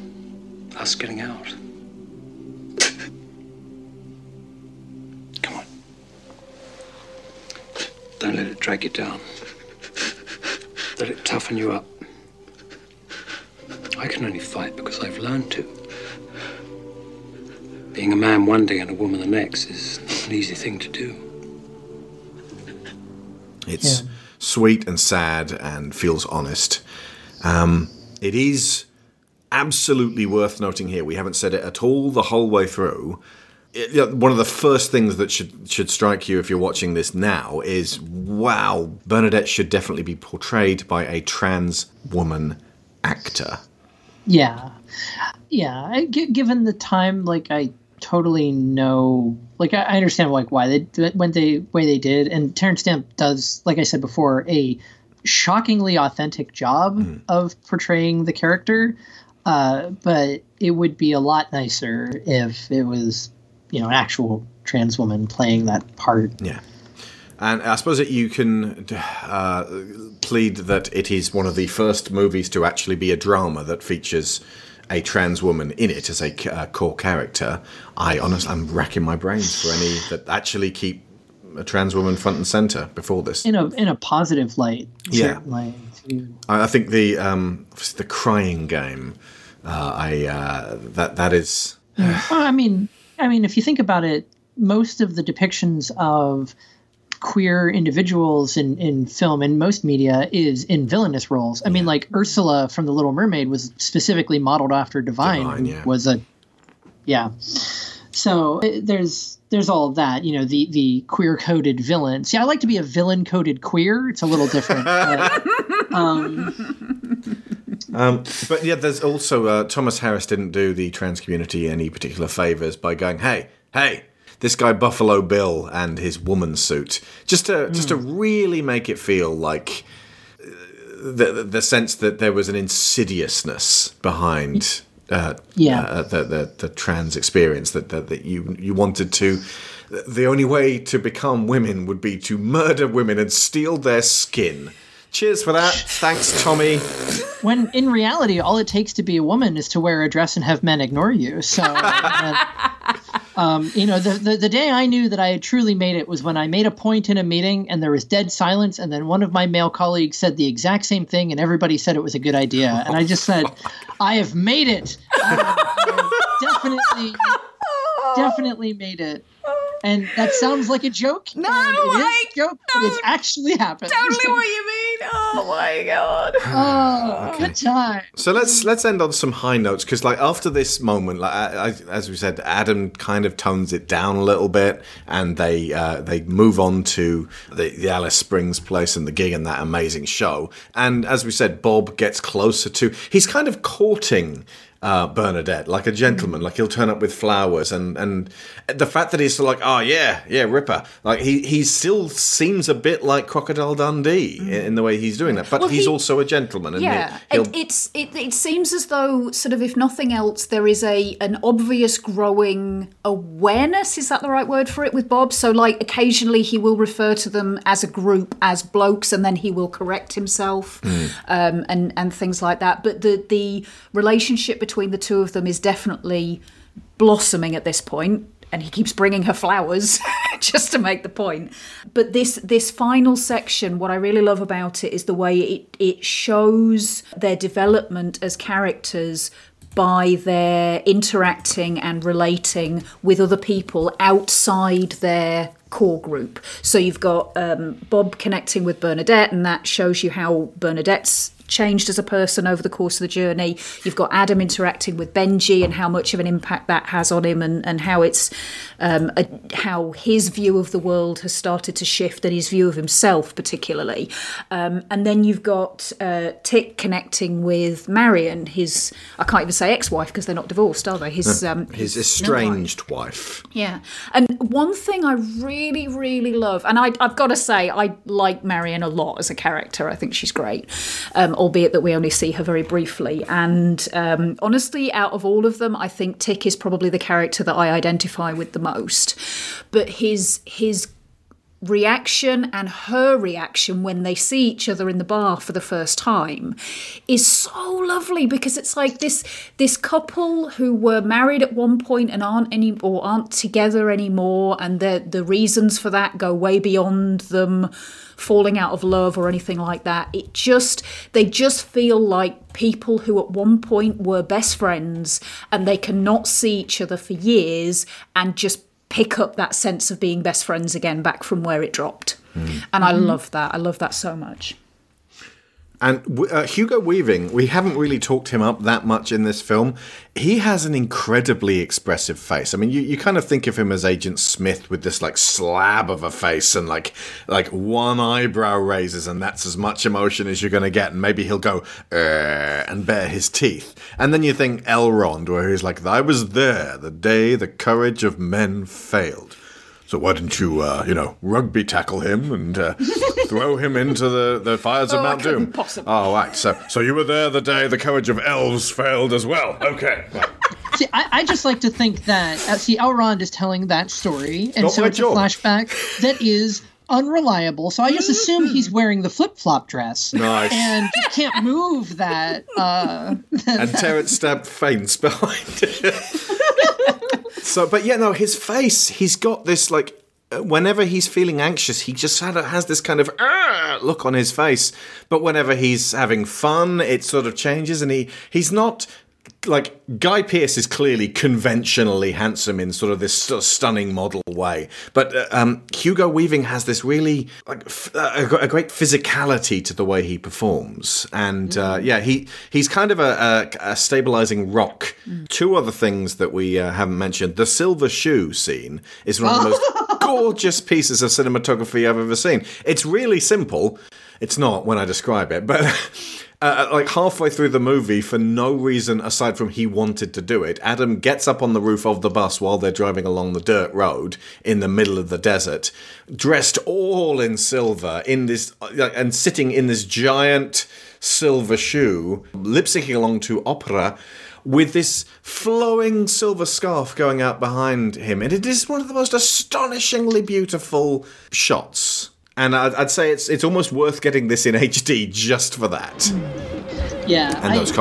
us getting out. Come on. Don't let it drag you down. Let it toughen you up. I can only fight because I've learned to. Being a man one day and a woman the next is not an easy thing to do. It's sweet and sad and feels honest. Um, it is absolutely worth noting here. We haven't said it at all the whole way through. It- you know, one of the first things that should should strike you if you're watching this now is wow, Bernadette should definitely be portrayed by a trans woman actor. Yeah, yeah. I- given the time, like I totally know, like I, I understand like why they went the way they did, and Terence Stamp does, like I said before, a shockingly authentic job of portraying the character. Uh, but it would be a lot nicer if it was, you know, an actual trans woman playing that part. Yeah. And I suppose that you can uh, plead that it is one of the first movies to actually be a drama that features a trans woman in it as a uh, core character. I honestly, I'm racking my brains for any that actually keep a trans woman front and center before this. In a in a positive light, Yeah. I think the um, the crying game. Uh, I uh, that that is well, I mean, I mean, if you think about it, most of the depictions of queer individuals in, in film and most media is in villainous roles. I mean, like Ursula from The Little Mermaid was specifically modeled after Divine, Divine, yeah. was a yeah. So uh, there's there's all of that, you know, the the queer coded villain. See, I like to be a villain coded queer. It's a little different. but, um, Um, but yeah, there's also uh, Thomas Harris didn't do the trans community any particular favors by going, "Hey, hey, this guy Buffalo Bill and his woman suit," just to just to really make it feel like uh, the the sense that there was an insidiousness behind. Uh, Yeah. uh, the, the the trans experience that, that that you you wanted to the only way to become women would be to murder women and steal their skin. Cheers for that. Thanks, Tommy. when in reality, all it takes to be a woman is to wear a dress and have men ignore you. So uh, Um, you know, the, the the day I knew that I had truly made it was when I made a point in a meeting and there was dead silence, and then one of my male colleagues said the exact same thing, and everybody said it was a good idea, and I just said, "I have made it. I have, I have definitely, definitely made it." And that sounds like a joke. No, it is a joke, but it's actually happened. Totally what you mean. Oh my god. Oh, good time. So let's let's end on some high notes because, like, after this moment, like I, I, as we said, Adam kind of tones it down a little bit, and they uh, they move on to the, the Alice Springs place and the gig and that amazing show. And as we said, Bob gets closer to. He's kind of courting. Uh, Bernadette, like a gentleman, like he'll turn up with flowers, and and the fact that he's like, oh yeah, yeah, Ripper, like he he still seems a bit like Crocodile Dundee in, in the way he's doing that, but Well, he's he- also a gentleman, and Yeah, he'll, it, it's it, it seems as though sort of if nothing else, there is a an obvious growing awareness. Is that the right word for it with Bob? So like occasionally he will refer to them as a group as blokes, and then he will correct himself um, and and things like that. But the the relationship between the two of them is definitely blossoming at this point and he keeps bringing her flowers just to make the point but this this final section what i really love about it is the way it it shows their development as characters by their interacting and relating with other people outside their core group. So you've got um, Bob connecting with Bernadette, and that shows you how Bernadette's changed as a person over the course of the journey. You've got Adam interacting with Benji and how much of an impact that has on him, and, and how it's um, a, how his view of the world has started to shift, and his view of himself particularly. Um, and then you've got uh, Tick connecting with Marion, his I can't even say ex-wife because they're not divorced, are they? His No, um, his no, estranged wife. yeah. And one thing I really, really love, and I, I've got to say, I like Marion a lot as a character. I think she's great, um, albeit that we only see her very briefly. And um, honestly, out of all of them, I think Tick is probably the character that I identify with the most. But his his reaction and her reaction when they see each other in the bar for the first time is so lovely because it's like this this couple who were married at one point and aren't any or aren't together anymore and the the reasons for that go way beyond them falling out of love or anything like that it just they just feel like people who at one point were best friends and they cannot see each other for years and just pick up that sense of being best friends again back from where it dropped. And I Mhm. love that. I love that so much. And uh, Hugo Weaving, we haven't really talked him up that much in this film. He has an incredibly expressive face. I mean, you, you kind of think of him as Agent Smith with this like slab of a face and like like one eyebrow raises, and that's as much emotion as you're going to get. And maybe he'll go "Er," and bare his teeth. And then you think Elrond, where he's like, "I was there the day the courage of men failed." So why didn't you, uh, you know, rugby tackle him and uh, throw him into the, the fires of Oh, I Mount Doom? couldn't possibly. Oh, right. So, so you were there the day the courage of elves failed as well. Okay. See, I, I just like to think that uh, see, Elrond is telling that story, and Not so it's job. a flashback that is unreliable. So I just assume he's wearing the flip flop dress, Nice. and just can't move that. Uh, and Terence Stamp faints behind it. so, but yeah, no, his face, he's got this like. uh, Whenever he's feeling anxious, he just has this kind of "Ah," look on his face. But whenever he's having fun, it sort of changes, and he he's not like Guy Pearce is clearly conventionally handsome in sort of this st- stunning model way, but uh, um, Hugo Weaving has this really like f- a, a great physicality to the way he performs, and uh, yeah, he he's kind of a, a, a stabilizing rock. Two other things that we uh, haven't mentioned: the silver shoe scene is one of the most gorgeous pieces of cinematography I've ever seen. It's really simple. It's not when I describe it, but. Uh, like halfway through the movie, for no reason aside from he wanted to do it, Adam gets up on the roof of the bus while they're driving along the dirt road in the middle of the desert, dressed all in silver, in this uh, and sitting in this giant silver shoe, lip syncing along to opera with this flowing silver scarf going out behind him. And it is one of the most astonishingly beautiful shots. And I'd, I'd say it's it's almost worth getting this in HD just for that. Yeah, and I- those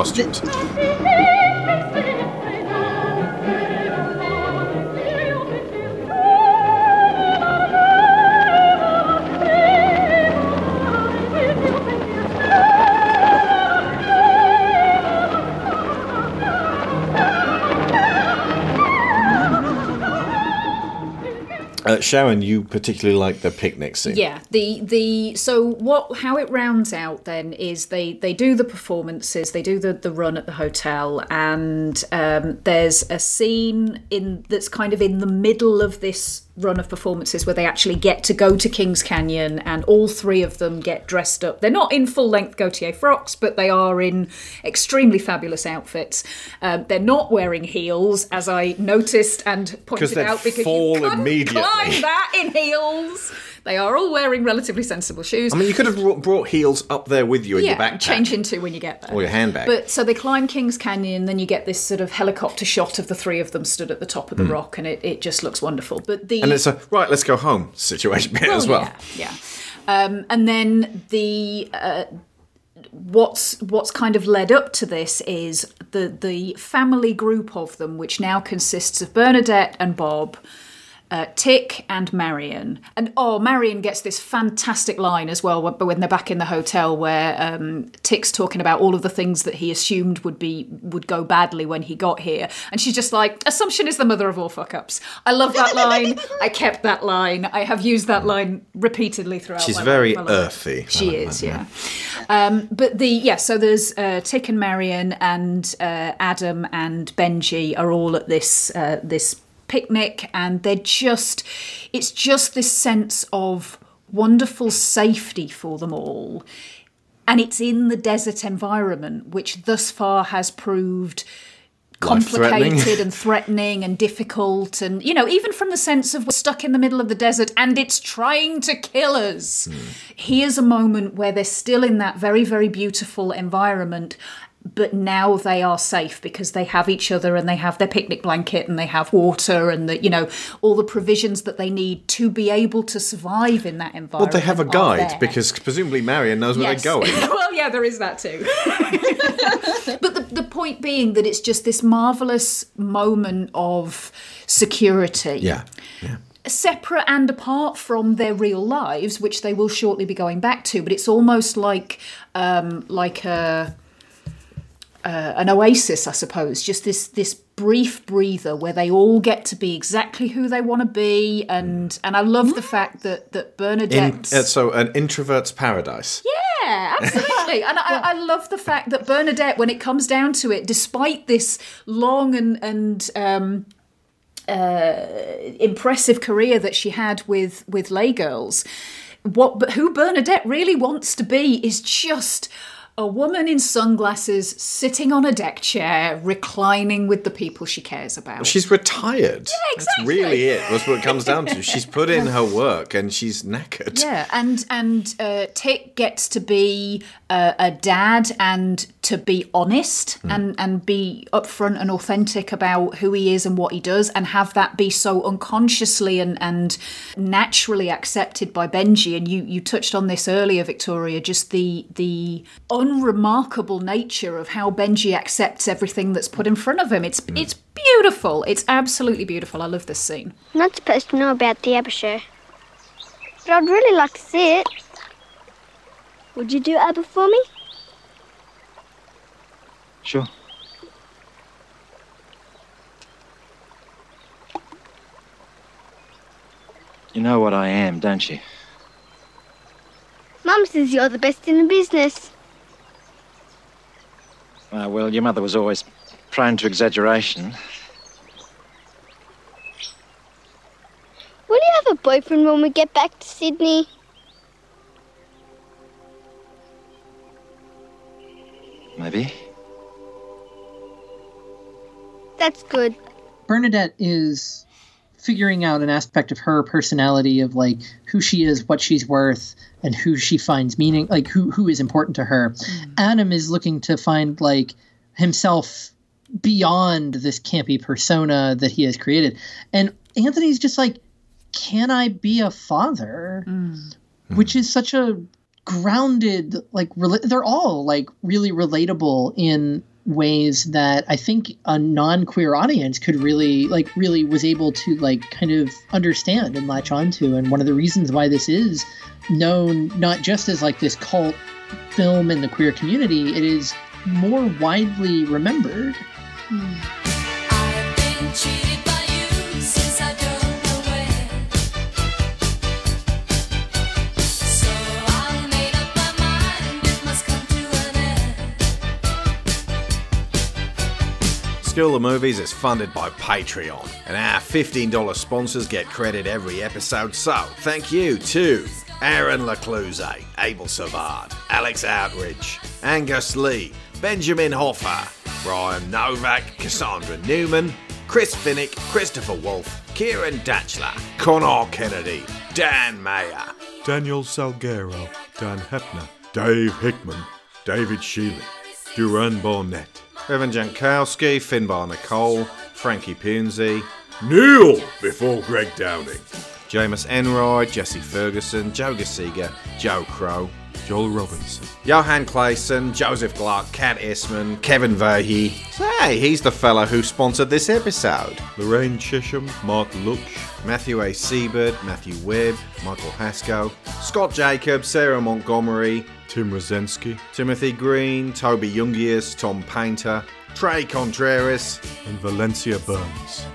costumes. Sharon, you particularly like the picnic scene. Yeah, the the so what how it rounds out then is they they do the performances, they do the the run at the hotel, and um, there's a scene in that's kind of in the middle of this run of performances where they actually get to go to Kings Canyon and all three of them get dressed up. They're not in full length Gaultier frocks, but they are in extremely fabulous outfits. Um, they're not wearing heels, as I noticed and pointed out because fall you immediately. climb that in heels. They are all wearing relatively sensible shoes. I mean, you could have brought, heels up there with you in yeah, your backpack change into when you get there. or your handbag. But so they climb Kings Canyon, then you get this sort of helicopter shot of the three of them stood at the top of the Hmm. rock, and it, it just looks wonderful. But the and it's a right, let's go home situation bit as well. yeah, yeah. Um, and then the uh, what's what's kind of led up to this is the the family group of them, which now consists of Bernadette and Bob. Uh, Tick and Marion, and oh, Marion gets this fantastic line as well when when they're back in the hotel, where um, Tick's talking about all of the things that he assumed would be would go badly when he got here, and she's just like, "Assumption is the mother of all fuck ups." I love that line. I kept that line. I have used that line repeatedly throughout. She's very life. I love it. earthy. She is, yeah. Um, but the yeah, so there's uh, Tick and Marion and uh, Adam and Benji are all at this uh, this picnic, and they're just it's just this sense of wonderful safety for them all, and it's in the desert environment, which thus far has proved complicated and threatening and difficult and you know even from the sense of we're stuck in the middle of the desert and it's trying to kill us. Hmm. Here's a moment where they're still in that very very beautiful environment but now they are safe because they have each other and they have their picnic blanket and they have water and the you know all the provisions that they need to be able to survive in that environment. Well, they have a guide because presumably Marion knows where Yes. they're going. well, yeah, there is that too. but the, the point being that it's just this marvelous moment of security. Yeah. Separate and apart from their real lives, which they will shortly be going back to, but it's almost like um, like a uh, an oasis, I suppose. Just this this brief breather where they all get to be exactly who they want to be, and and I love the fact that that In, Bernadette. uh, so, an introvert's paradise. Yeah, absolutely. and I, I love the fact that Bernadette, when it comes down to it, despite this long and and um, uh, impressive career that she had with with Les Girls, what but who Bernadette really wants to be is just a woman in sunglasses sitting on a deck chair, reclining with the people she cares about. She's retired. Yeah, exactly. That's really it. That's what it comes down to. She's put in her work and she's knackered. Yeah, and and uh, Tick gets to be uh, a dad and to be honest and and be upfront and authentic about who he is and what he does, and have that be so unconsciously and and naturally accepted by Benji. And you you touched on this earlier, Victoria, just the the unremarkable nature of how Benji accepts everything that's put in front of him. It's it's beautiful. It's absolutely beautiful. I love this scene. I'm not supposed to know about the ABBA show. But I'd really like to see it. Would you do ABBA for me? Sure. You know what I am, don't you? Mum says you're the best in the business. Uh, well, your mother was always prone to exaggeration. Will you have a boyfriend when we get back to Sydney? Maybe. That's good. Bernadette is figuring out an aspect of her personality of like who she is, what she's worth, and who she finds meaning, like who who is important to her. Mm. Adam is looking to find like himself beyond this campy persona that he has created. And Anthony's just like, can I be a father? Mm. Which is such a grounded, like, rela- they're all like really relatable in ways that I think a non-queer audience could really like really was able to like kind of understand and latch onto. And one of the reasons why this is known not just as like this cult film in the queer community it is more widely remembered School of Movies is funded by Patreon, and our $15 sponsors get credit every episode. So, thank you to Aaron Lecluse, Abel Savard, Alex Outridge, Angus Lee, Benjamin Hoffer, Brian Novak, Cassandra Newman, Chris Finnick, Christopher Wolf, Kieran Datchler, Connor Kennedy, Dan Mayer, Daniel Salguero, Dan Hepner, Dave Hickman, David Shealy, Duran Barnett, Evan Jankowski, Finbar Nicole, Frankie Punzi, Neil before Greg Downing, Jameis Enroy, Jesse Ferguson, Joe Gasiga, Joe Crow, Joel Robinson, Johan Clayson, Joseph Clark, Kat Isman, Kevin Verhey. Hey, he's the fella who sponsored this episode. Lorraine Chisham, Mark Lutch, Matthew A. Seabird, Matthew Webb, Michael Haskell, Scott Jacobs, Sarah Montgomery, Tim Rosensky, Timothy Green, Toby Jungius, Tom Painter, Trey Contreras, and Valencia Burns.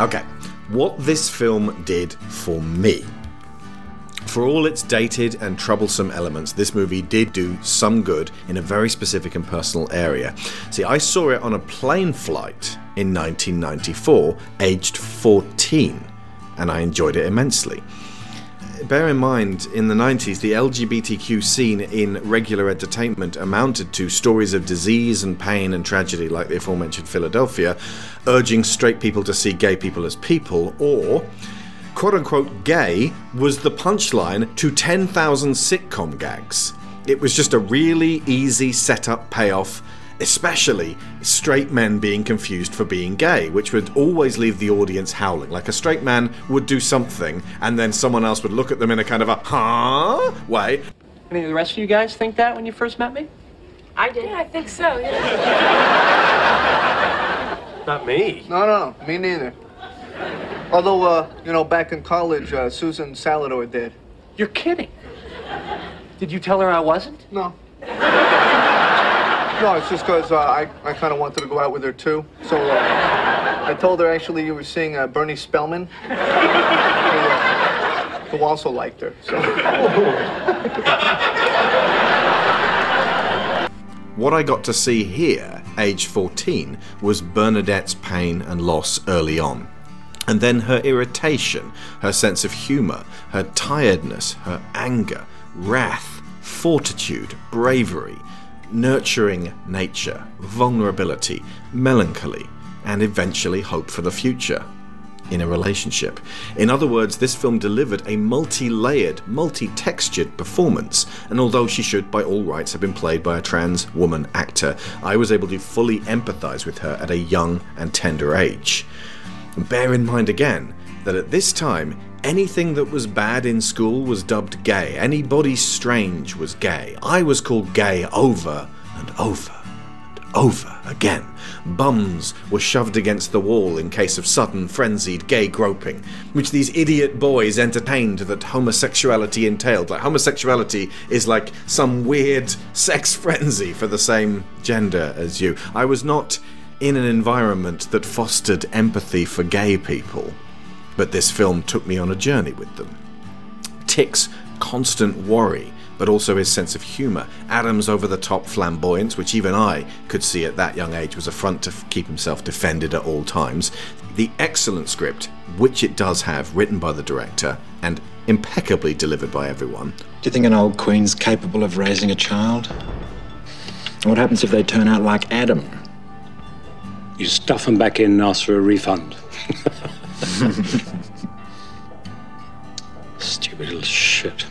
Okay, what this film did for me. For all its dated and troublesome elements, this movie did do some good in a very specific and personal area. See, I saw it on a plane flight in 1994, aged 14, and I enjoyed it immensely. Bear in mind, in the 90s, the LGBTQ scene in regular entertainment amounted to stories of disease and pain and tragedy, like the aforementioned Philadelphia, urging straight people to see gay people as people, or quote unquote gay was the punchline to 10,000 sitcom gags. It was just a really easy setup payoff, especially straight men being confused for being gay, which would always leave the audience howling. Like a straight man would do something, and then someone else would look at them in a kind of a huh way. Any of the rest of you guys think that when you first met me? I did. Yeah, I think so. Yeah. Not me. No, no, no, me neither. Although, uh, you know, back in college, uh, Susan Salador did. You're kidding. Did you tell her I wasn't? No. No, it's just because uh, I, I kind of wanted to go out with her too. So uh, I told her actually you were seeing uh, Bernie Spellman, who, uh, who also liked her. So. What I got to see here, age 14, was Bernadette's pain and loss early on. And then her irritation, her sense of humour, her tiredness, her anger, wrath, fortitude, bravery, nurturing nature, vulnerability, melancholy, and eventually hope for the future in a relationship. In other words, this film delivered a multi layered, multi textured performance, and although she should, by all rights, have been played by a trans woman actor, I was able to fully empathise with her at a young and tender age. Bear in mind again that at this time, anything that was bad in school was dubbed gay. Anybody strange was gay. I was called gay over and over and over again. Bums were shoved against the wall in case of sudden, frenzied gay groping, which these idiot boys entertained that homosexuality entailed. Like, homosexuality is like some weird sex frenzy for the same gender as you. I was not in an environment that fostered empathy for gay people, but this film took me on a journey with them. Tick's constant worry, but also his sense of humour, Adam's over the top flamboyance, which even I could see at that young age was a front to keep himself defended at all times, the excellent script, which it does have, written by the director and impeccably delivered by everyone. Do you think an old queen's capable of raising a child? What happens if they turn out like Adam? You stuff them back in and ask for a refund. Stupid little shit.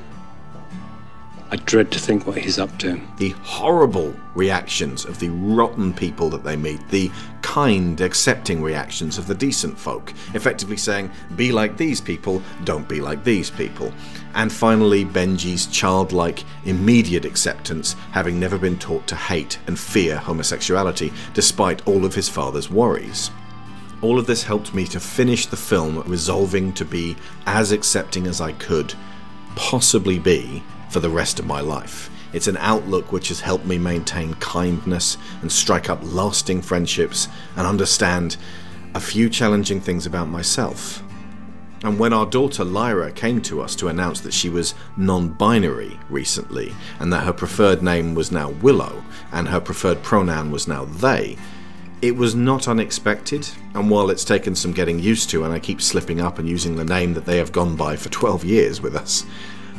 I dread to think what he's up to. The horrible reactions of the rotten people that they meet, the kind, accepting reactions of the decent folk, effectively saying, be like these people, don't be like these people. And finally, Benji's childlike, immediate acceptance, having never been taught to hate and fear homosexuality, despite all of his father's worries. All of this helped me to finish the film resolving to be as accepting as I could possibly be for the rest of my life. It's an outlook which has helped me maintain kindness and strike up lasting friendships and understand a few challenging things about myself. And when our daughter Lyra came to us to announce that she was non binary recently, and that her preferred name was now Willow, and her preferred pronoun was now they, it was not unexpected, and while it's taken some getting used to, and I keep slipping up and using the name that they have gone by for 12 years with us,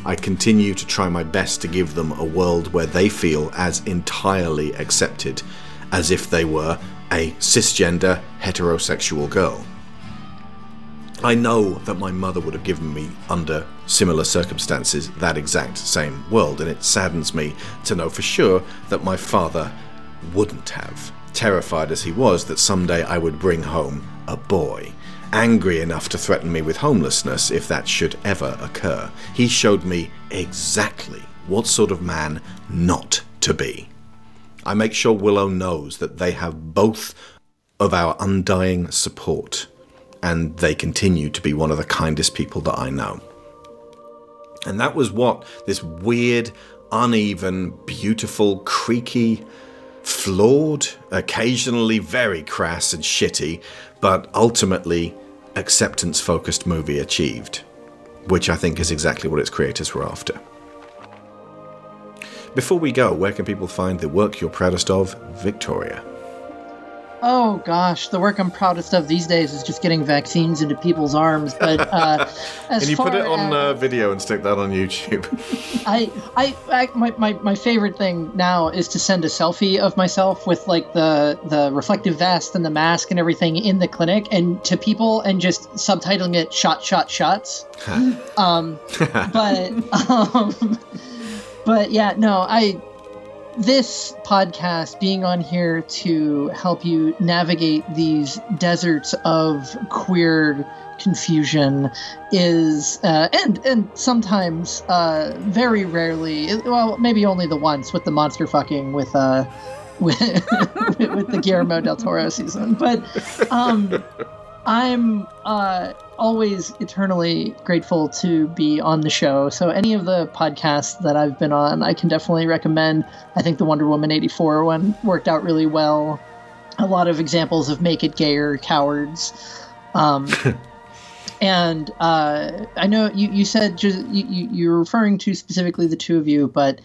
I continue to try my best to give them a world where they feel as entirely accepted as if they were a cisgender heterosexual girl. I know that my mother would have given me, under similar circumstances, that exact same world, and it saddens me to know for sure that my father wouldn't have, terrified as he was that someday I would bring home a boy, angry enough to threaten me with homelessness if that should ever occur. He showed me exactly what sort of man not to be. I make sure Willow knows that they have both of our undying support, and they continue to be one of the kindest people that I know. And that was what this weird, uneven, beautiful, creaky, flawed, occasionally very crass and shitty, but ultimately acceptance focused movie achieved, which I think is exactly what its creators were after. Before we go, where can people find the work you're proudest of, Victoria? Oh gosh, the work I'm proudest of these days is just getting vaccines into people's arms. But uh, Can you put it on as, uh, video and stick that on YouTube? I, I, I my, my, my favorite thing now is to send a selfie of myself with like the the reflective vest and the mask and everything in the clinic, and to people and just subtitling it "shot, shot, shots." um, but um, but yeah, no, I this podcast being on here to help you navigate these deserts of queer confusion is uh, and and sometimes uh, very rarely well maybe only the once with the monster fucking with uh with, with the Guillermo del Toro season. But um I'm uh, always eternally grateful to be on the show. So any of the podcasts that I've been on, I can definitely recommend. I think the Wonder Woman 84 one worked out really well. A lot of examples of make it gayer cowards. Um, and uh, I know you, you said just, you, you, you're referring to specifically the two of you, but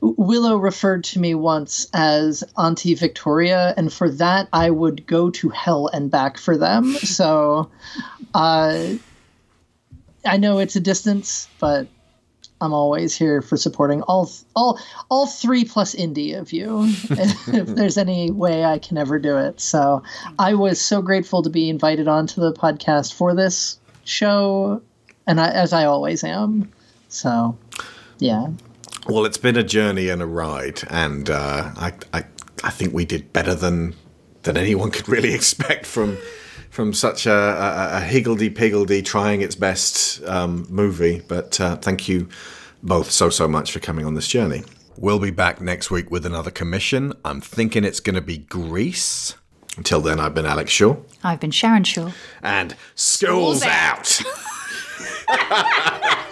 Willow referred to me once as Auntie Victoria, and for that I would go to hell and back for them. So, uh, I know it's a distance, but I'm always here for supporting all all all three plus indie of you, if there's any way I can ever do it. So, I was so grateful to be invited onto the podcast for this show, and I, as I always am. So, yeah. Well, it's been a journey and a ride, and uh, I, I, I think we did better than than anyone could really expect from from such a, a, a higgledy piggledy, trying its best um, movie. But uh, thank you both so so much for coming on this journey. We'll be back next week with another commission. I'm thinking it's going to be Grease. Until then, I've been Alex Shaw, I've been Sharon Shaw. and school's out.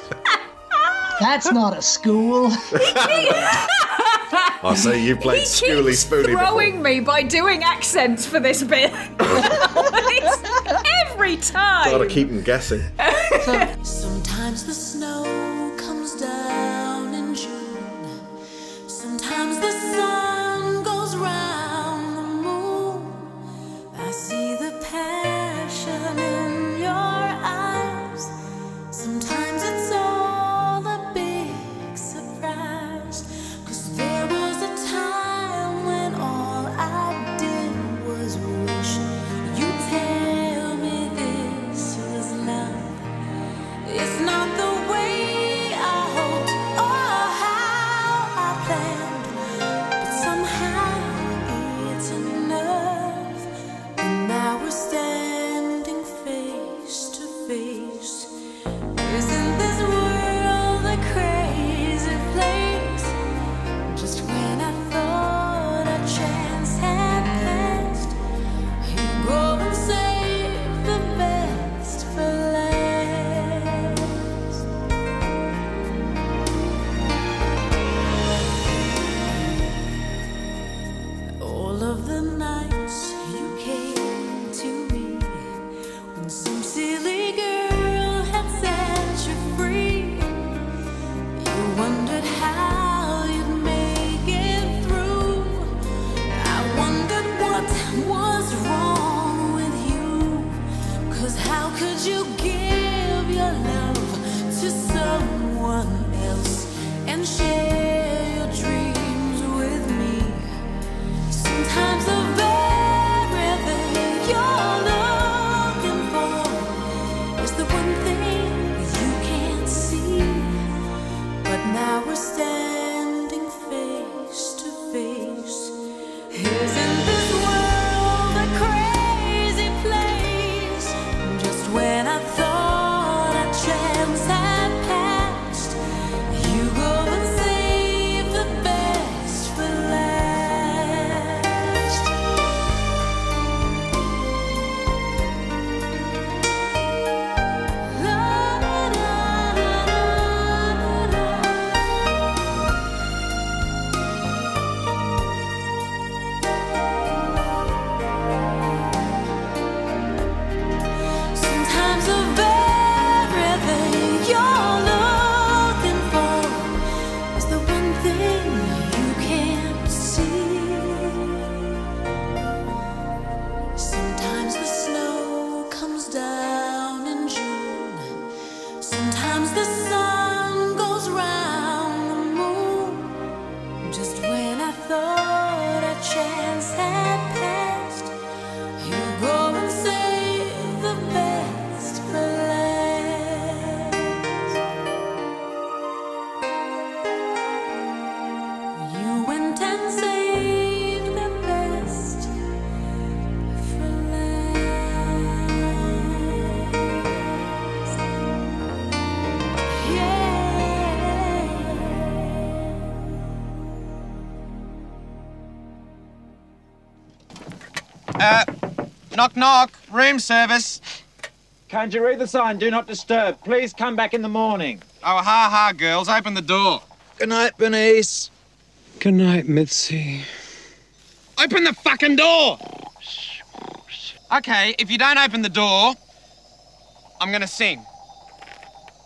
That's not a school. I'll say you played He Schooly keeps Spoonie before. throwing me by doing accents for this bit. Every time. Gotta keep them guessing. Sometimes the knock knock, room service. Can't you read the sign? Do not disturb. Please come back in the morning. Oh, ha ha, girls, open the door. Good night, Bernice. Good night, Mitzi. Open the fucking door! Okay, if you don't open the door, I'm gonna sing.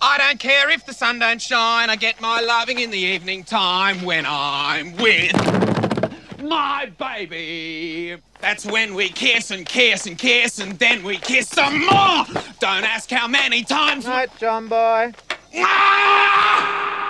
I don't care if the sun don't shine, I get my loving in the evening time when I'm with my baby. That's when we kiss and kiss and kiss and then we kiss some more. Don't ask how many times. Night, John boy. Ah!